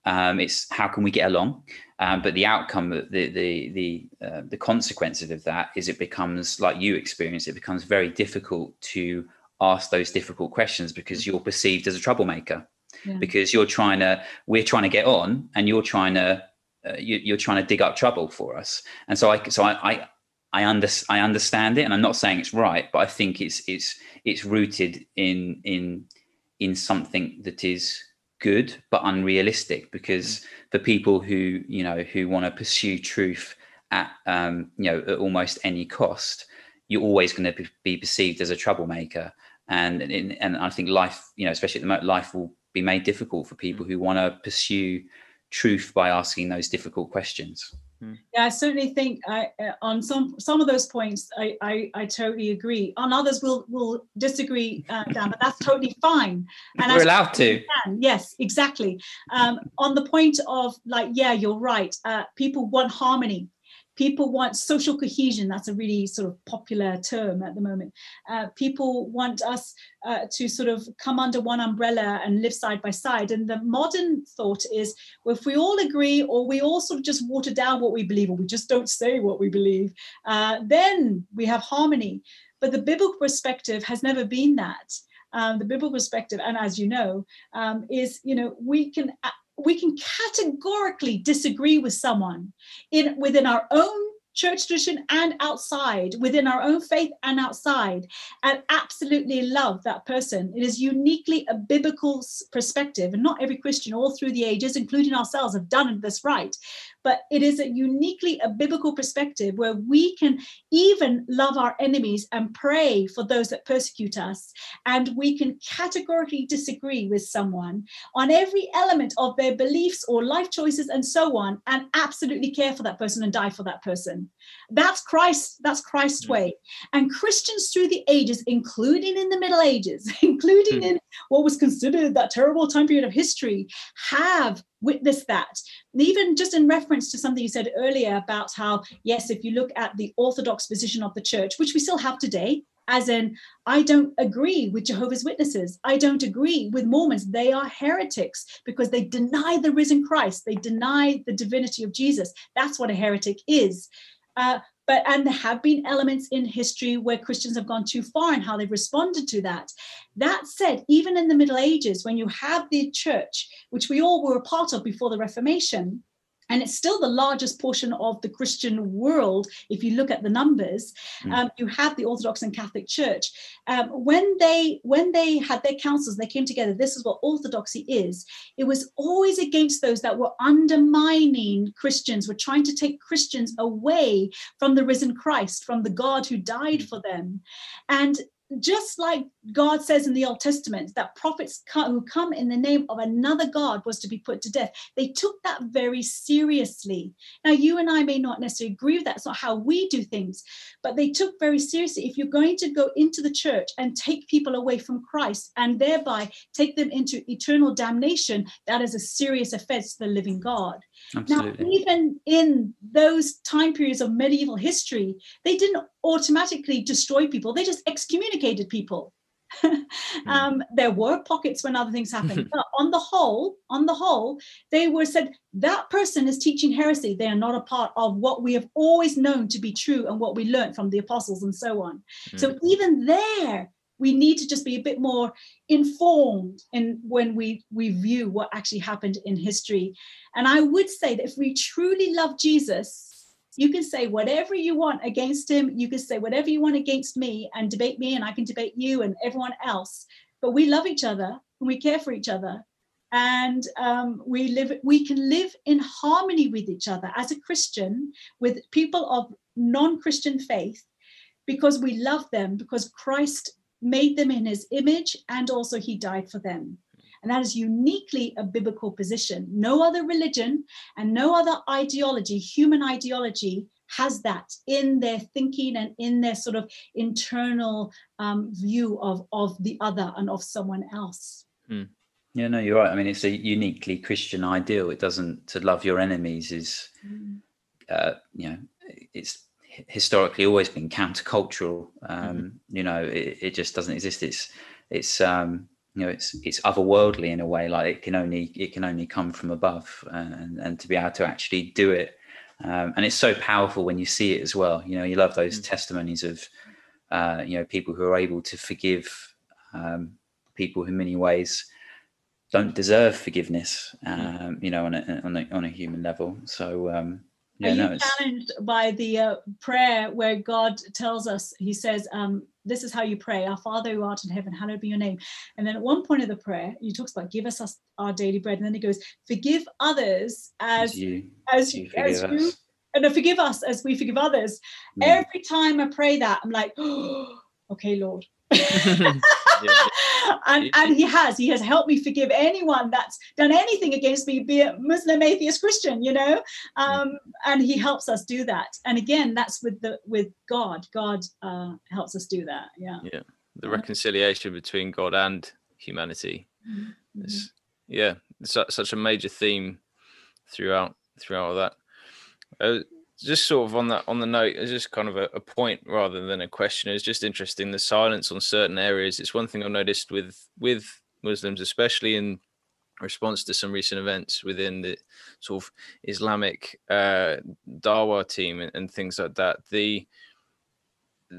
Speaker 2: um, it's how can we get along um, but the outcome the the the uh, the consequences of that is it becomes like you experience it becomes very difficult to ask those difficult questions because mm. you're perceived as a troublemaker yeah. because you're trying to we're trying to get on and you're trying to uh, you, are trying to dig up trouble for us and so i so i i I, under, I understand it and i'm not saying it's right but i think it's it's it's rooted in in in something that is good but unrealistic because mm. for people who you know who want to pursue truth at um you know at almost any cost you're always going to be perceived as a troublemaker and and, and I think life, you know, especially at the moment, life will be made difficult for people mm. who want to pursue truth by asking those difficult questions.
Speaker 3: Hmm. Yeah, I certainly think I, uh, on some some of those points, I, I, I totally agree. On others, we'll we'll disagree, uh, Dan, but that's totally fine.
Speaker 2: And we're allowed to.
Speaker 3: Can, yes, exactly. Um, on the point of like, yeah, you're right. Uh, people want harmony people want social cohesion. That's a really sort of popular term at the moment. Uh, people want us uh, to sort of come under one umbrella and live side by side. And the modern thought is well, if we all agree or we all sort of just water down what we believe or we just don't say what we believe uh, then we have harmony. But the biblical perspective has never been that. Um, the biblical perspective and as you know um, is you know we can we can categorically disagree with someone in within our own church tradition and outside, within our own faith and outside, and absolutely love that person. It is uniquely a biblical perspective, and not every Christian all through the ages, including ourselves, have done this right but it is a uniquely a biblical perspective where we can even love our enemies and pray for those that persecute us and we can categorically disagree with someone on every element of their beliefs or life choices and so on and absolutely care for that person and die for that person that's christ that's christ's hmm. way and christians through the ages including in the middle ages including mm. in what was considered that terrible time period of history have witnessed that. Even just in reference to something you said earlier about how, yes, if you look at the orthodox position of the church, which we still have today, as in, I don't agree with Jehovah's Witnesses. I don't agree with Mormons. They are heretics because they deny the risen Christ. They deny the divinity of Jesus. That's what a heretic is. Uh, but and there have been elements in history where Christians have gone too far and how they've responded to that. That said, even in the Middle Ages, when you have the church, which we all were a part of before the Reformation, and it's still the largest portion of the Christian world if you look at the numbers. Mm. Um, you have the Orthodox and Catholic Church. Um, when they when they had their councils, they came together. This is what Orthodoxy is. It was always against those that were undermining Christians, were trying to take Christians away from the risen Christ, from the God who died mm. for them, and just like God says in the Old Testament that prophets who come in the name of another God was to be put to death, they took that very seriously. Now, you and I may not necessarily agree with that. It's not how we do things, but they took very seriously. If you're going to go into the church and take people away from Christ and thereby take them into eternal damnation, that is a serious offense to the living God. Absolutely. Now, even in those time periods of medieval history, they didn't automatically destroy people, they just excommunicated people. Hmm. um, there were pockets when other things happened, but on the whole, on the whole, they were said that person is teaching heresy. They are not a part of what we have always known to be true and what we learned from the apostles and so on. Mm. So even there, we need to just be a bit more informed in when we we view what actually happened in history. And i would say that if we truly love jesus you can say whatever you want against him you can say whatever you want against me and debate me and i can debate you and everyone else but we love each other and we care for each other. And um, we live we can live in harmony with each other as a christian with people of non-christian faith because we love them because christ made them in his image, and also he died for them. And that is uniquely a biblical position. No other religion and no other ideology, human ideology, has that in their thinking and in their sort of internal um, view of, of the other and of someone else.
Speaker 2: Hmm. Yeah, no, you're right. I mean, it's a uniquely Christian ideal. It doesn't to love your enemies is, mm. uh, you know, it's historically always been countercultural. Um, mm-hmm. You know, it, it, just doesn't exist. It's it's um, you know it's it's otherworldly in a way. Like it can only it can only come from above, and and to be able to actually do it, um, and it's so powerful when you see it as well. You know, you love those mm-hmm. testimonies of uh, you know people who are able to forgive um, people who in many ways don't deserve forgiveness. Mm-hmm. Um, you know, on a on a on a human level. So um,
Speaker 3: yeah, Are no, you challenged by the uh, prayer where God tells us, He says, um, "This is how you pray: Our Father who art in heaven, hallowed be your name." And then at one point of the prayer, He talks about, "Give us, us our daily bread," and then He goes, "Forgive others as as you, as you, as you and forgive us as we forgive others." Mm. Every time I pray that, I'm like, oh, "Okay, Lord." and and he has he has helped me forgive anyone that's done anything against me be it muslim atheist christian you know? Um, and he helps us do that. And again that's with the with god. God uh, helps us do that yeah.
Speaker 1: Yeah. The reconciliation between god and humanity mm-hmm. yeah it's such a major theme throughout throughout all that. Uh, just sort of on that on the note it's just kind of a, a, point rather than a question. It's just interesting the silence on certain areas. It's one thing i've noticed with with muslims especially in response to some recent events within the sort of islamic uh dawa team and, and things like that the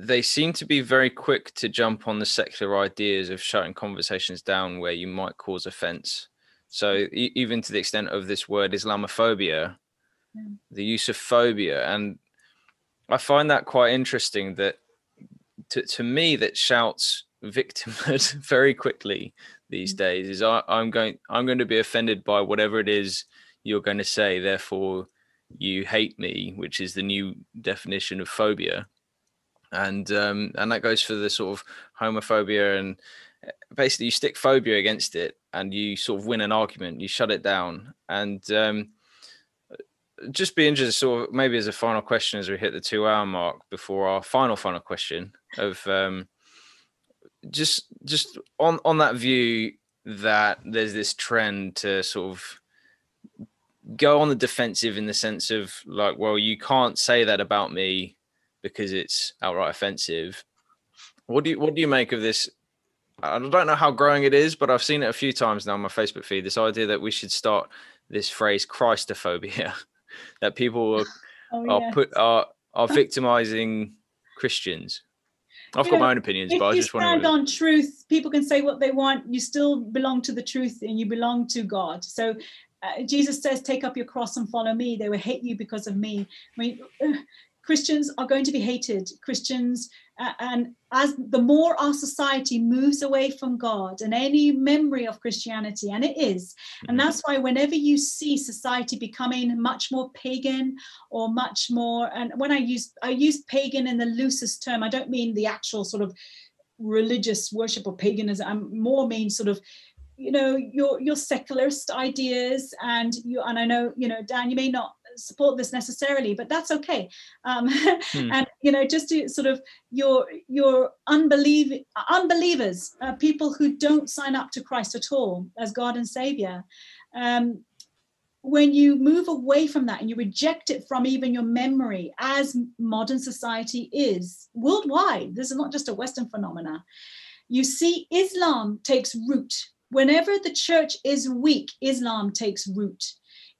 Speaker 1: they seem to be very quick to jump on the secular ideas of shutting conversations down where you might cause offense. So e- even to the extent of this word islamophobia the use of phobia. And i find that quite interesting that to, to me that shouts victimhood very quickly these mm. days is I, i'm going i'm going to be offended by whatever it is you're going to say therefore you hate me which is the new definition of phobia. And um, and that goes for the sort of homophobia and eh, basically you stick phobia against it and you sort of win an argument you shut it down. And um, just be interested, sort of maybe as a final question as we hit the two hour mark before our final final question of um, just just on on that view that there's this trend to sort of go on the defensive in the sense of like, well, you can't say that about me because it's outright offensive. What do you what do you make of this? I don't know how growing it is, but I've seen it a few times now on my Facebook feed. This idea that we should start this phrase Christophobia, that people are, oh, are put are are victimizing Christians? I've you got know, my own opinions, but I just want to.
Speaker 3: stand on truth, people can say what they want. You still belong to the truth, and you belong to God. So uh, Jesus says, "Take up your cross and follow me." They will hate you because of me. I mean, Christians are going to be hated. Christians, uh, and as the more our society moves away from God and any memory of Christianity, and it is, and mm-hmm. that's why whenever you see society becoming much more pagan or much more, and when I use I use pagan in the loosest term, I don't mean the actual sort of religious worship or paganism. I more mean sort of you know your your secularist ideas and you and i know you know dan you may not support this necessarily but that's okay um, hmm. and you know just to sort of your your unbelief unbelievers uh, people who don't sign up to christ at all as god and savior um, when you move away from that and you reject it from even your memory as modern society is worldwide this is not just a western phenomena you see islam takes root. Whenever the church is weak islam takes root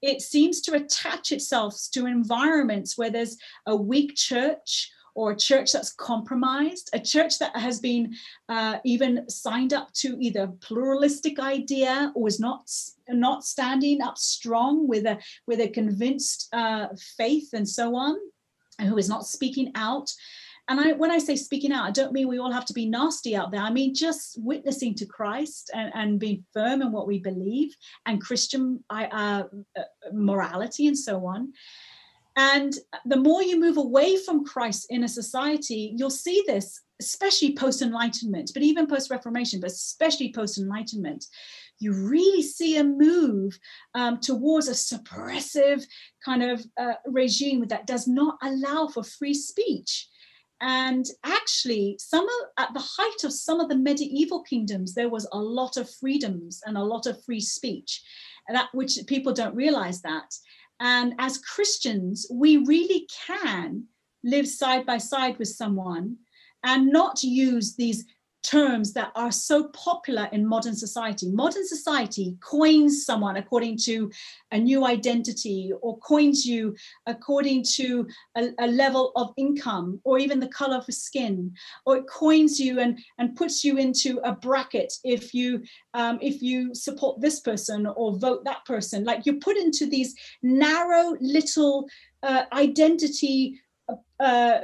Speaker 3: it seems to attach itself to environments where there's a weak church or a church that's compromised, a church that has been uh, even signed up to either pluralistic idea or is not not standing up strong with a with a convinced uh, faith and so on, and who is not speaking out and I, when I say speaking out, I don't mean we all have to be nasty out there. I mean just witnessing to Christ and, and being firm in what we believe and Christian uh, uh, morality and so on. And the more you move away from Christ in a society, you'll see this, especially post Enlightenment, but even post Reformation, but especially post Enlightenment. You really see a move um, towards a suppressive kind of uh, regime that does not allow for free speech. And actually, some of, at the height of some of the medieval kingdoms, there was a lot of freedoms and a lot of free speech, that which people don't realize that. And as Christians, we really can live side by side with someone and not use these terms that are so popular in modern society. Modern society coins someone according to a new identity or coins you according to a, a, level of income or even the color of skin, or it coins you and, and puts you into a bracket if you um, if you support this person or vote that person. Like you're put into these narrow little uh, identity uh,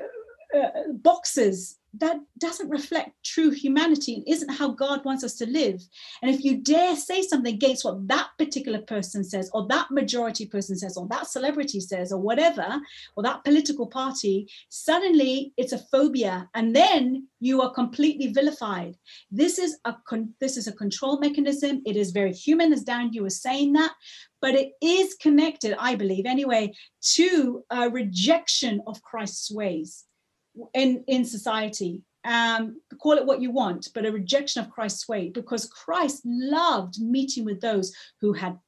Speaker 3: uh, boxes that doesn't reflect true humanity and isn't how God wants us to live. And if you dare say something against what that particular person says, or that majority person says, or that celebrity says, or whatever, or that political party, suddenly it's a phobia, and then you are completely vilified. This is a con- this is a control mechanism. It is very human, as Dan you were saying that, but it is connected, I believe, anyway, to a rejection of Christ's ways in in society um, call it what you want, but a rejection of Christ's way, because Christ loved meeting with those who had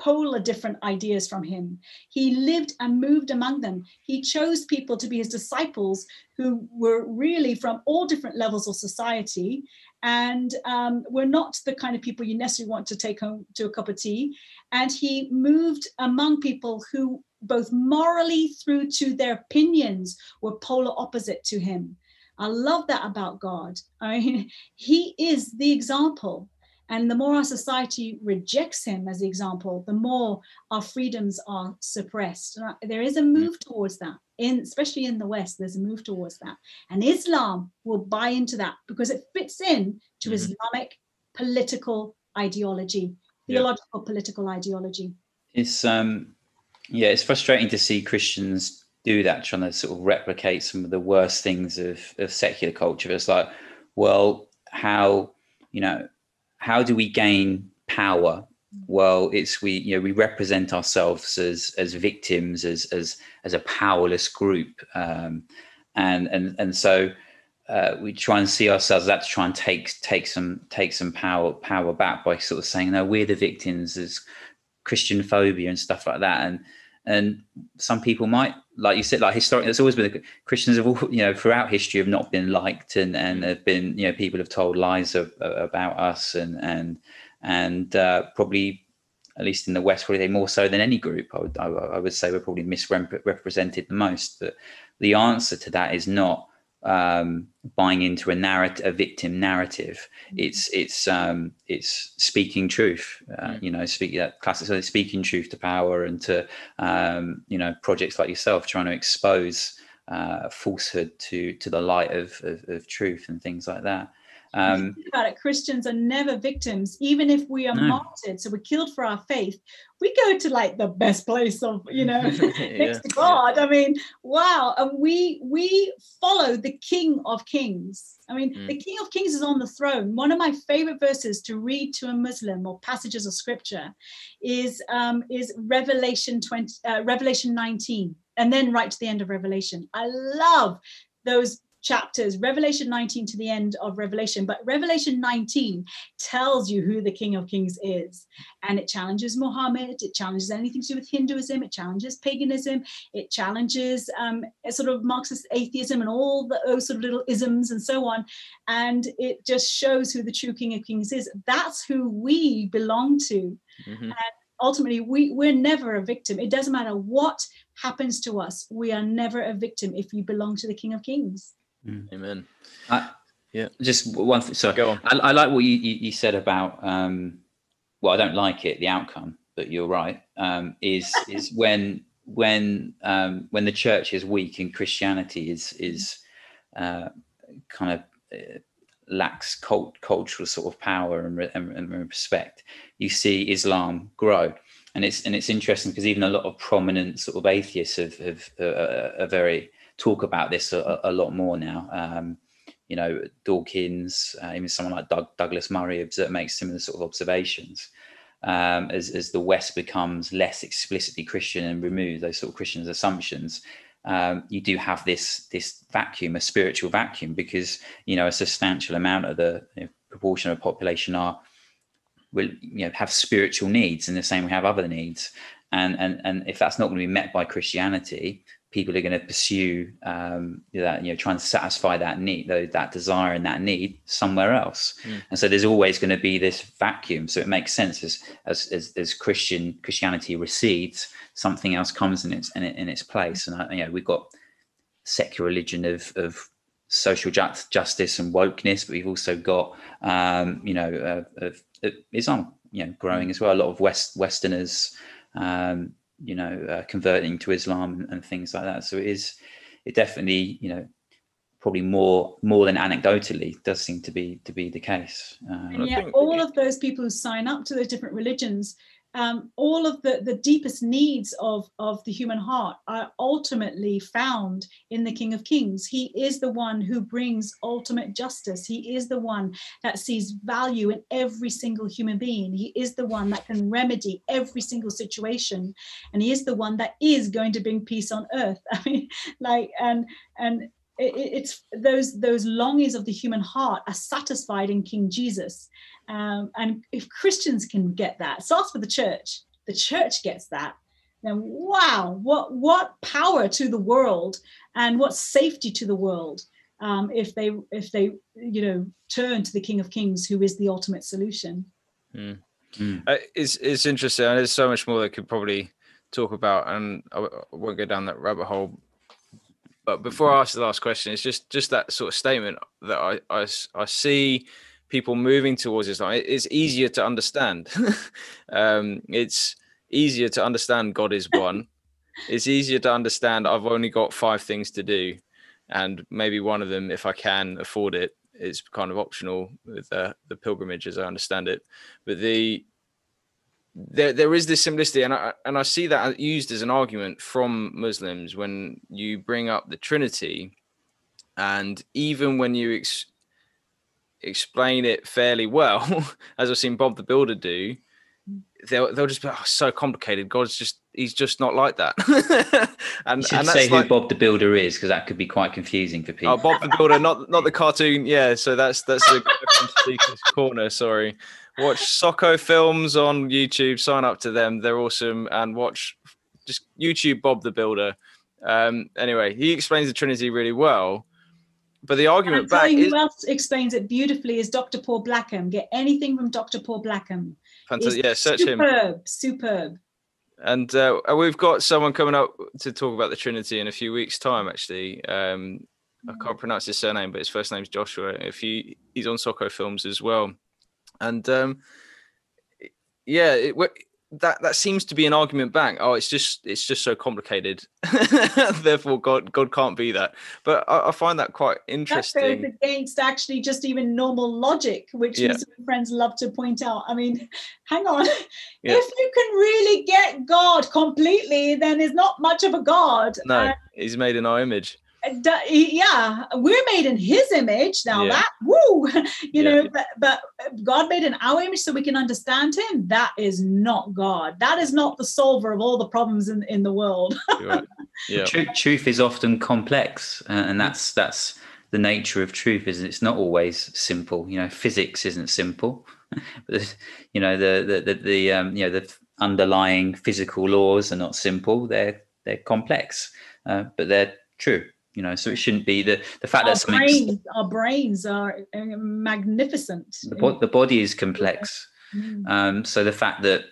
Speaker 3: polar different ideas from him. He lived and moved among them. He chose people to be his disciples who were really from all different levels of society and um, were not the kind of people you necessarily want to take home to a cup of tea. And he moved among people who both morally through to their opinions were polar opposite to him. I love that about God. I mean, he is the example. And the more our society rejects him as the example, the more our freedoms are suppressed. There is a move towards that, in especially in the West. There's a move towards that, and Islam will buy into that because it fits in to mm-hmm. Islamic political ideology, theological yeah. political ideology.
Speaker 2: It's um, yeah, it's frustrating to see Christians do that, trying to sort of replicate some of the worst things of, of secular culture. It's like, well, how you know, how do we gain power? Well, it's we you know we represent ourselves as as victims, as as as a powerless group, um, and and and so. Uh, we try and see ourselves that to try and take take some take some power power back by sort of saying no we're the victims as Christian phobia and stuff like that and and some people might like you said like historically there's always been christians have all you know throughout history have not been liked and and have been you know people have told lies of, about us and and and uh, probably at least in the West, probably more so than any group. I would, I, I would say we're probably misrepresented the most. But the answer to that is not um, buying into a narrative, a victim narrative. Mm. It's it's um, it's speaking truth. Uh. You know, speaking that classic, so speaking truth to power and to um, you know projects like yourself trying to expose uh, falsehood to to the light of, of, of truth and things like that.
Speaker 3: Um, about it, Christians are never victims, even if we are no. martyred. So we're killed for our faith. We go to like the best place of, you know, yeah. next to God. I mean, wow. And we we follow the King of Kings. I mean, mm. the King of Kings is on the throne. One of my favorite verses to read to a Muslim or passages of scripture is um, is Revelation 20, uh, Revelation 19, and then right to the end of Revelation. I love those chapters, Revelation 19 to the end of Revelation, but Revelation 19 tells you who the King of Kings is. And it challenges Muhammad, it challenges anything to do with Hinduism, it challenges paganism, it challenges um, sort of Marxist atheism and all the, those sort of little isms and so on. And it just shows who the true King of Kings is. That's who we belong to. Mm-hmm. And ultimately, we, we're never a victim. It doesn't matter what happens to us, we are never a victim if you belong to the King of Kings.
Speaker 1: Mm. Amen.
Speaker 2: I, yeah. Just one thing. So go on. I, I like what you, you, you, said about. Um, well, I don't like it. The outcome, but you're right. Um, is is when when um, when the church is weak and Christianity is is uh, kind of uh, lacks cult, cultural sort of power and, and, and, respect, you see Islam grow. And it's and it's interesting because even a lot of prominent sort of atheists have, have uh, are very talk about this a, a lot more now. Um, you know, Dawkins, uh, even someone like Doug, Douglas Murray makes similar sort of observations. Um, as, as the West becomes less explicitly Christian and removes those sort of Christian assumptions, um, you do have this this vacuum, a spiritual vacuum, because you know a substantial amount of the you know, proportion of the population are will you know have spiritual needs in the same we have other needs, and and and if that's not going to be met by Christianity, people are going to pursue um, that, you know, trying to satisfy that need, that desire and that need somewhere else. Mm. And so there's always going to be this vacuum. So it makes sense as, as, as, as Christian Christianity recedes, something else comes in its, in, in its place. And, you know, we've got secular religion of, of social ju- justice and wokeness, but we've also got, um, you know, uh, of, of Islam, you know, growing as well. A lot of West Westerners, um, you know, uh, converting to Islam and, and, things like that. So it is, it definitely, you know, probably more more than anecdotally does seem to be to be the case.
Speaker 3: Um, and yet, all of those people who sign up to those different religions um, all of the, the deepest needs of, of the human heart are ultimately found in the King of Kings. He is the one who brings ultimate justice. He is the one that sees value in every single human being. He is the one that can remedy every single situation. And he is the one that is going to bring peace on earth. I mean, like, and, and, it's those those longings of the human heart are satisfied in King Jesus, um, and if Christians can get that, starts with the church. The church gets that. Then wow, what what power to the world and what safety to the world um, if they if they you know turn to the King of Kings, who is the ultimate solution.
Speaker 1: Mm. Mm. Uh, it's it's interesting. And there's so much more that could probably talk about, and I won't go down that rabbit hole but before I ask the last question, it's just just that sort of statement that I I, I see people moving towards Islam. It's easier to understand. um, it's easier to understand God is one. it's easier to understand I've only got five things to do, and maybe one of them, if I can afford it, is kind of optional with uh, the pilgrimage, as I understand it. But the there there is this simplicity, and I and I see that used as an argument from Muslims when you bring up the Trinity, and even when you ex- explain it fairly well, as I've seen Bob the Builder do, they'll they'll just be oh, so complicated. God's just he's just not like that.
Speaker 2: and and say who like, Bob the Builder is because that could be quite confusing for people.
Speaker 1: Oh, Bob the Builder, not not the cartoon. Yeah, so that's that's the corner. Sorry watch Socko films on YouTube. Sign up to them; they're awesome. And watch just YouTube Bob the Builder. Um, anyway, he explains the Trinity really well. But the argument back
Speaker 3: is, who else explains it beautifully is Dr. Paul Blackham. Get anything from Dr. Paul Blackham.
Speaker 1: fantastic. Yeah, search
Speaker 3: superb,
Speaker 1: him.
Speaker 3: Superb, superb.
Speaker 1: And uh, we've got someone coming up to talk about the Trinity in a few weeks' time. Actually, um, I can't pronounce his surname, but his first name's Joshua. If he he's on Socko Films as well, and um, yeah, it, that that seems to be an argument back. Oh, it's just it's just so complicated. Therefore, God God can't be that. But I, I find that quite interesting.
Speaker 3: That goes against actually just even normal logic, which yeah. friends love to point out. I mean, hang on. Yeah. If you can really get God completely, then there's not much of a God.
Speaker 1: No, uh, he's made in our image
Speaker 3: yeah we're made in his image now yeah. that woo you yeah. know but, but god made in our image so we can understand him that is not god that is not the solver of all the problems in, in the world
Speaker 2: right. yeah. truth, truth is often complex uh, and that's that's the nature of truth is it's not always simple you know physics isn't simple but you know the the the, the um, you know the underlying physical laws are not simple they're they're complex uh, but they're true you know so it shouldn't be the the fact
Speaker 3: our
Speaker 2: that
Speaker 3: brains, our brains are uh, magnificent
Speaker 2: the, bo- the body is complex mm. um so the fact that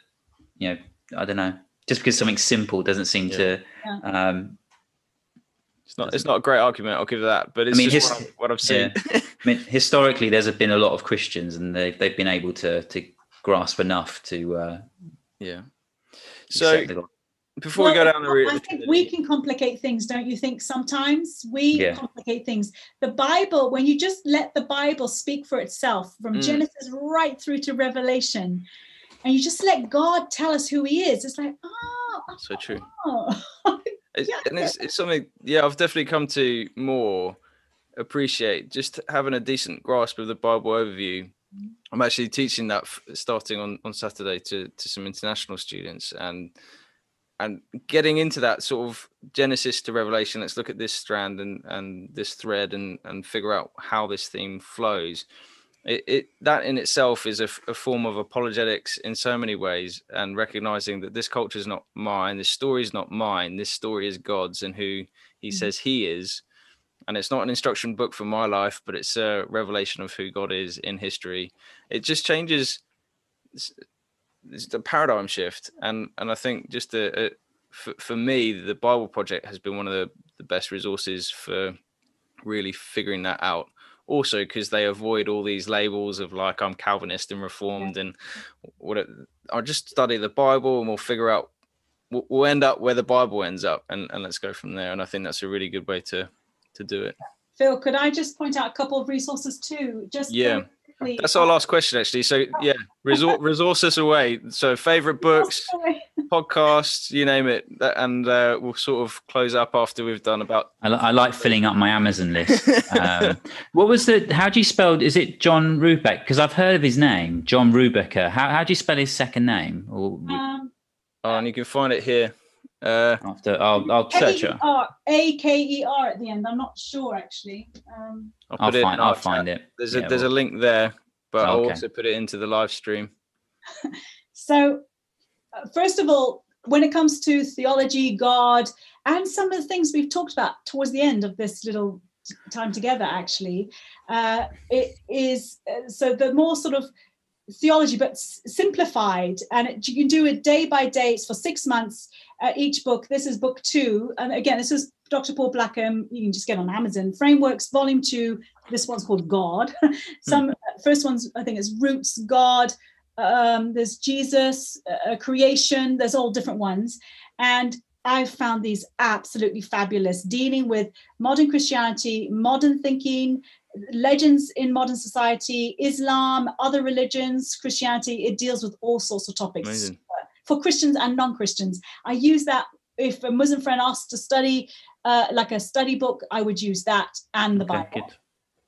Speaker 2: you know i don't know just because something's simple doesn't seem yeah. to yeah. um
Speaker 1: it's not it's not a great argument i'll give that but it's I mean, just his, what, I, have seen
Speaker 2: yeah. i mean historically there's been a lot of christians and they've, they've been able to to grasp enough to uh
Speaker 1: yeah so before well, we go down the route
Speaker 3: i think we can complicate things don't you think sometimes we yeah. complicate things the bible when you just let the bible speak for itself from mm. genesis right through to revelation and you just let god tell us who he is it's like oh
Speaker 1: so true oh. it's, yeah. and it's, it's something yeah i've definitely come to more appreciate just having a decent grasp of the bible overview mm. i'm actually teaching that starting on on saturday to to some international students and and getting into that sort of genesis to revelation let's look at this strand and and this thread and and figure out how this theme flows. It, it that in itself is a, a, form of apologetics in so many ways and recognizing that this culture is not mine this story is not mine this story is god's and who he mm-hmm. says he is. And it's not an instruction book for my life but it's a revelation of who god is in history. It just changes it's a paradigm shift, and and I think just a, a, uh, for, for me, the Bible Project has been one of the, the best resources for really figuring that out. Also, because they avoid all these labels of like I'm Calvinist and Reformed, and what it, I'll just study the Bible and we'll figure out we'll, we'll end up where the Bible ends up, and, and let's go from there. And I think that's a really good way to to do it.
Speaker 3: Phil, could I just point out a couple of resources too? Just
Speaker 1: yeah. That's our last question, actually. So yeah, resort resources away. So favorite books, podcasts, you name it, and uh, we'll sort of close up after we've done about.
Speaker 2: I, I like filling up my Amazon list. um, what was the? How do you spell? Is it John Rubeck? Because I've heard of his name, John Rubecker. How how do you spell his second name? Or
Speaker 1: um, oh, and you can find it here. Uh,
Speaker 2: After I'll I'll search it.
Speaker 3: A K E R at the end. I'm not sure actually. Um,
Speaker 2: I'll, I'll find. I'll find it.
Speaker 1: There's a yeah, there's well. a link there, but okay. I'll also put it into the live stream.
Speaker 3: so, uh, first of all, when it comes to theology, God, and some of the things we've talked about towards the end of this little time together, actually, uh, it is uh, so the more sort of theology, but simplified, and it, you can do it day by day. It's for six months uh, each book. This is book two, and again, this is Dr. Paul Blackham. You can just get on Amazon. Frameworks, Volume Two. This one's called God. Some mm. first ones, I think, is Roots, God. Um, there's Jesus, uh, Creation. There's all different ones, and I've found these absolutely fabulous, dealing with modern Christianity, modern thinking, legends in modern society, Islam, other religions, Christianity. It deals with all sorts of topics Amazing. For Christians and non Christians. I use that if a Muslim friend asks to study uh, like a study book, I would use that and the okay, Bible. Good.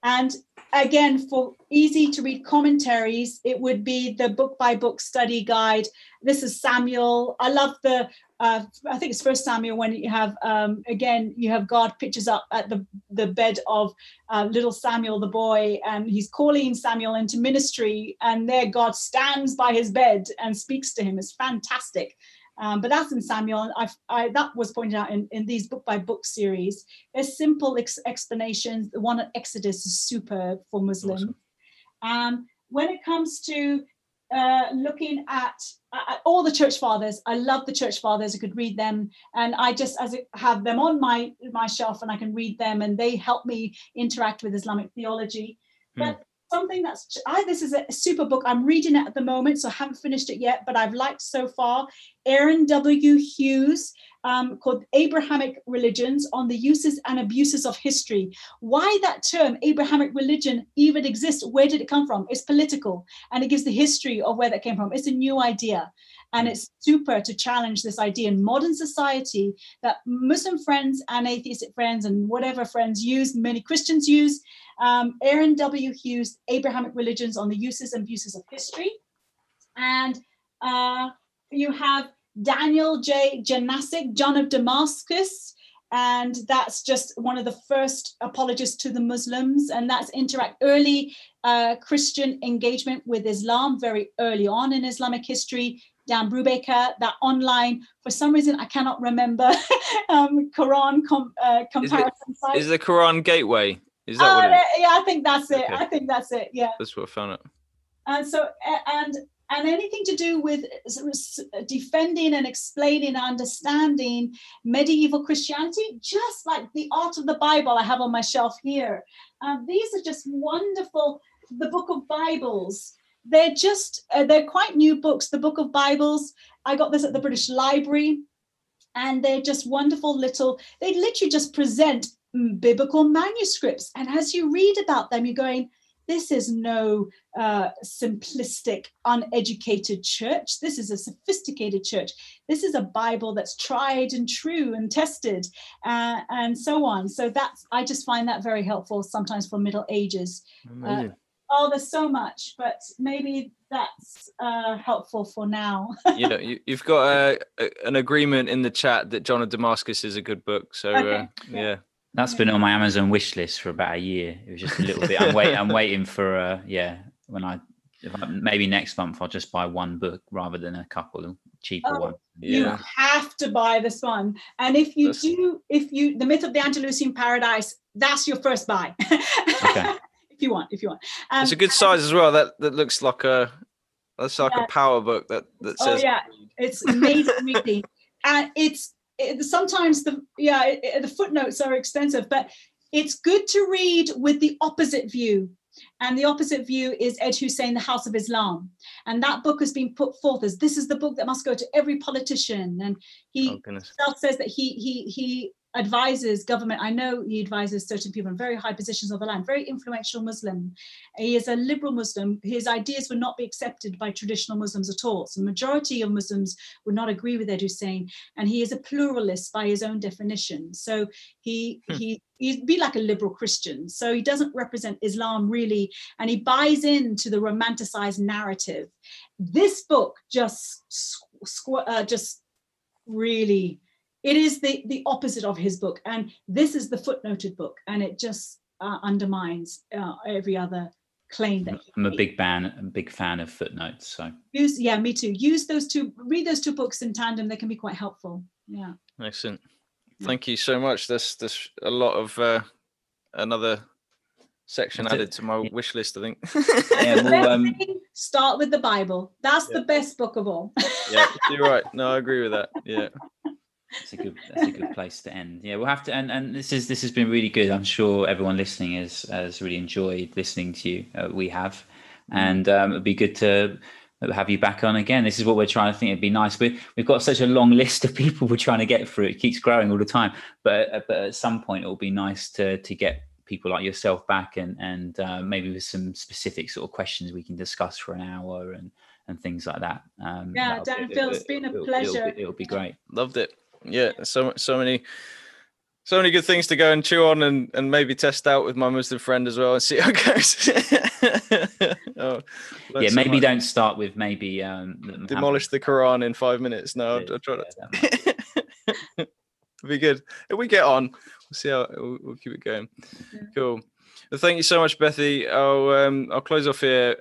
Speaker 3: And again, for easy to read commentaries, it would be the book by book study guide. This is Samuel. I love the, uh, I think it's First Samuel when you have, um, again, you have God pictures up at the, the bed of uh, little Samuel, the boy, and he's calling Samuel into ministry. And there God stands by his bed and speaks to him. It's fantastic. Um, but that's in Samuel. I, I, that was pointed out in, in these book by book series. There's simple ex- explanations. The one at Exodus is superb for Muslims. Awesome. Um, when it comes to uh, looking at, at all the church fathers. I love the church fathers. I could read them, and I just as it, have them on my my shelf, and I can read them, and they help me interact with Islamic theology.
Speaker 1: Hmm.
Speaker 3: But something that's I, this is a super book. I'm reading it at the moment, so I haven't finished it yet, but I've liked so far. Aaron W. Hughes um, called Abrahamic Religions on the Uses and Abuses of History. Why that term, Abrahamic religion, even exists? Where did it come from? It's political and it gives the history of where that came from. It's a new idea. And it's super to challenge this idea in modern society that Muslim friends and atheistic friends and whatever friends use, many Christians use. Um, Aaron W. Hughes, Abrahamic Religions on the Uses and Abuses of History. And uh, you have Daniel J. Janosik, John of Damascus, and that's just one of the first apologists to the Muslims, and that's interact early uh, Christian engagement with Islam very early on in Islamic history. Dan Brubaker, that online, for some reason I cannot remember, um, Quran com- uh, comparison
Speaker 1: is it,
Speaker 3: site.
Speaker 1: Is the Quran Gateway? Is that
Speaker 3: oh,
Speaker 1: what it is?
Speaker 3: yeah, I think that's it.
Speaker 1: Okay.
Speaker 3: I think that's it. Yeah
Speaker 1: That's what I found it.
Speaker 3: and so and and anything to do with defending and explaining and understanding medieval christianity just like the art of the bible i have on my shelf here um, these are just wonderful the book of bibles they're just uh, they're quite new books the book of bibles i got this at the british library and they're just wonderful little they literally just present mm, biblical manuscripts and as you read about them you're going this is no uh, simplistic, uneducated church. This is a sophisticated church. This is a Bible that's tried and true and tested, uh, and so on. So that's I just find that very helpful sometimes for Middle Ages.
Speaker 1: Amazing.
Speaker 3: Oh, there's so much, but maybe that's uh, helpful for now.
Speaker 1: you know, you, you've got a, a, an agreement in the chat that John of Damascus is a good book. So
Speaker 3: Okay,
Speaker 1: uh,
Speaker 3: yeah.
Speaker 1: yeah.
Speaker 2: That's been on my Amazon wish list for about a year. It was just a little bit. I'm waiting. I'm waiting for. Uh, yeah, when I, if I maybe next month I'll just buy one book rather than a couple of cheaper
Speaker 3: Oh,
Speaker 2: ones.
Speaker 3: You have to buy this one, and if you
Speaker 1: That's-
Speaker 3: do, if you the myth of the Andalusian paradise, that's your first buy.
Speaker 2: Okay.
Speaker 3: If you want, if you want. Um,
Speaker 1: It's a good size as well. That that looks like a that's like
Speaker 3: Yeah.
Speaker 1: a power book that that says.
Speaker 3: Oh,
Speaker 1: says
Speaker 3: yeah. it's amazing reading and it's it, sometimes the yeah it, the footnotes are extensive but it's good to read with the opposite view and the opposite view is ed husain the house of islam and that book has been put forth as this is the book that must go to every politician and he
Speaker 1: oh
Speaker 3: says that he he he advises government. I know he advises certain people in very high positions of the land, very influential Muslim. He is a liberal Muslim. His ideas would not be accepted by traditional Muslims at all. So the majority of Muslims would not agree with Ed Husain, and he is a pluralist by his own definition. So he
Speaker 1: Hmm.
Speaker 3: he he'd be like a liberal Christian. So he doesn't represent Islam really, and he buys into the romanticized narrative. This book just squ- squ- uh, just really it is the the opposite of his book and this is the footnoted book and it just uh, undermines uh, every other claim that he
Speaker 2: I'm a big fan. A big fan of footnotes. So
Speaker 3: use yeah me too use those two read those two books in tandem they can be quite helpful yeah
Speaker 1: Excellent. Thank you so much. There's there's a lot of uh, another section
Speaker 2: That's it.
Speaker 1: added to my wish list. I think.
Speaker 2: Yeah,
Speaker 3: The
Speaker 2: well, um,
Speaker 3: start with the bible that's
Speaker 1: Yeah.
Speaker 3: the best book of all
Speaker 1: yeah, you're right. No, I agree with that. Yeah.
Speaker 2: That's a good. That's a good place to end. Yeah, we'll have to. And, and this is this has been really good. I'm sure everyone listening has has really enjoyed listening to you. Uh, we have, and um, it'd be good to have you back on again. This is what we're trying to think. It'd be nice. We we've got such a long list of people we're trying to get through. It keeps growing all the time. But uh, but at some point, it will be nice to to get people like yourself back and and uh, maybe with some specific sort of questions we can discuss for an hour and and things like that. Um,
Speaker 3: Yeah, Dan Phil,
Speaker 2: it'll-
Speaker 3: it's been a
Speaker 2: it'll-
Speaker 3: pleasure.
Speaker 2: It'll, be- it'll be great.
Speaker 1: Loved it. Yeah, so so many so many good things to go and chew on and, and maybe test out with my Muslim friend as well and see how it goes. oh,
Speaker 2: yeah, maybe
Speaker 1: much.
Speaker 2: don't start with maybe um, the
Speaker 1: demolish the Quran in five minutes. No, I'll, I'll try
Speaker 2: yeah, that might-
Speaker 1: to. It'll be good. If we get on, we'll see how we'll, we'll keep it going.
Speaker 3: Yeah.
Speaker 1: Cool. Well, thank you so much, Bethy. I'll um, I'll close off here.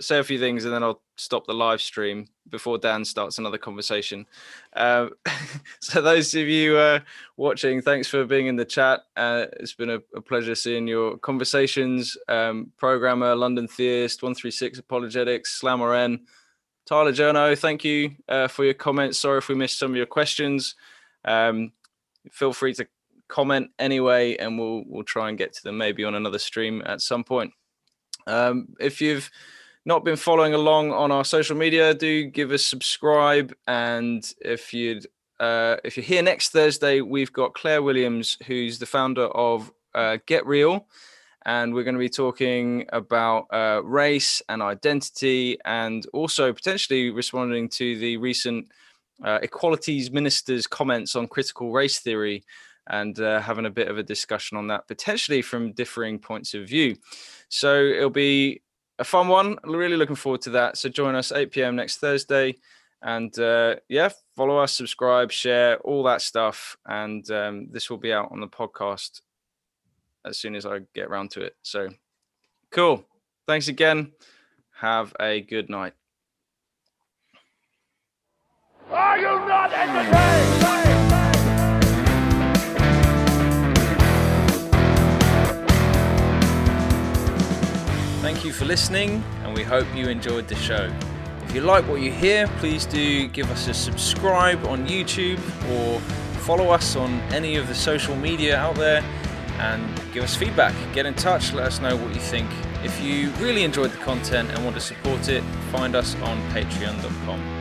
Speaker 1: Say a few things and then I'll stop the live stream before Dan starts another conversation. Um, so, those of you uh, watching, thanks for being in the chat. Uh, it's been a, a, pleasure seeing your conversations. Um, programmer, London Theist, 136 Apologetics, Slammer N, Tyler Journo, thank you uh, for your comments. Sorry if we missed some of your questions. Um, feel free to comment anyway, and we'll we'll try and get to them maybe on another stream at some point. Um, if you've not been following along on our social media, do give us subscribe. And if you'd uh, if you're here next Thursday, we've got Claire Williams, who's the founder of uh, Get Real, and we're going to be talking about uh, race and identity, and also potentially responding to the recent uh, equalities minister's comments on critical race theory, and uh, having a bit of a discussion on that, potentially from differing points of view. So it'll be a fun one. Really looking forward to that. So join us 8 p.m. next Thursday. And uh, yeah, follow us, subscribe, share, all that stuff. And um, this will be out on the podcast as soon as I get around to it. So cool. Thanks again. Have a good night. Are you not entertained? Thank you for listening, and we hope you enjoyed the show. If you like what you hear, please do give us a subscribe on YouTube or follow us on any of the social media out there and give us feedback. Get in touch, let us know what you think. If you really enjoyed the content and want to support it, find us on patreon.com.